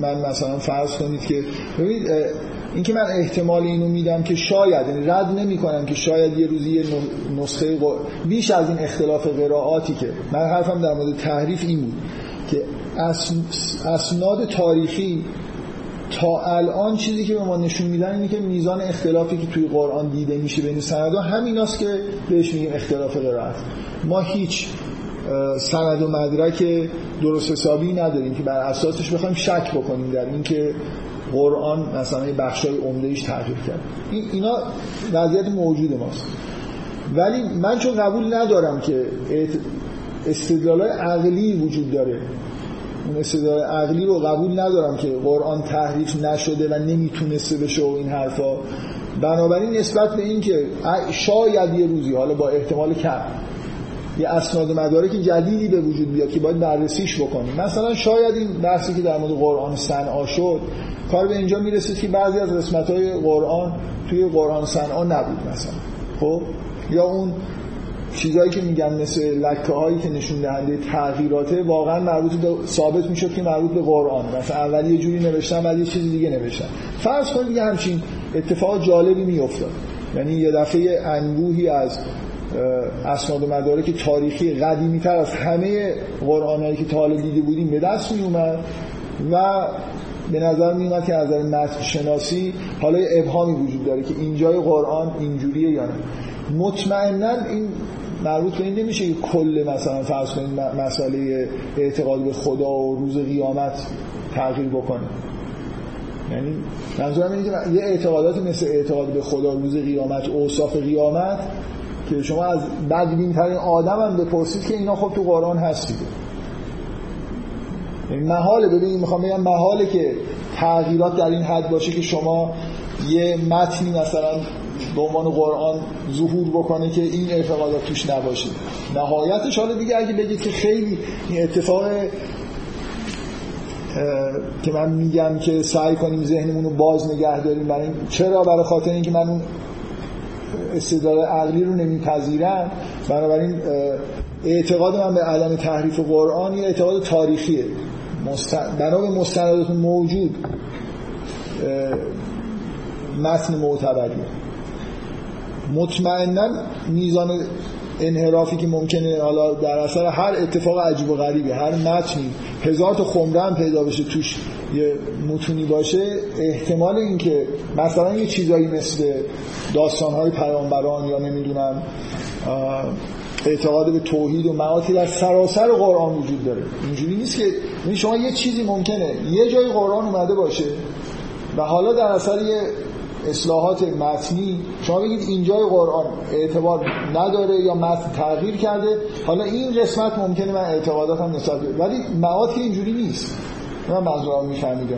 من مثلا فرض کنید که ببینید اینکه من احتمال اینو میدم که شاید یعنی رد نمی کنم که شاید یه روزی یه نسخه بیش از این اختلاف قرائاتی که من حرفم در مورد تحریف این بود که اسناد تاریخی تا الان چیزی که به ما نشون میدن اینه که میزان اختلافی که توی قرآن دیده میشه بین سندها همین است که بهش میگیم اختلاف قرائت. ما هیچ سند و مدرک درست حسابی نداریم که بر اساسش بخوایم شک بکنیم در اینکه قرآن مثلا بخشای عمدهش تغییر کرد. این اینا وضعیت موجود ماست. ولی من چون قبول ندارم که استدلال عقلی وجود داره. اون استدلال عقلی رو قبول ندارم که قرآن تحریف نشده و نمی‌تونسته بشه و این حرفا. بنابراین نسبت به این که شاید یه روزی حالا با احتمال کم. یه اسناد مدارک جدیدی به وجود بیاد که باید بررسیش بکنیم. مثلا شاید این بحثی که در مورد قرآن صنعا شد کار به اینجا می‌رسید که بعضی از قسمت های قرآن توی قرآن صنعا نبود مثلا. خب؟ یا اون چیزایی که میگن مثل لکه هایی که نشون دهنده تغییراته واقعا مربوط ثابت می‌شد که مربوط به قرآن. مثلا اول یه جوری نوشتن بعد یه چیزی دیگه نوشتن. فرض کنید همچین اتفاق جالبی میافتاد. یعنی یه دفعه انبوهی از اسناد و مدارک تاریخی قدیمی تر از همه قرآن هایی که تا حالا دیده بودیم به دست می اومد و به نظر می که از متن شناسی حالا یه ابهامی وجود داره که اینجای قرآن اینجوریه یا نه. مطمئنا این مربوط به این نمیشه که کل مثلا فرض کنید مسئله اعتقاد به خدا و روز قیامت تغییر بکنه. یعنی منظورم اینه که یه اعتقاداتی مثل اعتقاد به خدا روز قیامت اوصاف قیامت که شما از بدبین ترین آدم هم بپرسید که اینا خب تو قرآن هستید یعنی محاله. ببینید می‌خوام بگم محاله که تغییرات در این حد باشه که شما یه متنی مثلا به عنوان قرآن ظهور بکنه که این اعتقادات توش نباشه. نهایتش حالا دیگه اگه بگید که خیلی این اتفاق که من میگم که سعی کنیم ذهنمون رو باز نگه داریم برای چرا؟ برای خاطر اینکه من اون استدلال عقلی رو نمیپذیرم بنابراین اعتقاد من به عدم تحریف قرآن یه اعتقاد تاریخیه. بنا به مستندات موجود متن معتبریه مطمئنا میزان انحرافی که ممکنه حالا در اثر هر اتفاق عجیب و غریبی هر متنی هزار تا خمره هم پیدا بشه توش یه متونی باشه احتمال اینکه مثلا یه چیزایی مثل داستانهای پیامبران یا نمی‌دونم اعتقاد به توحید و معاتی در سراسر قرآن وجود داره. اینجوری نیست که یعنی شما یه چیزی ممکنه یه جای قرآن اومده باشه و حالا در اثر یه اصلاحات متنی. شما بگید اینجای قرآن اعتبار نداره یا متن تغییر کرده. حالا این قسمت ممکنه من اعتقاداتم نسبت ولی معاد که اینجوری نیست. من منظورم می‌فهمید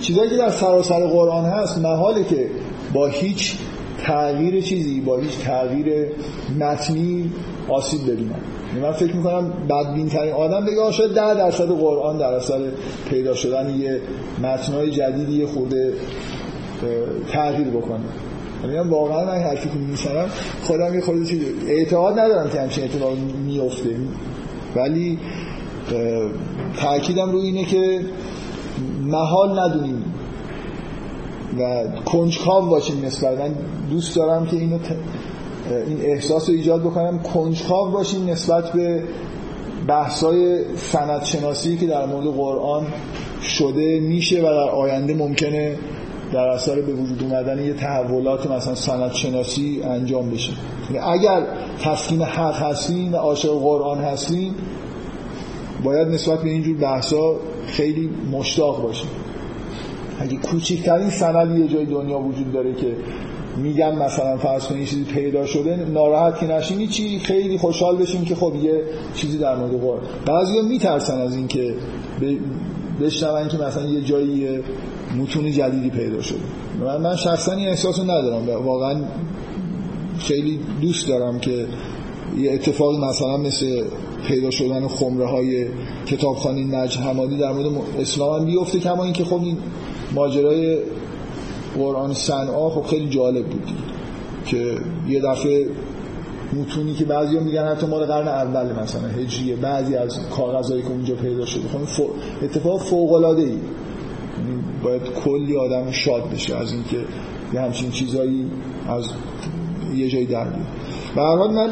چیزایی که در سراسر قرآن هست محاله که با هیچ تغییر چیزی با هیچ تغییر متنی آسیب ببینم یعنی من فکر می‌کنم بدبین ترین آدم بگه شاید ده درصد قرآن در اثر پیدا شدن یه متنای جدیدی خورده تغییر بکنه. یعنی واقعا من حرفی که میشنم خودم یه خورده چیز اعتقاد ندارم که همچین اتفاقی میفته ولی تاکیدم رو اینه که محال ندونیم و کنجکاو باشیم نسبت. من دوست دارم که اینو این احساس رو ایجاد بکنم. کنجکاو باشیم نسبت به بحثای سند شناسی که در مورد قرآن شده میشه و در آینده ممکنه در اثر به وجود اومدن یه تحولات مثلا سند شناسی انجام بشه. یعنی اگر تسکین حق هستیم و عاشق قرآن هستیم باید نسبت به اینجور بحثا خیلی مشتاق باشیم. اگه کوچکترین سند یه جای دنیا وجود داره که میگم مثلا فرض کنید چیزی پیدا شده ناراحت که نشین چی خیلی خوشحال بشیم که خب یه چیزی در مورد قرآن. بعضیا میترسن از اینکه بشنون که مثلا یه جایی متون جدیدی پیدا شده. من من شخصا این احساسو ندارم واقعا خیلی دوست دارم که یه اتفاقی مثلا مثل پیدا شدن خمره های کتابخانه نجم حمادی در مورد اسلام هم بیفته کما اینکه خب این ماجرای قرآن صنعا خب خیلی جالب بود که یه دفعه متونی که بعضی میگن حتی مال قرن اول مثلا هجریه بعضی از کاغذهایی که اونجا پیدا شده. خب اتفاق فوق ای باید کلی آدم شاد بشه از اینکه یه همچین چیزایی از یه جایی در بیاد. به هر من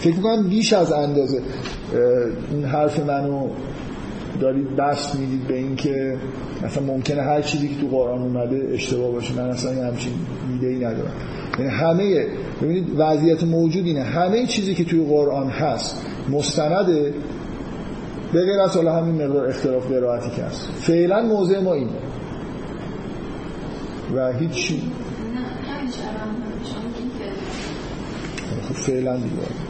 فکر می‌کنم بیش از اندازه این حرف منو دارید بست می‌دید به این که مثلا ممکنه هر چیزی که تو قرآن اومده اشتباه باشه. من اصلا همچین ایده ای ندارم. یعنی همه ببینید وضعیت موجود اینه. همه چیزی که توی قرآن هست مستنده به غیر از حالا همین مقدار اختلاف قرائتی که هست. فعلا موضع ما اینه. و هیچ چی خب فعلا دیگه.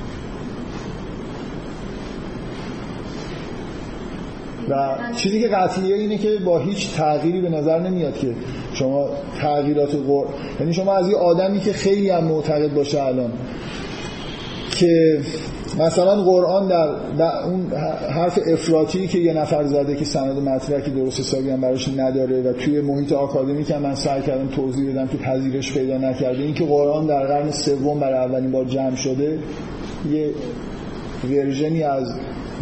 و چیزی که قطعیه اینه که با هیچ تغییری به نظر نمیاد که شما تغییرات قرآن یعنی شما از یه آدمی که خیلی هم معتقد باشه الان که مثلا قرآن در, اون حرف افراطی که یه نفر زده که سند مطرح که درست حسابی هم براش نداره و توی محیط آکادمی که من سعی کردم توضیح بدم که پذیرش پیدا نکرده این که قرآن در قرن سوم برای اولین بار جمع شده یه ورژنی از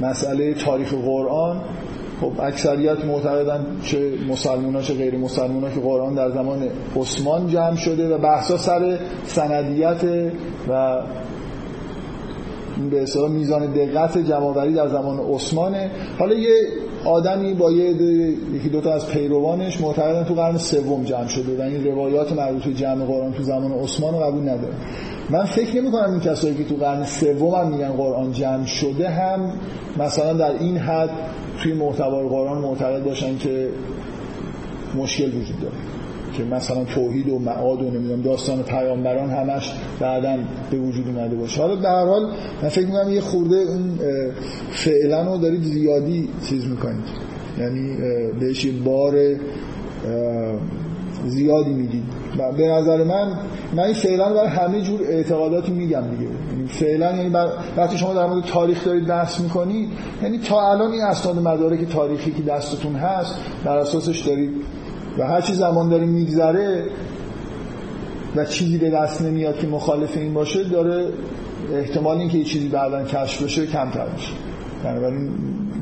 مسئله تاریخ قرآن خب اکثریت معتقدن چه مسلمان چه غیر مسلمان که قرآن در زمان عثمان جمع شده و بحثا سر سندیت و به اصطلاح میزان دقت جمعآوری در زمان عثمانه. حالا یه آدمی با یه یکی دوتا از پیروانش معتقدن تو قرن سوم جمع شده و این روایات مربوط به جمع قرآن تو زمان عثمان رو قبول نداره. من فکر نمی کنم این کسایی که تو قرن سوم هم میگن قرآن جمع شده هم مثلا در این حد توی محتوای قرآن معتقد باشن که مشکل وجود داره. که مثلا توحید و معاد و نمی‌دونم داستان پیامبران همش بعدا به وجود اومده باشه. حالا در هر حال من فکر می‌کنم یه خورده اون فعلا رو دارید زیادی چیز می‌کنید. یعنی بهش یه بار زیادی می‌دید به نظر من من این فعلا برای همه جور اعتقاداتی میگم دیگه. یعنی فعلا یعنی وقتی شما در مورد تاریخ دارید بحث می‌کنید یعنی تا الان این اسناد مدارک تاریخی که دستتون هست بر اساسش دارید و هر چی زمان داره میگذره و چیزی به دست نمیاد که مخالف این باشه داره احتمال اینکه یه چیزی بعدا کشف بشه کمتر میشه. بنابراین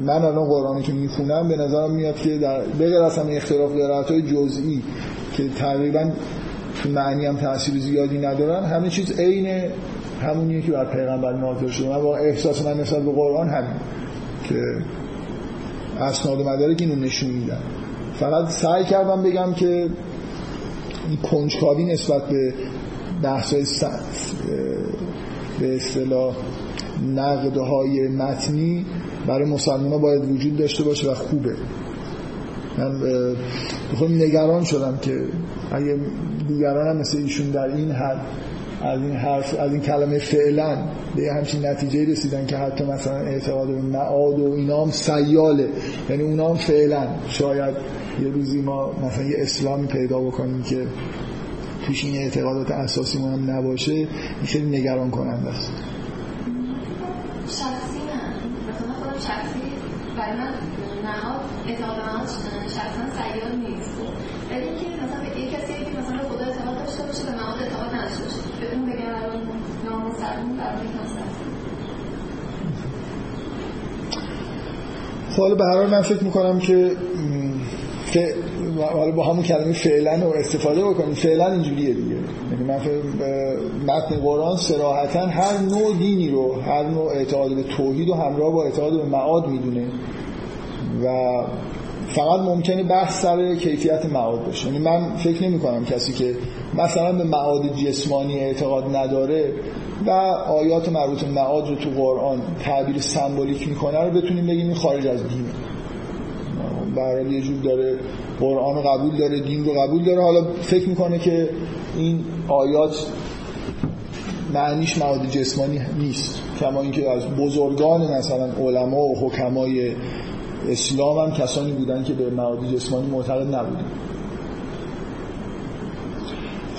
من الان قرآنی که می‌خونم به نظرم میاد که در بغیر از همه اختلاف های جزئی که تقریبا تو معنی هم تاثیر زیادی ندارن همه چیز عین همونیه که بر پیغمبر نازل شده. من با احساس من نسبت به قرآن همین که اسناد و مدارک اینو نشون میدن. فقط سعی کردم بگم که این کنجکاوی نسبت به بحثای به اصطلاح نقدهای متنی برای مسلمان باید وجود داشته باشه و خوبه. من بخوام نگران شدم که اگه دیگران هم مثل ایشون در این حد از این حرف از این کلمه فعلا به همچین نتیجه رسیدن که حتی مثلا اعتقاد به معاد و اینا هم سیاله. یعنی اونا هم فعلا شاید یه روزی ما مثلا یه اسلامی پیدا بکنیم که توش این اعتقادات اساسی ما هم نباشه این خیلی نگران کننده است. شخصی نه. مثلا خودم شخصی برای من نهاد اعتقاد نهاد شخصا سیال نیست ولی اینکه مثلا به یک کسی که مثلا به خدا اعتقاد داشته باشه به نهاد اعتقاد نداشته باشه به اون بگم الان نامسلمون برای حالا به هر حال من فکر می‌کنم که حالا با همون کلمه فعلا رو استفاده بکنیم. فعلا اینجوریه دیگه. یعنی من متن قرآن سراحتا هر نوع دینی رو هر نوع اعتقاد به توحید و همراه با اعتقاد به معاد می‌دونه. و فقط ممکنه بحث سر کیفیت معاد باشه. یعنی من فکر نمی کنم کسی که مثلا به معاد جسمانی اعتقاد نداره و آیات مربوط به معاد رو تو قرآن تعبیر سمبولیک می‌کنه رو بتونیم بگیم این خارج از دینه برحال یه جور داره قرآن رو قبول داره دین رو قبول داره. حالا فکر می‌کنه که این آیات معنیش مواد جسمانی نیست. کما اینکه از بزرگان مثلا علما و حکمای اسلام هم کسانی بودن که به مواد جسمانی معتقد نبودن.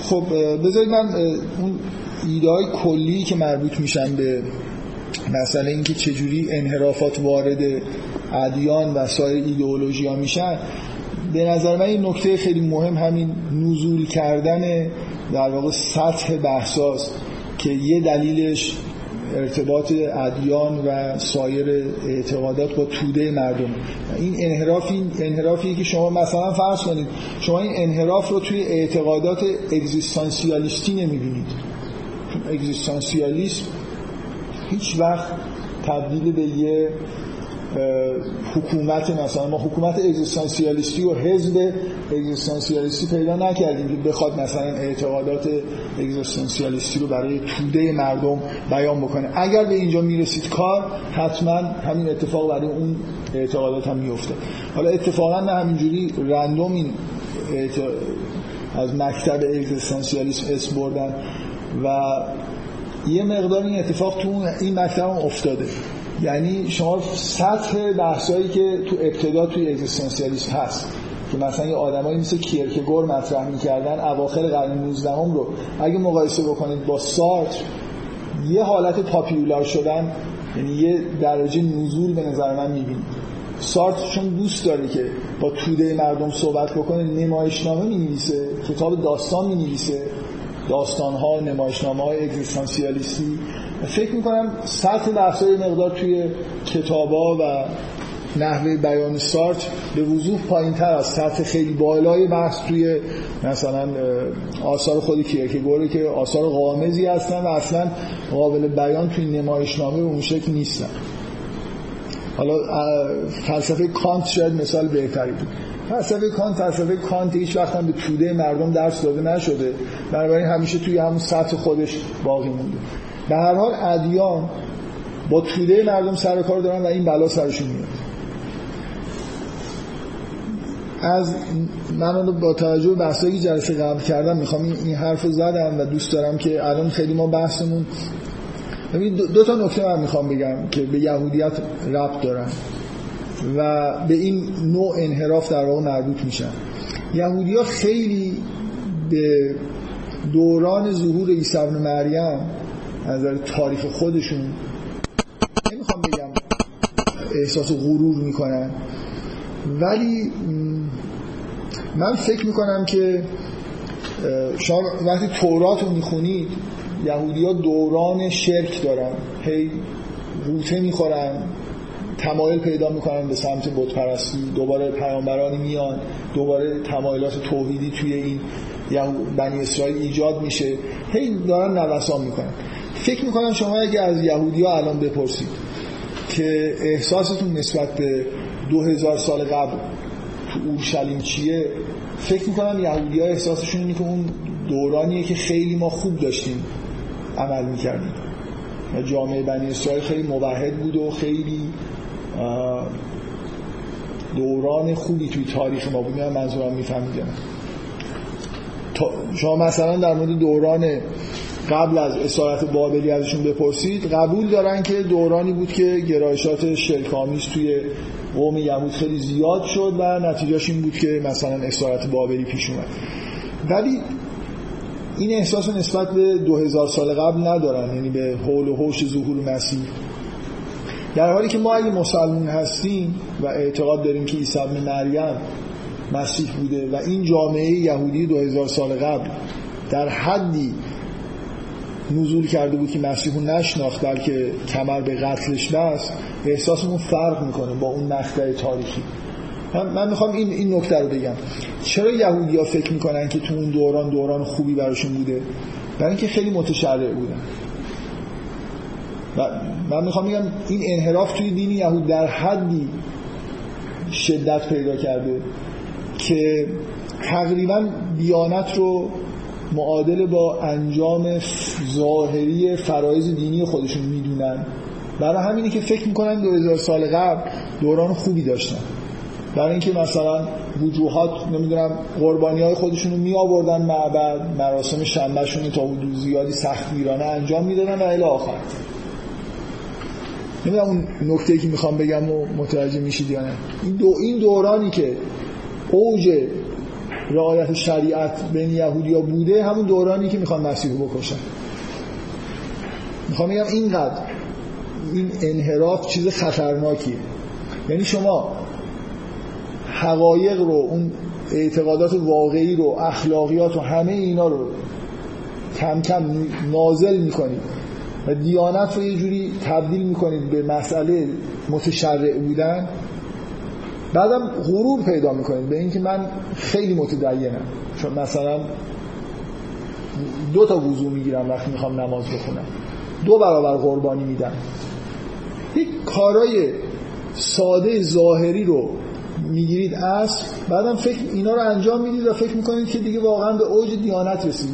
خب بذارید من اون ایده های کلی که مربوط میشن به مثلا اینکه چجوری انحرافات وارد ادیان و سایر ایدئولوژی ها میشن به نظر من این نکته خیلی مهم همین نزول کردن در واقع سطح بحثاست که یه دلیلش ارتباط ادیان و سایر اعتقادات با توده مردم. این انحرافی انحرافی که شما مثلا فرض کنید شما این انحراف رو توی اعتقادات اگزیستانسیالیستی نمی‌بینید. اگزیستانسیالیسم هیچ وقت تبدیل به یه حکومت مثلا ما حکومت اگزیستانسیالیستی و حزب اگزیستانسیالیستی پیدا نکردیم که بخواد مثلا اعتقادات اگزیستانسیالیستی رو برای توده مردم بیان بکنه. اگر به اینجا می‌رسید کار حتما همین اتفاق برای اون اعتقادات هم میفته حالا اتفاقا نه همینجوری رندوم این از مکتب اگزیستانسیالیسم اسم بردن و یه مقدار این اتفاق تو این مکتب افتاده. یعنی شما سطح بحثایی که تو ابتدا توی اگزیستانسیالیسم هست که مثلا یه آدمایی مثل کیرکگور مطرح می‌کردن اواخر قرن 19 هم رو اگه مقایسه بکنید با سارتر یه حالت پاپیولار شدن یعنی یه درجه نزول به نظر من می‌بینید سارتر چون دوست داره که با توده مردم صحبت بکنه نمایشنامه می‌نویسه کتاب داستان می‌نویسه. داستان ها نمایشنامه های اگزیستانسیالیستی فکر می‌کنم سطح بحثای مقدار توی کتابا و نحوه بیان سارت به وضوح پایین تر از سطح خیلی بالای بحث توی مثلا آثار خود کیرکگوره که آثار قامزی هستن و اصلا قابل بیان توی نمایشنامه به اون شکل نیستن. حالا فلسفه کانت شاید مثال بهتری بود. فلسفه کانت فلسفه کانت هیچ وقت هم به توده مردم درس داده نشده. بنابراین همیشه توی همون سطح خودش باقی مونده. به هر حال ادیان با توده مردم سر کار دارن و این بلا سرشون میاد. از من با توجه به بحثایی جلسه قبل کردم می‌خوام این حرف رو زدم و دوست دارم که الان خیلی ما بحثمون دو, دو تا نکته من می‌خوام بگم که به یهودیت ربط دارن و به این نوع انحراف در واقع مربوط میشن. یهودی خیلی به دوران ظهور عیسی مریم نظر تاریخ خودشون نمی‌خوام بگم احساس غرور می‌کنن. ولی من فکر می‌کنم که شما وقتی تورات رو می‌خونید یهودی ها دوران شرک دارن. هی غوطه می‌خورن تمایل پیدا می‌کنن به سمت بتپرستی. دوباره پیامبرانی میان دوباره تمایلات توحیدی توی این بنی اسرائیل ایجاد میشه. هی دارن نوسان می‌کنن. فکر می‌کنم شما اگه از یهودی ها الان بپرسید که احساستون نسبت به دو هزار سال قبل تو اورشلیم چیه فکر می‌کنم یهودی ها احساسشون اینه که اون دورانیه که خیلی ما خوب داشتیم عمل می‌کردیم. جامعه بنی اسرائیل خیلی موحد بود و خیلی دوران خوبی توی تاریخ ما بود. من منظورم میفهمیدم. شما مثلا در مورد دوران قبل از اسارت بابلی ازشون بپرسید قبول دارن که دورانی بود که گرایشات شرکامیز توی قوم یهود خیلی زیاد شد و نتیجهش این بود که مثلا اسارت بابلی پیش اومد. ولی این احساس نسبت به دو هزار سال قبل ندارن یعنی به حول و حوش ظهور مسیح. در حالی که ما اگه مسلمون هستیم و اعتقاد داریم که عیسی مریم مسیح بوده و این جامعه یهودی دو هزار سال قبل در حدی نزول کرده بود که مسیحو نشناخت بلکه کمر به قتلش بست احساسمون فرق می‌کنه با اون مقطع تاریخی. من می‌خوام این این نکته رو بگم. چرا یهودی ها فکر می‌کنن که تو اون دوران دوران خوبی براشون بوده؟ برای اینکه خیلی متشرع بودن. و من می‌خوام بگم این انحراف توی دین یهود در حدی شدت پیدا کرده که تقریبا دیانت رو معادل با انجام ظاهری فرایز دینی خودشون می‌دونن. برای همینی که فکر می‌کنن 2000 سال قبل دوران خوبی داشتن. برای اینکه مثلا وجوهات نمی‌دونم قربانی های خودشون رو می آوردن معبد مراسم شنبهشون تا حدود زیادی سخت میرانه انجام می‌دادن و الی آخر. نمی‌دونم اون نکته که می‌خوام بگم و متوجه میشید یا نه. این, دو این دورانی که اوج رعایت شریعت بین یهودیا بوده همون دورانی که می‌خوان مسیح رو بکشن. می‌خوام بگم اینقدر این انحراف چیز خطرناکیه یعنی شما حقایق رو اون اعتقادات واقعی رو اخلاقیات و همه اینا رو کم کم نازل می‌کنید و دیانت رو یه جوری تبدیل می‌کنید به مسئله متشرع بودن. بعدم غرور پیدا می‌کنید به اینکه من خیلی متدینم. چون مثلا دو تا وضو می‌گیرم وقتی می‌خوام نماز بخونم. دو برابر قربانی میدم. یک کارای ساده ظاهری رو می‌گیرید اصل بعدم فکر اینا رو انجام می‌دید و فکر می‌کنید که دیگه واقعا به اوج دیانت رسید.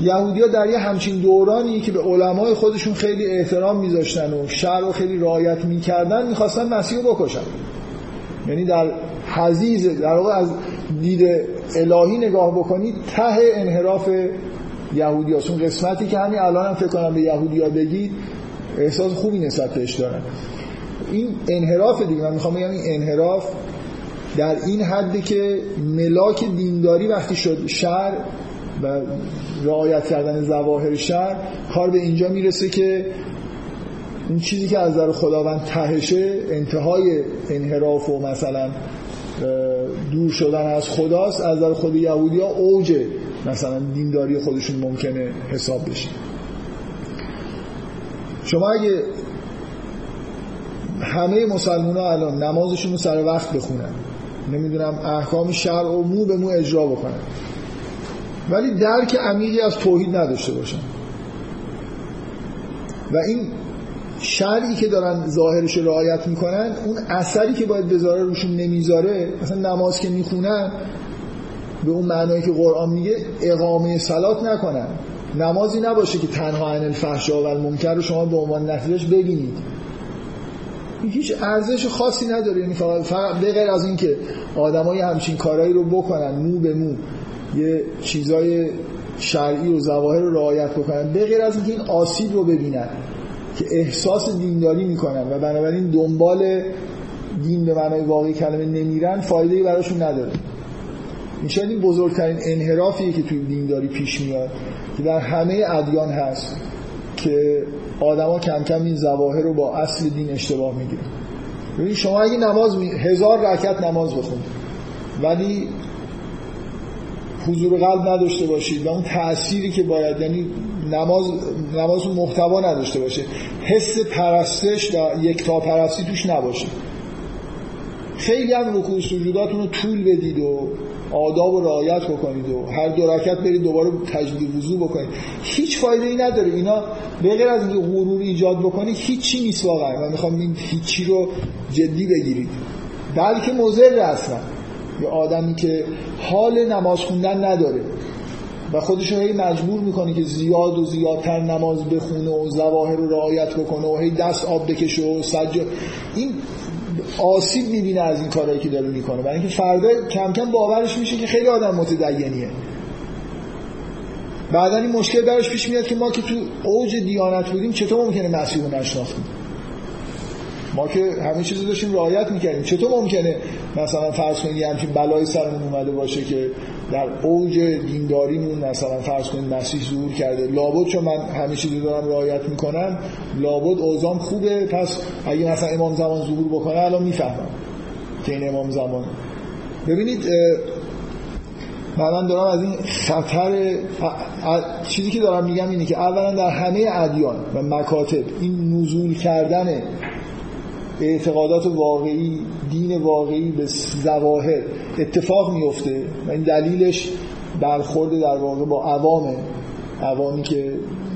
یهودی در یه همچین دورانی که به علمای خودشون خیلی احترام میذاشتن و شر رو خیلی رعایت می‌کردن می‌خواستن مسیح رو بکشن. یعنی در حزیز در واقع از دید الهی نگاه بکنید ته انحراف یهودی هستون قسمتی که همین الان هم فکر کنم به یهودی ها بگید احساس خوبی نسبت بهش دارن. این انحراف دیگه من می‌خوام بگم این انحراف در این حدی که ملاک دینداری وقتی شد شر و رعایت کردن زواهر شر کار به اینجا می‌رسه که اون چیزی که از در خداوند تهشه انتهای انحراف و مثلا دور شدن از خداست از در خود یهودی ها اوج مثلا دینداری خودشون ممکنه حساب بشه. شما اگه همه مسلمان ها الان نمازشون رو سر وقت بخونن نمی‌دونم احکام شرع و مو به مو اجرا بکنن ولی درک عمیقی از توحید نداشته باشن. و این شرعی که دارن ظاهرش رعایت می‌کنن اون اثری که باید بذاره روشون نمی‌ذاره مثلا نماز که می‌خونن به اون معنایی که قرآن میگه اقامه سلات نکنن. نمازی نباشه که تنها عن الفحشاء و المنکر رو شما به عنوان نتیجهش ببینید. هیچ ارزش خاصی نداره یعنی فقط, فقط به غیر از اینکه آدمای همچین کارهایی رو بکنن مو به مو یه چیزای شرعی و ظواهر رو رعایت بکنن به غیر از اینکه این آسیب رو ببینن. که احساس دینداری می‌کنن و بنابراین دنبال دین به معنای واقعی کلمه نمیرن فایده براشون نداره. این این بزرگترین انحرافیه که توی دینداری پیش میاد که در همه ادیان هست که آدما کم کم این ظواهر رو با اصل دین اشتباه می‌گیرن. ببین شما اگه نماز می... هزار رکعت نماز بخونید ولی حضور قلب نداشته باشید و اون تأثیری که باید یعنی نماز نماز محتوا نداشته باشه. حس پرستش و یک تا پرستی توش نباشه. خیلی هم رکوع سجوداتون رو طول بدید و آداب و رعایت بکنید و هر دو رکعت برید دوباره تجدید وضو بکنید. هیچ فایده ای نداره. اینا به غیر از اینکه غرور ایجاد بکنید هیچی نیست واقعا. من می‌خوام این هیچی رو جدی بگیرید. بلکه مضر اصلا. یه آدمی که حال نماز خوندن نداره و خودش هی مجبور می‌کنه که زیاد و زیادتر نماز بخونه و زواهر رو رعایت بکنه و هی دست آب بکشه و سجا این آسیب می‌بینه از این کارهایی که داره می‌کنه. برای اینکه فردا کم کم باورش میشه که خیلی آدم متدینیه. بعدا این مشکل براش پیش میاد که ما که تو اوج دیانت بودیم چطور ممکنه مسیح رو نشناختیم؟ ما که همه چیز داشتیم رعایت می‌کردیم. چطور ممکنه مثلا فرض کنید یه همچین بلای سرمون اومده باشه که در اوج دینداریمون مثلا فرض کنید مسیح ظهور کرده؟ لابد چون من همه چیزی دارم رعایت می‌کنم لابد اوزام خوبه پس اگه مثلا امام زمان ظهور بکنه الان می‌فهمم که این امام زمان. ببینید من دارم از این خطر چیزی که دارم میگم اینه که اولا در همه ادیان و مکاتب این نزول کردن اعتقادات واقعی دین واقعی به زواهر اتفاق میفته و این دلیلش برخورد در واقع با عوامه عوامی که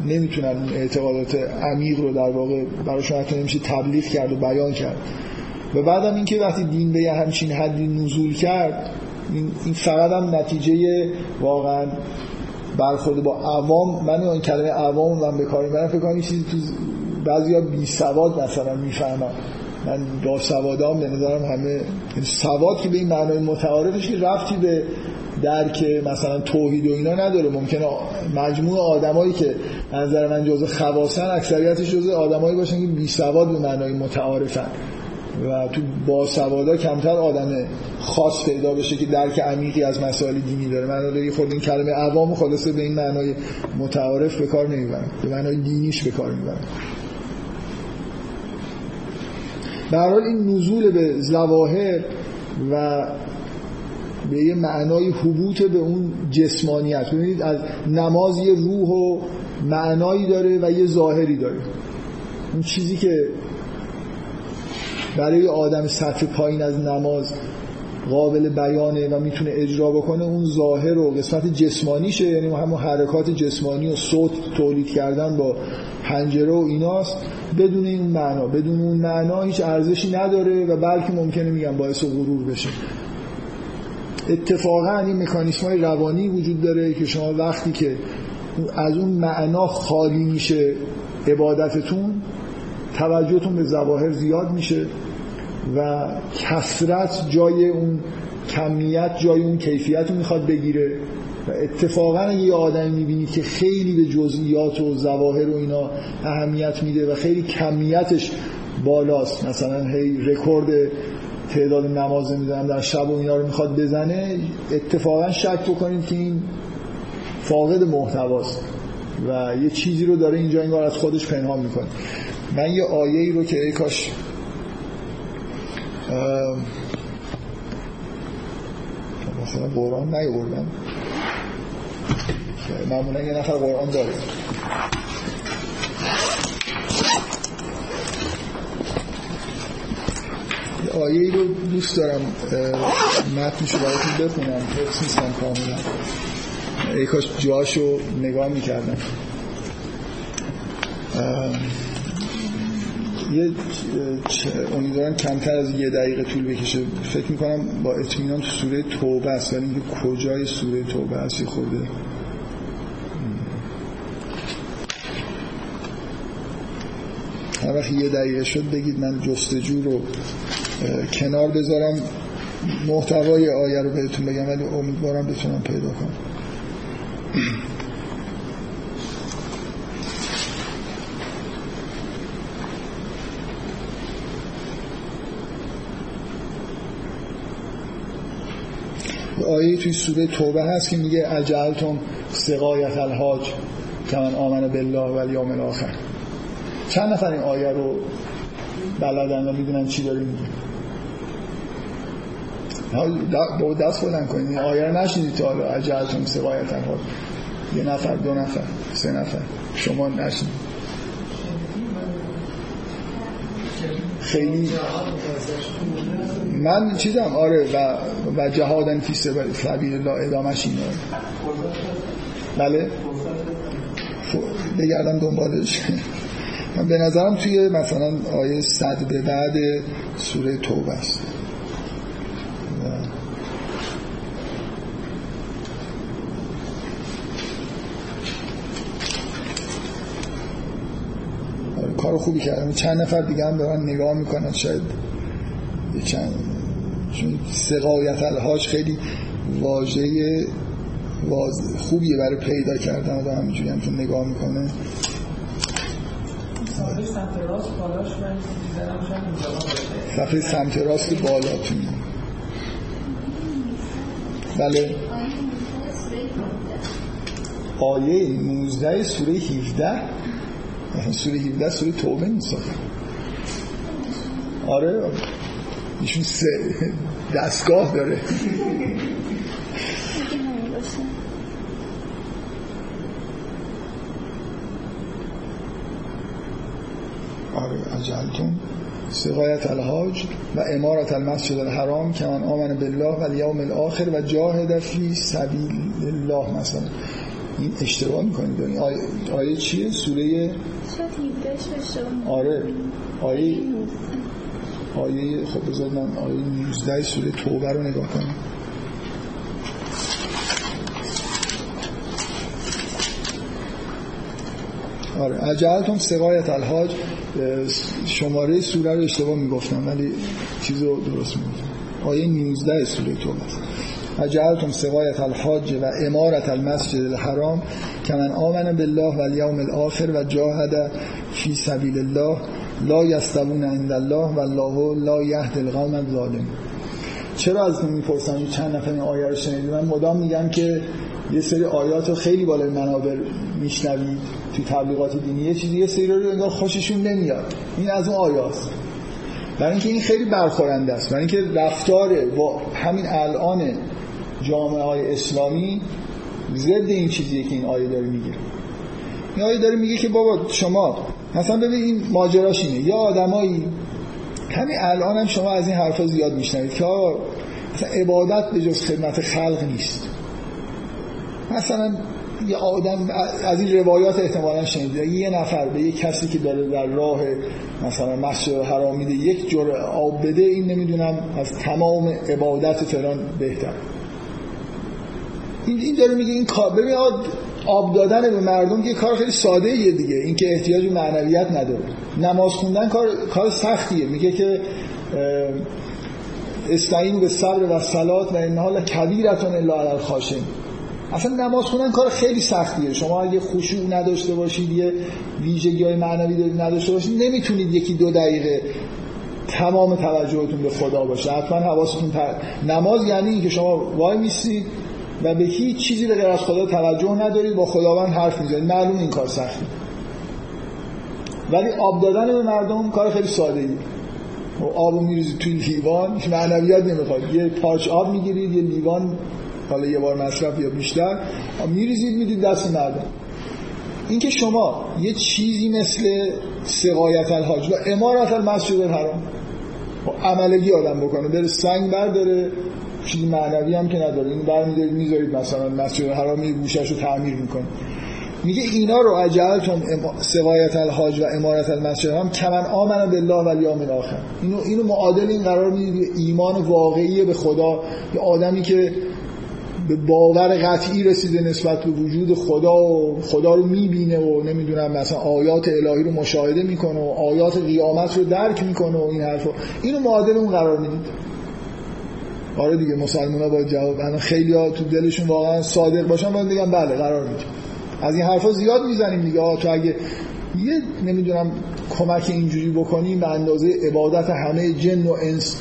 نمی‌تونن اعتقادات عمیق رو در واقع براشون حتی نمیشه تبلیغ کرد و بیان کرد. و بعدم اینکه وقتی دین به یه همچین حدی نزول کرد این فقط هم نتیجه واقعا برخورد با عوام. من این کلمه عوام من به کار فکر کنم چیزی تو بعضیا بی سواد مثلا می‌فهمم من با سوادام به نظرم همه سواد که به این معنای متعارفش که رفتی به درک مثلا توحید و اینا نداره. ممکنه مجموع آدمایی که نظر من جزء خواسن اکثریتش جزء آدمایی باشن که بی سواد به معنای متعارفن. و تو با سوادا کمتر آدم خاص پیدا بشه که درک عمیقی از مسائل دینی داره. من داری خود این کلمه عوام خلاصه به این معنای متعارف به کار نمی‌برم. به معنای دینیش به کار می‌برم حال این نزول به زواهر و به یه معنای حبوط به اون جسمانیت ببینید از نماز یه روح و معنایی داره و یه ظاهری داره. اون چیزی که برای آدم سطح پایین از نماز قابل بیانه و می‌تونه اجرا بکنه اون ظاهر و قسمت جسمانیشه. یعنی همون حرکات جسمانی و صوت تولید کردن با پنجره و ایناست. بدون این معنا بدون اون معنا هیچ ارزشی نداره و بلکه ممکنه میگم باعث غرور بشه. اتفاقا این مکانیسم های روانی وجود داره که شما وقتی که از اون معنا خالی میشه عبادتتون توجهتون به ظواهر زیاد میشه. و کسرت جای اون کمیت جای اون کیفیت رو می‌خواد بگیره و اتفاقا یه آدمی می‌بینید که خیلی به جزئیات و ظواهر و اینا اهمیت میده و خیلی کمیتش بالاست مثلا هی رکورد تعداد نماز می‌دونم در شب و اینا رو می‌خواد بزنه اتفاقا شک بکنید که این فاقد محتواست و یه چیزی رو داره اینجا انگار از خودش پنهان می‌کنه. من یه آیه ای رو که ای کاش مثلا قرآن نیوردم معمولا یه نفر قرآن داره. آیه ای رو دوست دارم متنشو براتون بخونم. حفظ نیستم کاملا. ای کاش جاشو نگاه می‌کردم. یه امیدوارم کمتر از یه دقیقه طول بکشه. فکر می‌کنم با اطمینان تو سوره توبه است. ولی اینکه کجای سوره توبه است خورده. هر وقت یه دقیقه شد بگید من جستجو رو کنار بذارم. محتوای آیه رو بهتون بگم ولی امیدوارم بتونم پیدا کنم. آیه توی سوره توبه هست که میگه اجلتم سقایت الحاج کمن آمن بالله و الیوم الاخر. چند نفر این آیه رو بلدن و می‌دونن چی داره میگه با دست بلند کنید. این آیه رو نشنیدید تا حالا اجلتم سقایت الحاج. یه نفر دو نفر سه نفر. شما نشنید خیلی من چیزم آره و, و جهادن فی سبیل الله ادامش اینه. بله؟ بگردم دنبالش. من به نظرم توی مثلا آیه صد به بعد سوره توبه است. کار خوبی کردم. چند نفر دیگه هم به من نگاه می‌کنن شاید چند چون سقایت الهاج خیلی واژه خوبیه برای پیدا کردن آدم همینجوری هم که نگاه می‌کنه. صفحه سمت راست بالا تو بله. آیه 19 سوره 17 *laughs* سوره 17 سوره توبه نیست. آره. ایشون سه دستگاه داره. *laughs* آره اجلتون سقایت الحاج و امارت المسجد الحرام که من آمن بالله و الیوم الاخر و جاهد فی سبیل الله مثلا. این اشتباه می‌کنید آیه, آیه چیه؟ سوره آره. آیه آیه خب بذار من آیه 19 سوره توبه رو نگاه کنم. آره. اجلتون سقایت الحاج شماره سوره رو اشتباه می‌گفتم ولی چیز رو درست می‌گفتم. آیه 19 سوره توبه. است اجلتم سقایت الحاج و امارت المسجد الحرام که من آمن بالله و الیوم الاخر و جاهد فی سبیل الله لا یستوون عند الله و الله لا یهد القوم الظالم چرا از می‌پرسم چند نفر این آیه رو شنیدید؟ من مدام میگم که یه سری آیات رو خیلی بالای منابر میشنوید تو تبلیغات دینی. یه چیزی یه سری رو انگار خوششون نمیاد. این از اون آیاست. برای اینکه این خیلی برخورنده است. برای اینکه رفتار با همین الان جامعه های اسلامی ضد این چیزیه که این آیه داره میگه. این آیه داره میگه که بابا شما مثلا ببین این ماجراش اینه. یا آدمایی همین الان هم شما از این حرفا زیاد میشنوید که آقا مثلا عبادت به جز خدمت خلق نیست. مثلا یه آدم از این روایات احتمالا شنیده. یه نفر به یه کسی که داره در راه مثلا مسجد حرام میده یک جور آب بده این نمی‌دونم از تمام عبادت فلان بهتر این این داره میگه این کار ببین آب دادن به مردم یه کار خیلی ساده ایه دیگه. این که احتیاج به معنویت نداره. نماز خوندن کار کار سختیه. میگه که استعین به صبر و صلات و این حال کبیرتون الا علی الخاشعین. اصلا نماز خوندن کار خیلی سختیه. شما اگه خشوع نداشته باشید یه ویژگی های معنوی نداشته باشید نمی‌تونید یکی دو دقیقه تمام توجهتون به خدا باشه. حتما حواستون تر... نماز یعنی اینکه شما وای میسید و به هیچ چیزی به غیر از خدا توجه ندارید با خداوند حرف می‌زنید معلوم این کار سخته. ولی آب دادن به مردم کار خیلی ساده ای آب میریزید توی لیوان معنویات نمی‌خواد. یه پارچ آب می‌گیرید یه لیوان حالا یه بار مصرف یا بیشتر میریزید می‌دید دست مردم. اینکه شما یه چیزی مثل سقایت الحاج و امارت المسجد الحرام عملگی آدم بکنه بره سنگ برداره چیزی معنوی هم که نداره. این برمیدارید می‌ذارید مثلا مسجد الحرام یه گوشش رو تعمیر می‌کنه. میگه اینا رو اجلتم سقایت الحاج و امارت المسجد هم کمن آمن بالله و الیوم الاخر. اینو اینو معادل این قرار می‌دید. ایمان واقعی به خدا. یه آدمی که به باور قطعی رسیده نسبت به وجود خدا و خدا رو می‌بینه و نمی‌دونم مثلا آیات الهی رو مشاهده می‌کنه و آیات قیامت رو درک می‌کنه و این حرفا. اینو معادل اون قرار می‌دید. آره دیگه مسلمان باید جواب الان خیلی ها تو دلشون واقعا صادق باشن باید بگم بله قرار میدیم از این حرفا زیاد می‌زنیم دیگه. تو اگه یه نمی‌دونم کمک اینجوری بکنیم به اندازه عبادت همه جن و انس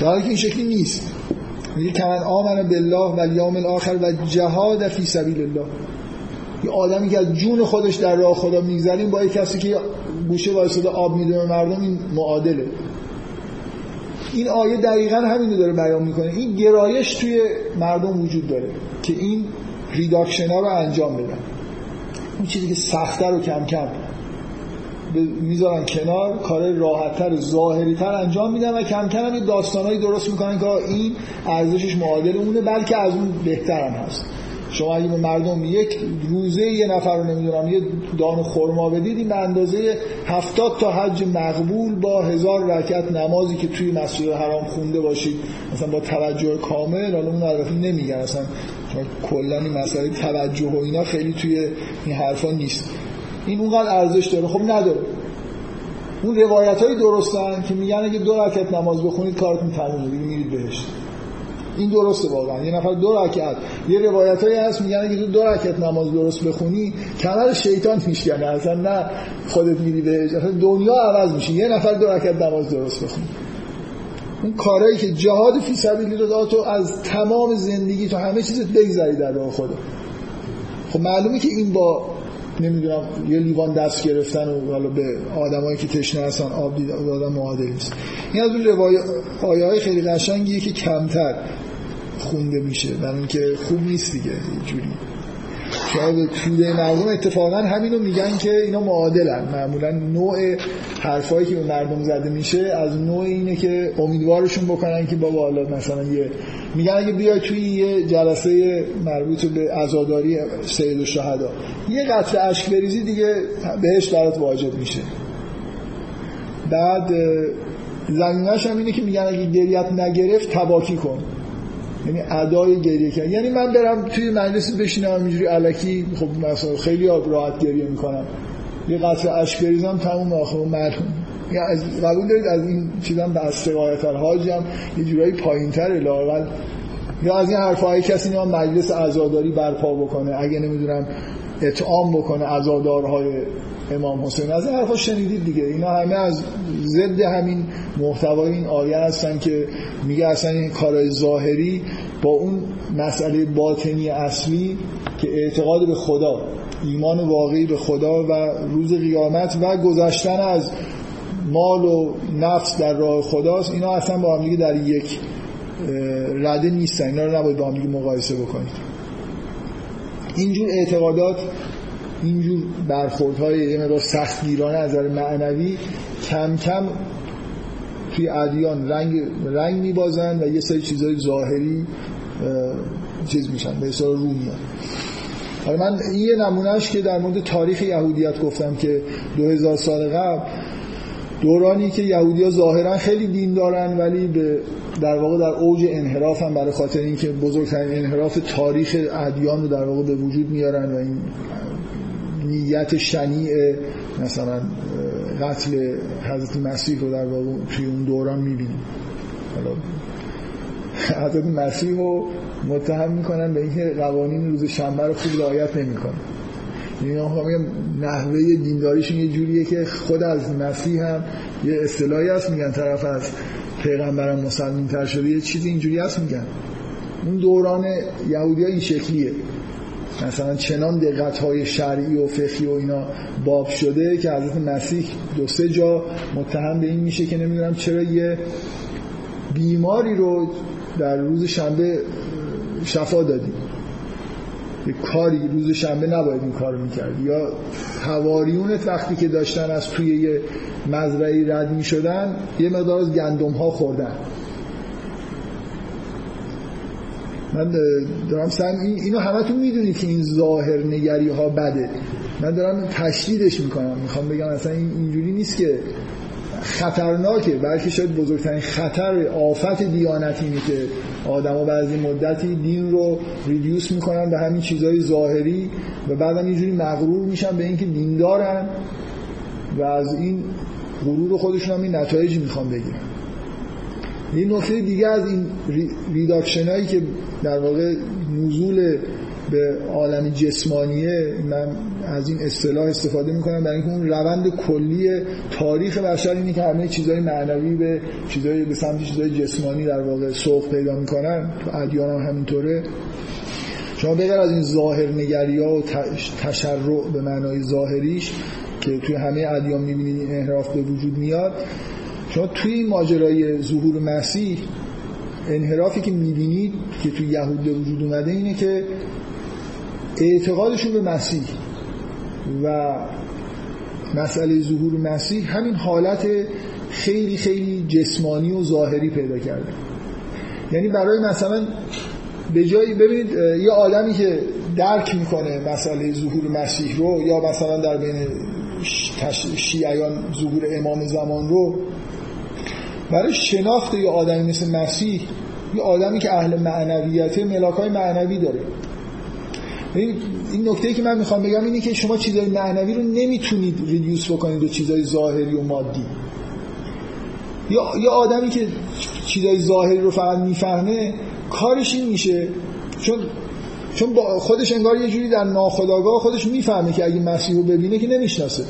در که این شکلی نیست. میگه کمن آمن بالله و الیوم الاخر و جهاد فی سبیل الله یه آدمی که از جون خودش در راه خدا میگذریم با یه کسی که گوشه واسطه آب میده مردم این معادله. این آیه دقیقا همین داره بیان می‌کنه. این گرایش توی مردم وجود داره که این reduction ها رو انجام بدن. اون چیزی که سختتر و کم کم می‌ذارن کنار کار راحتتر ظاهریتر انجام میدن و کم کم هم داستانهایی درست می‌کنن که این ارزشش معادل اونه بلکه از اون بهتر هم هست. شما اگه به مردم یک روزه یه نفر رو نمی‌دونم یه دان خورما بدید این به اندازه هفتاد تا حج مقبول با هزار رکعت نمازی که توی مسجد حرام خونده باشید. مثلا با توجه کامل حالا اون البته نمیگن اصلا کلا این مسئله توجه و اینا خیلی توی این حرفا نیست. این اونقدر ارزش داره. خب نداره. اون روایت های درستن که میگن اگه دو رکعت نماز بخونید کارتون تمومه. دیگه میرید بهش. این درسته واقعا. یه نفر دو رکعت. یه روایتایی هست میگن اگه تو دو رکعت نماز درست بخونی کمر شیطان میشکنه. اصلا نه خودت میری به دنیا عوض میشه. یه نفر دو رکعت نماز درست بخونی اون کارهایی که جهاد فی سبیل الله تو از تمام زندگی تو همه چیزت بگذری در راه خدا. خب معلومه که این با نمی‌دونم یه لیوان دست گرفتن و حالا به آدمایی که تشنه هستن آب دادن معادل نیست. این از اون روای آیه های خیلی قشنگیه که کمتر خونده میشه. برای اینکه خوب نیست دیگه اینجوری. شاید توده مردم اتفاقا همینو میگن که اینا معادلن. معمولا نوع حرفایی که به مردم زده میشه از نوع اینه که امیدوارشون بکنن که بابا حالا مثلا یه میگن اگه بیای توی یه جلسه مربوط به عزاداری سید و شهدا یه قطره اشک بریزی دیگه بهش برات واجب میشه. بعد زمینش هم اینه که میگن اگه گریت نگرفت تباکی کن. یعنی ادای گریه کردن. یعنی من برم توی مجلس بشینم اینجوری الکی خب مثلا خیلی راحت گریه می‌کنم. یه قطره اشک بریزم تموم آخر معلوم یا از قبول دارید؟ از این چیزام به از سقایت الحاج هم یه جورایی پایینتر لاقل یا از این حرفای کسی نه مجلس عزاداری برپا بکنه اگه نمی‌دونم اطعام بکنه عزادارهای امام حسین. از این حرفا شنیدید دیگه. اینا همه از ضد همین محتوای این آیه هستن که میگه اصلا این کارهای ظاهری با اون مسئله باطنی اصلی که اعتقاد به خدا ایمان واقعی به خدا و روز قیامت و گذشتن از مال و نفس در راه خداست اینا اصلا با هم در یک رده نیستن. اینا رو نباید با هم مقایسه بکنید. اینجور اعتقادات اینجور برخوردهای یه مقدار سختگیرانه از نظر معنوی کم کم توی ادیان رنگ رنگ میبازن و یه سری چیزهای ظاهری چیز میشن به اصطلاح رو میان حالا من این یه نمونهش که در مورد تاریخ یهودیت گفتم که 2000 سال قبل دورانی که یهودی ها ظاهرا خیلی دین دارن ولی به در واقع در اوج انحراف هم برای خاطر اینکه بزرگترین انحراف تاریخ ادیان رو در واقع به وجود میارن و این نیت شنیع مثلا قتل حضرت مسیح رو در واقع توی اون دوران می‌بینیم. حضرت مسیح رو متهم می‌کنن به اینکه قوانین روز شنبه رو خوب رعایت نمی‌کنه. یعنی میگم نحوه دینداریشون یه جوریه که خود از مسیح هم یه اصطلاحی هست. میگن طرف از پیغمبرم مسلمین تر شده یه چیزی اینجوری هست میگن. اون دوران یهودی این شکلیه. مثلا چنان دقت های شرعی و فقهی و اینا باب شده که حضرت مسیح دو سه جا متهم به این میشه که نمی‌دونم چرا یه بیماری رو در روز شنبه شفا دادی. یه کاری روز شنبه نباید این کار می‌کرد یا هواریونت وقتی که داشتن از توی یه مزرعی رد می‌شدن یه مقدار از گندم ها خوردن. من دارم سن این اینو همتون می‌دونید که این ظاهر نگری ها بده. من دارم تشدیدش می‌کنم. می‌خوام بگم اصلا این اینجوری نیست که خطرناکه بلکه شاید بزرگترین خطر آفت دیانت اینه که آدما بعضی مدتی دین رو ریدیوس می‌کنن به همین چیزهای ظاهری و بعدم اینجوری مغرور میشن به اینکه دین دارن و از این غرور خودشون هم این نتایجی می‌خوان بگیرن. این نکته دیگه از این reduction هایی که در واقع نزول به عالم جسمانیه من از این اصطلاح استفاده می‌کنم برای اینکه اون روند کلی تاریخ بشر اینه که همه چیزهای معنوی به چیزهای به سمت چیزهای جسمانی در واقع سوق پیدا می‌کنن ادیان هم همینطوره. شما بگیر از این ظاهر نگری ها و تشرع به معنای ظاهریش که توی همه ادیان می‌بینید این انحراف به وجود میاد. شما توی ماجرای ظهور مسیح انحرافی که می‌بینید که توی یهود وجود اومده اینه که اعتقادشون به مسیح و مسئله ظهور مسیح همین حالت خیلی خیلی جسمانی و ظاهری پیدا کرده. یعنی برای مثلا به جایی ببینید یه آدمی که درک می‌کنه مسئله ظهور مسیح رو یا مثلا در بین شیعیان ظهور امام زمان رو برای شناخت یه آدمی مثل مسیح یه آدمی که اهل معنویته ملاک های معنوی داره. این نکته که من می‌خوام بگم اینه که شما چیزای معنوی رو نمی‌تونید ریدیوس بکنید به چیزای ظاهری و مادی. یا آدمی که چیزای ظاهری رو فقط می‌فهمه کارش این میشه چون چون با خودش انگار یه جوری در ناخودآگاه خودش می‌فهمه که اگه مسیح رو ببینه که نمی‌شناسه.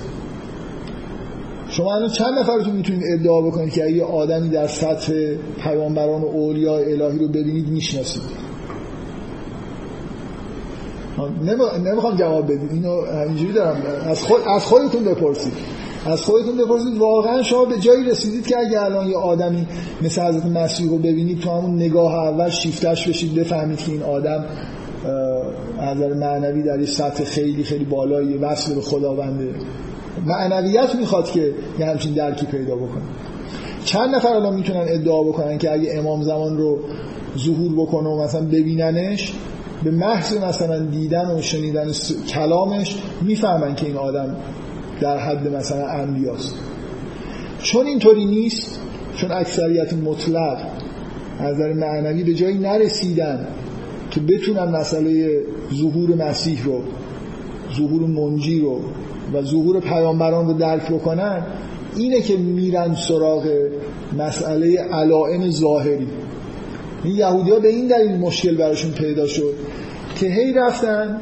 شما الان چند نفرتون می‌تونید ادعا بکنید که اگه آدمی در سطح پیامبران و اولیاء الهی رو ببینید می‌شناسید؟ نمی‌خوام جواب بدید. اینو اینجوری دارم. از, خود، از خودتون بپرسید. از خودتون بپرسید. واقعا شما به جایی رسیدید که اگه الان یه آدمی مثل حضرت مسیح رو ببینید تو همون نگاه اول شیفتش بشید بفهمید که این آدم از نظر معنوی در یه سطح خیلی خیلی بالایی وصل به خداونده. معنویت می‌خواد که یه همچین درکی پیدا بکنه. چند نفر الان می‌تونن ادعا بکنن که اگه امام زمان رو ظهور بکنه و مثلا ببیننش به محض مثلا دیدن و شنیدن کلامش می‌فهمن که این آدم در حد مثلا انبیاست. چون اینطوری نیست چون اکثریت مطلق از نظر معنوی به جایی نرسیدن که بتونن مسئله ظهور مسیح رو ظهور منجی رو و ظهور پیامبران رو درک بکنن اینه که میرن سراغ مسئله علائم ظاهری. این یهودی ها به این دلیل مشکل براشون پیدا شد که هی رفتن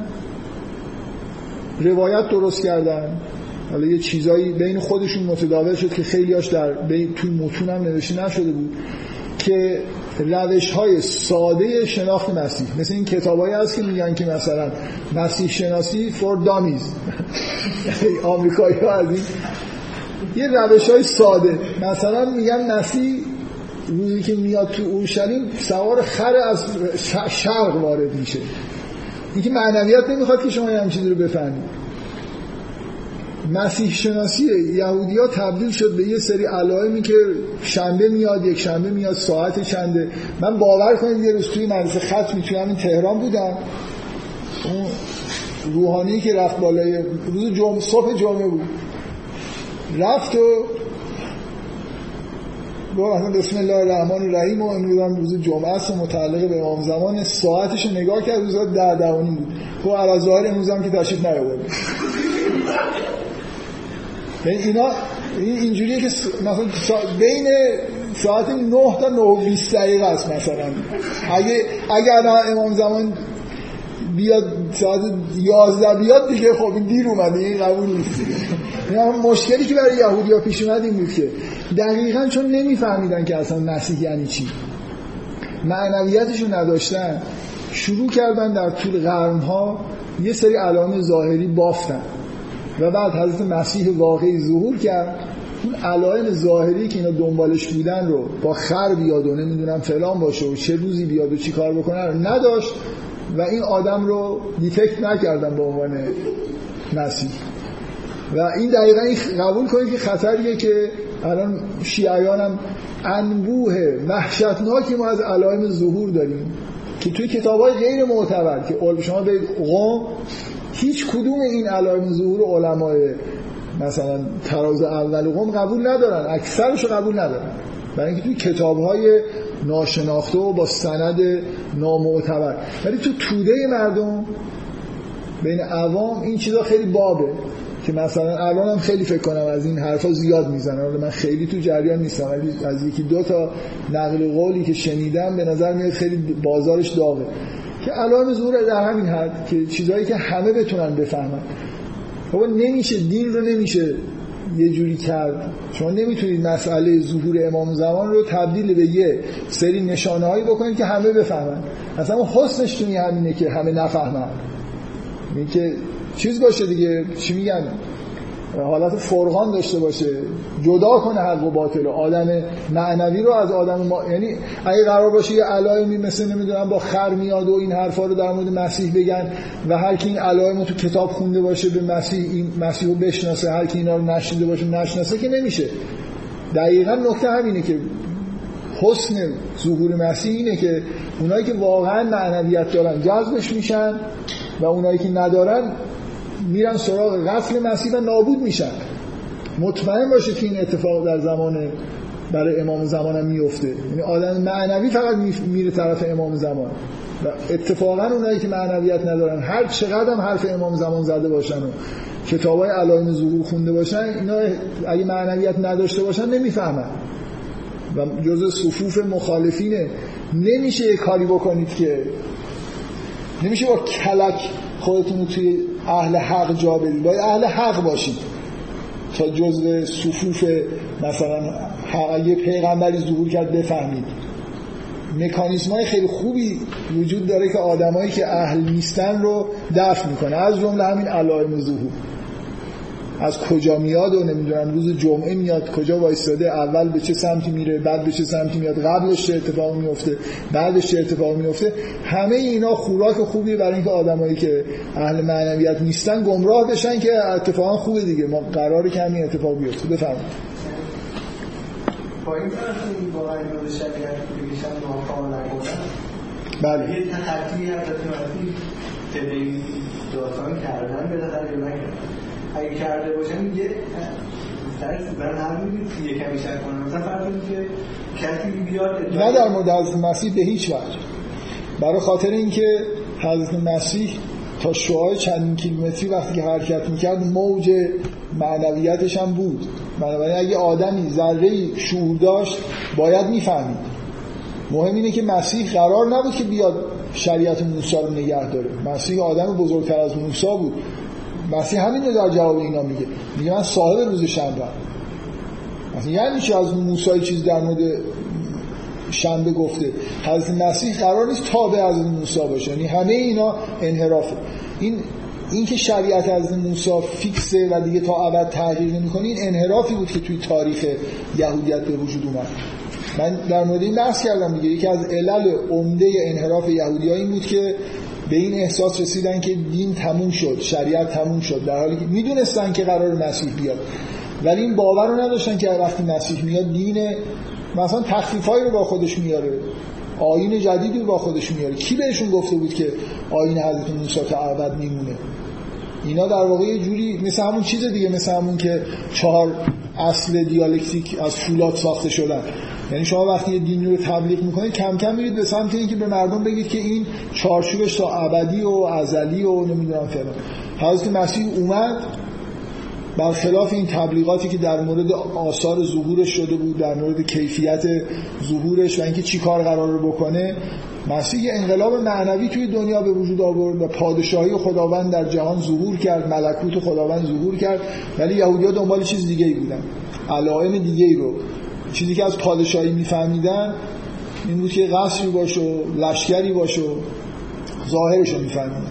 روایت درست کردن. حالا یه چیزایی بین خودشون متداول شد که خیلی هاش در توی متون هم نوشته نشده بود. که روش های ساده شناخت مسیح مثل این کتابایی هست که میگن که مثلا مسیح شناسی فور دامیز *laughs* آمریکایی ها از این. یه روش های ساده. مثلا میگن مسیح روزی که میاد تو اورشلیم سوار خر از شرق وارد میشه. اینکه معنویت نمی‌خواد که شما همین چیزی رو بفهمید. مسیح شناسی یهودی ها تبدیل شد به یه سری علائمی که شنبه میاد یک شنبه میاد ساعت چنده. من باور کنید یه روز توی مدرسه خط توی همین تهران بودم. اون روحانی که رفت بالای روز جمعه صبح جمعه بود. رفت و گفت بسم الله الرحمن الرحیم و امروز روز جمعه است و متعلق به امام زمان. ساعتش نگاه کرد روز ده دوانی بود. گفت علا ظاهر امروز هم که تشریف نیاورد اینا اینجوریه که مثلا بین ساعت 9 تا 9 و 20 دقیقه است مثلا. اگه اگر امام زمان بیاد ساعت 11 بیاد دیگه خب این دیر اومده این قبول نیست. یعنی مشکلی که برای یهودی ها پیش اومد این بود که دقیقا چون نمیفهمیدن که اصلا مسیح یعنی چی. معنویتشو نداشتن. شروع کردن در طول قرنها یه سری علائم ظاهری بافتن. و بعد حضرت مسیح واقعی ظهور کرد. اون علائم ظاهری که اینا دنبالش بودن رو با خر بیاد و نمی‌دونم فلان باشه و چه روزی بیاد و چی کار بکنه رو نداشت و این آدم رو دیتکت نکردن به عنوان مسیح. و این دقیقا این قبول کنید که خطریه که الان شیعیان هم انبوه وحشتناکی ما از علائم ظهور داریم که توی کتاب های غیر معتبر که شما به قوم هیچ کدوم این علائم ظهور علمای مثلا تراز اول قوم قبول ندارن. اکثرش قبول ندارن. برای اینکه توی کتاب های ناشناخته و با سند نامعتبر. ولی تو توده مردم بین عوام این چیزا خیلی بابه که مثلا الان هم خیلی فکر کنم از این حرفا زیاد می‌زنن. من خیلی تو جریان نیستم ولی از یکی دو تا نقل قولی که شنیدم به نظر میاد خیلی بازارش داغه. که علائم ظهور در همین حد که چیزهایی که همه بتونن بفهمن. بابا نمیشه دین رو نمیشه یه جوری کرد. شما نمی‌تونید مسئله ظهور امام زمان رو تبدیل به یه سری نشانه هایی بکنید که همه بفهمن. اصلا اون حسنش تو همینه که همه نفهمن. این که چیز باشه دیگه چی میگن؟ حالت فرقان داشته باشه جدا کنه حق و باطل آدم معنوی رو از آدم ما یعنی اگه قرار باشه یه علائمی مثل نمی‌دونم با خر میاد و این حرفا رو در مورد مسیح بگن و هر کی این علائم رو تو کتاب خونده باشه به مسیح این مسیح رو بشناسه هر کی اینا رو نشنیده باشه نشناسه که نمیشه. دقیقا نکته همینه که حسن ظهور مسیح اینه که اونایی که واقعا معنویت دارن جذبش میشن و اونایی که ندارن میرن سراغ غفل مسیح و نابود میشن. مطمئن باشه که این اتفاق در زمان برای امام زمان هم میفته. یعنی آدم معنوی فقط میره طرف امام زمان. و اتفاقا اونایی که معنویت ندارن هر چقدر هم حرف امام زمان زده باشن و کتاب های علائم ظهور خونده باشن اینا اگه معنویت نداشته باشن نمی‌فهمن. و جز صفوف مخالفین نمیشه یه کاری بکنید که نمیشه با کلک خودتون رو توی اهل حق جا بدید باید اهل حق باشید. تا جزء صفوف مثلا یه پیغمبری ظهور کرد بفهمید. مکانیزم های خیلی خوبی وجود داره که آدمایی که اهل نیستن رو دفع می‌کنه. از جمله همین علائم ظهور. از کجا میاد و نمی‌دونم روز جمعه میاد کجا وایستاده اول به چه سمتی میره بعد به چه سمتی میاد قبلش چه اتفاق میفته بعدش چه اتفاق میفته همه اینا خوراک خوبیه برای اینکه آدمایی که اهل معنویت نیستن گمراه بشن که اتفاقا خوبه دیگه. ما قراره که همین اتفاق بیفته. بفرمایید. بله. یه تبعی داستان کردن به اگه کرده باشن یه درس برای یه کمی که بیاد نه در مورد حضرت مسیح به هیچ وجه. برای خاطر اینکه حضرت مسیح تا شعاع چندین کیلومتری وقتی که حرکت می‌کرد موج معنویتش هم بود. بنابراین اگه آدمی ذره شعور داشت باید می‌فهمید. مهم اینه که مسیح قرار نبود که بیاد شریعت موسی رو نگه داره. مسیح آدم بزرگتر از موسی بود. مسیح همین در جواب اینا میگه. میگه من صاحب روز شنبه مثلا یعنی چی از موسی چیز در مورد شنبه گفته؟ حضرت مسیح قرار نیست تابع از موسی باشه. یعنی همه اینا انحرافه این این که شریعت از موسی فیکسه و دیگه تا ابد تغییر نمی‌کنه این انحرافی بود که توی تاریخ یهودیت به وجود اومد. من در مورد این بحث کردم. دیگه یکی از علل عمده انحراف یهودی این بود که به این احساس رسیدن که دین تموم شد شریعت تموم شد در حالی که می‌دونستن که قرار مسیح بیاد. ولی این باور رو نداشتن که وقتی مسیح میاد دین مثلا تخفیفایی رو با خودش میاره آین جدیدی رو با خودش میاره. کی بهشون گفته بود که آین حضرت موسی تا ابد میمونه؟ اینا در واقع یه جوری مثل همون چیز دیگه مثل همون که چهار اصل دیالکتیک از فولاد ساخته شدن. یعنی شما وقتی یه دینی رو تبلیغ می‌کنید کم کم میرید به سمت اینکه به مردم بگید که این چارچوبش تا ابدی و ازلی و نمی‌دونم فلان. حضرت مسیح اومد برخلاف این تبلیغاتی که در مورد آثار ظهورش شده بود در مورد کیفیت ظهورش و اینکه چی کار قرار بکنه مسیح انقلاب معنوی توی دنیا به وجود آورد و پادشاهی خداوند در جهان ظهور کرد ملکوت خداوند ظهور کرد ولی یهودی‌ها دنبال چیز دیگه ای بودن علائم دیگه ای رو. چیزی که از پادشاهی میفهمیدن این بود که قصری باشه و لشکری باشه و ظاهرش رو میفهمیدن.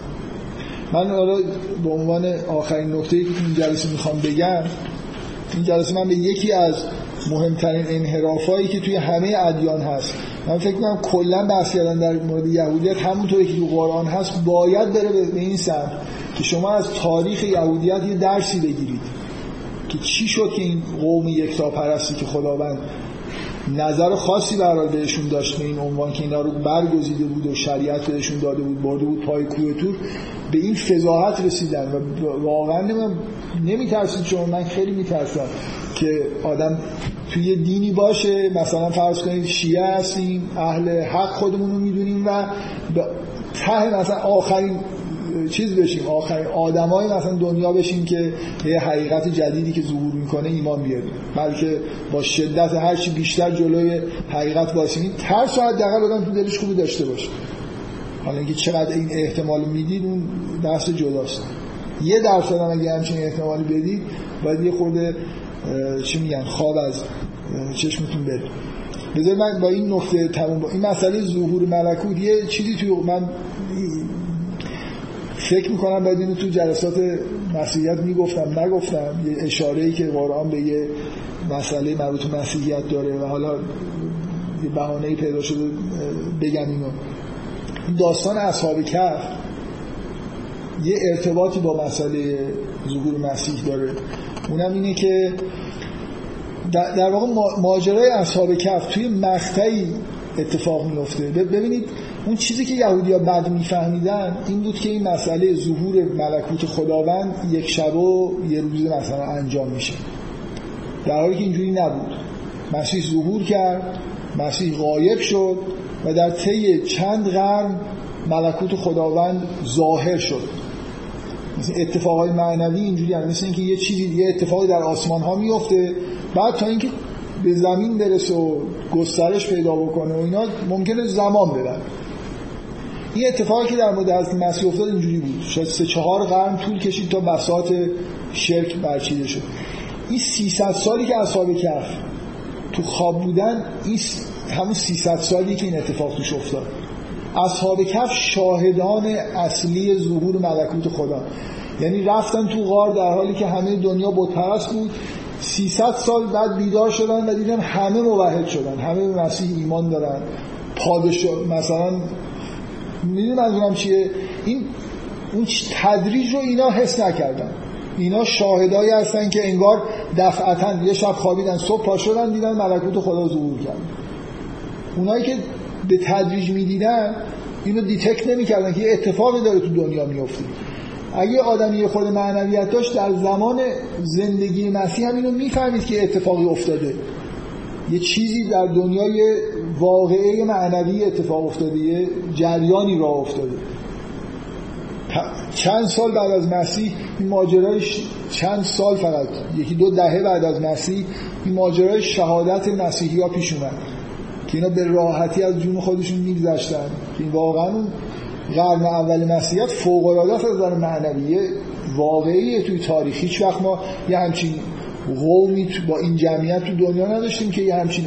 من حالا به عنوان آخرین نکته که این جلسه می‌خوام بگم این جلسه من به یکی از مهمترین انحرافایی که توی همه ادیان هست. من فکر کنم کلا بحث کردن در مورد یهودیت همونطوری که تو قرآن هست باید بره به این سمت که شما از تاریخ یهودیت یه درسی بگیرید. که چی شد که این قوم یکتا پرستی که خداوند نظر خاصی برای بهشون داشت به این عنوان که اینا رو برگزیده بود و شریعت بهشون داده بود برده بود پای کوه تور به این فضاحت رسیدن و واقعا من نمیترسید چون من خیلی میترسم که آدم توی دینی باشه مثلا فرض کنید شیعه هستیم اهل حق خودمون رو می‌دونیم و ته مثلا آخرین چیز بشیم آخرین آدمای مثلا دنیا بشیم که یه حقیقت جدیدی که ظهور می‌کنه ایمان بیاریم. بلکه با شدت هر چی بیشتر جلوی حقیقت واسیم ترس و حداقل آدم تو دلش خوبی داشته باشه. حالا اینکه چقدر این احتمال می‌دید اون بحث جداست. یه درصد هم اگه همچین احتمالی بدید باید یه خورده چی میگن خواب از چشمتون بره. بذار من با این نقطه تموم با این مسئله ظهور ملکوت یه چیزی توی من فکر می‌کنم باید اینو تو جلسات مسیحیت می‌گفتم نگفتم. یه اشاره ای که قرآن به یه مسئله مربوط مسیحیت داره و حالا یه بهانه پیدا شده بگم اینو. داستان اصحاب کف یه ارتباطی با مسئله ظهور مسیح داره. اونم اینه که در واقع ماجرای اصحاب کف توی مقطعی اتفاق میفته ببینید اون چیزی که یهودی ها بعد میفهمیدن این بود که این مسئله ظهور ملکوت خداوند یک شب و یه روز مثلا انجام میشه. در حالی که اینجوری نبود. مسیح ظهور کرد مسیح غایب شد و در طی چند قرن ملکوت خداوند ظاهر شد. مثل اتفاقای معنوی اینجوری هم مثل اینکه یه چیزی یه اتفاقی در آسمان ها میفته بعد تا اینکه به زمین برسه و گسترش پیدا بکنه و اینا ممکنه زمان ببره. این اتفاقی که در مورد حضرت مسیح افتاد اینجوری بود. شاید سه چهار قرن طول کشید تا بساط شرک برچیده شد. این 300 سالی که اصحاب کهف تو خواب بودن این همون 300 سالی که این اتفاق توش افتاد. اصحاب کف شاهدان اصلی ظهور ملکوت خدا. یعنی رفتن تو غار در حالی که همه دنیا بتپرست بود. 300 سال بعد بیدار شدن و دیدن همه موحد شدن. همه به مسیح ایمان دارن. پادشاه مثلا می‌دونی منظورم چیه؟ این اون تدریج رو اینا حس نکردن. اینا شاهدایی هستن که انگار دفعتا یه شب خوابیدن صبح پا شدن دیدن ملکوت خدا ظهور کرد. اونایی که به تدریج می‌دیدن اینو detect نمی‌کردن که یه اتفاقی داره تو دنیا میفته اگه آدمی یه خود معنویت داشت در زمان زندگی مسیح هم اینو می‌فهمید که اتفاقی افتاده. یه چیزی در دنیای واقعی معنوی اتفاق افتاده یه جریانی راه افتاده. چند سال بعد از مسیح این ماجرای چند سال فقط یکی دو دهه بعد از مسیح این ماجرای شهادت مسیحی ها پیش اومد که اینا به راحتی از جون خودشون میگذشتن. که این واقعا اون قرن اول مسیحیت فوق العاده از نظر معنوی. واقعی توی تاریخ هیچ وقت ما یه همچین قومی با این جمعیت تو دنیا نداشتیم که یه همچین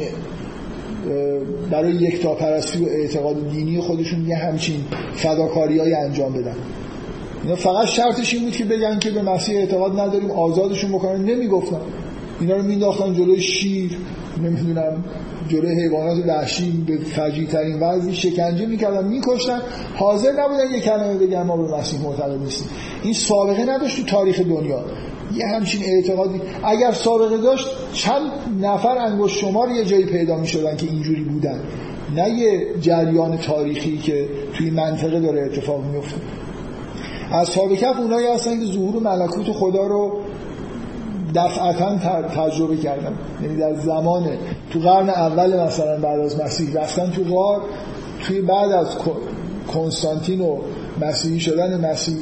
برای یک پرستی و اعتقاد دینی خودشون یه همچین فداکاری های انجام بدن. اینا فقط شرطش این بود که بگن که به مسیح اعتقاد نداریم آزادشون بکنن. نمی‌گفتن. اینا رو مینداختن جلوی شیر نمی‌دونم جلوی حیوانات وحشی به فجیع ترین وضعی شکنجه می‌کردن میکشتن. حاضر نبودن یه کلمه بگن ما به مسیح معتقد نیستیم. این سابقه نداشت تو تاریخ دنیا. یه همچین اعتقادی. اگر سابقه داشت چند نفر انگشت شمار یه جایی پیدا می‌شدن که اینجوری بودن. نه یه جریان تاریخی که توی منطقه داره اتفاق میفته اصحاب کف اونایی هستن که ظهور ملکوت خدا رو دفعتا تجربه کردن. یعنی در زمان تو قرن اول مثلا بعد از مسیح رفتن تو غار توی بعد از کنستانتین و مسیحی شدن مسیح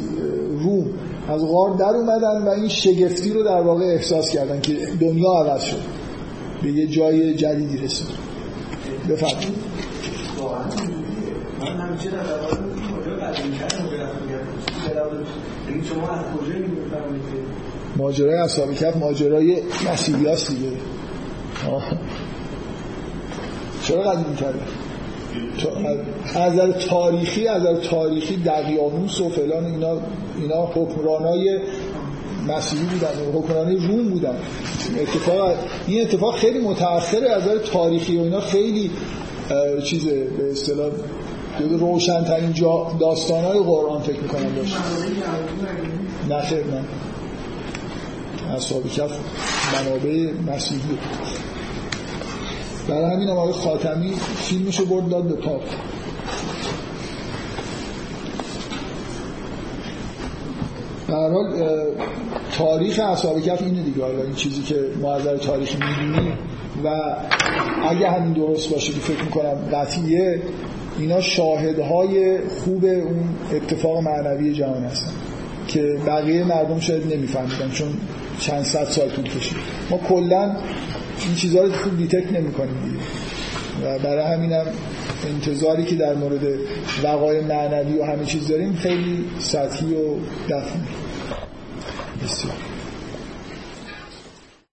روم از غار در اومدن و این شگفتی رو در واقع احساس کردن که دنیا عوض شد. به یه جای جدیدی رسید. بفرمایید. من همیشه در ماجرای اصحاب کف ماجرای مسیحی هست دیگه. چرا قدیم کرده از تاریخی از تاریخی دقیانوس و فلان اینا اینا حکمرانای مسیحی بودن حکمرانای روم بودن. اتفاق این اتفاق خیلی متأخره از نظر تاریخی و اینا. خیلی چیزه به اصطلاح روشن ترین داستان های قرآن فکر می‌کنم داشت. نه خیر نه. اصحاب کف منابع مسیحی. برای همین هم آقای خاتمی فیلمشو برد داد به پاپ. حال تاریخ اصحاب کف اینه دیگه. حالا این چیزی که ما از تاریخ می‌دونیم و اگه همین درست باشه که فکر می‌کنم قطعیه اینا شاهدهای خوب اون اتفاق معنوی جهان هستن که بقیه مردم شاید نمیفهمیدن چون چند صد سال طول کشید. ما کلا این چیزها رو خوب دیتک نمی کنیم دیگه. و برای همینم انتظاری که در مورد وقای معنوی و همه چیز داریم خیلی سطحی و دفنی بسیار.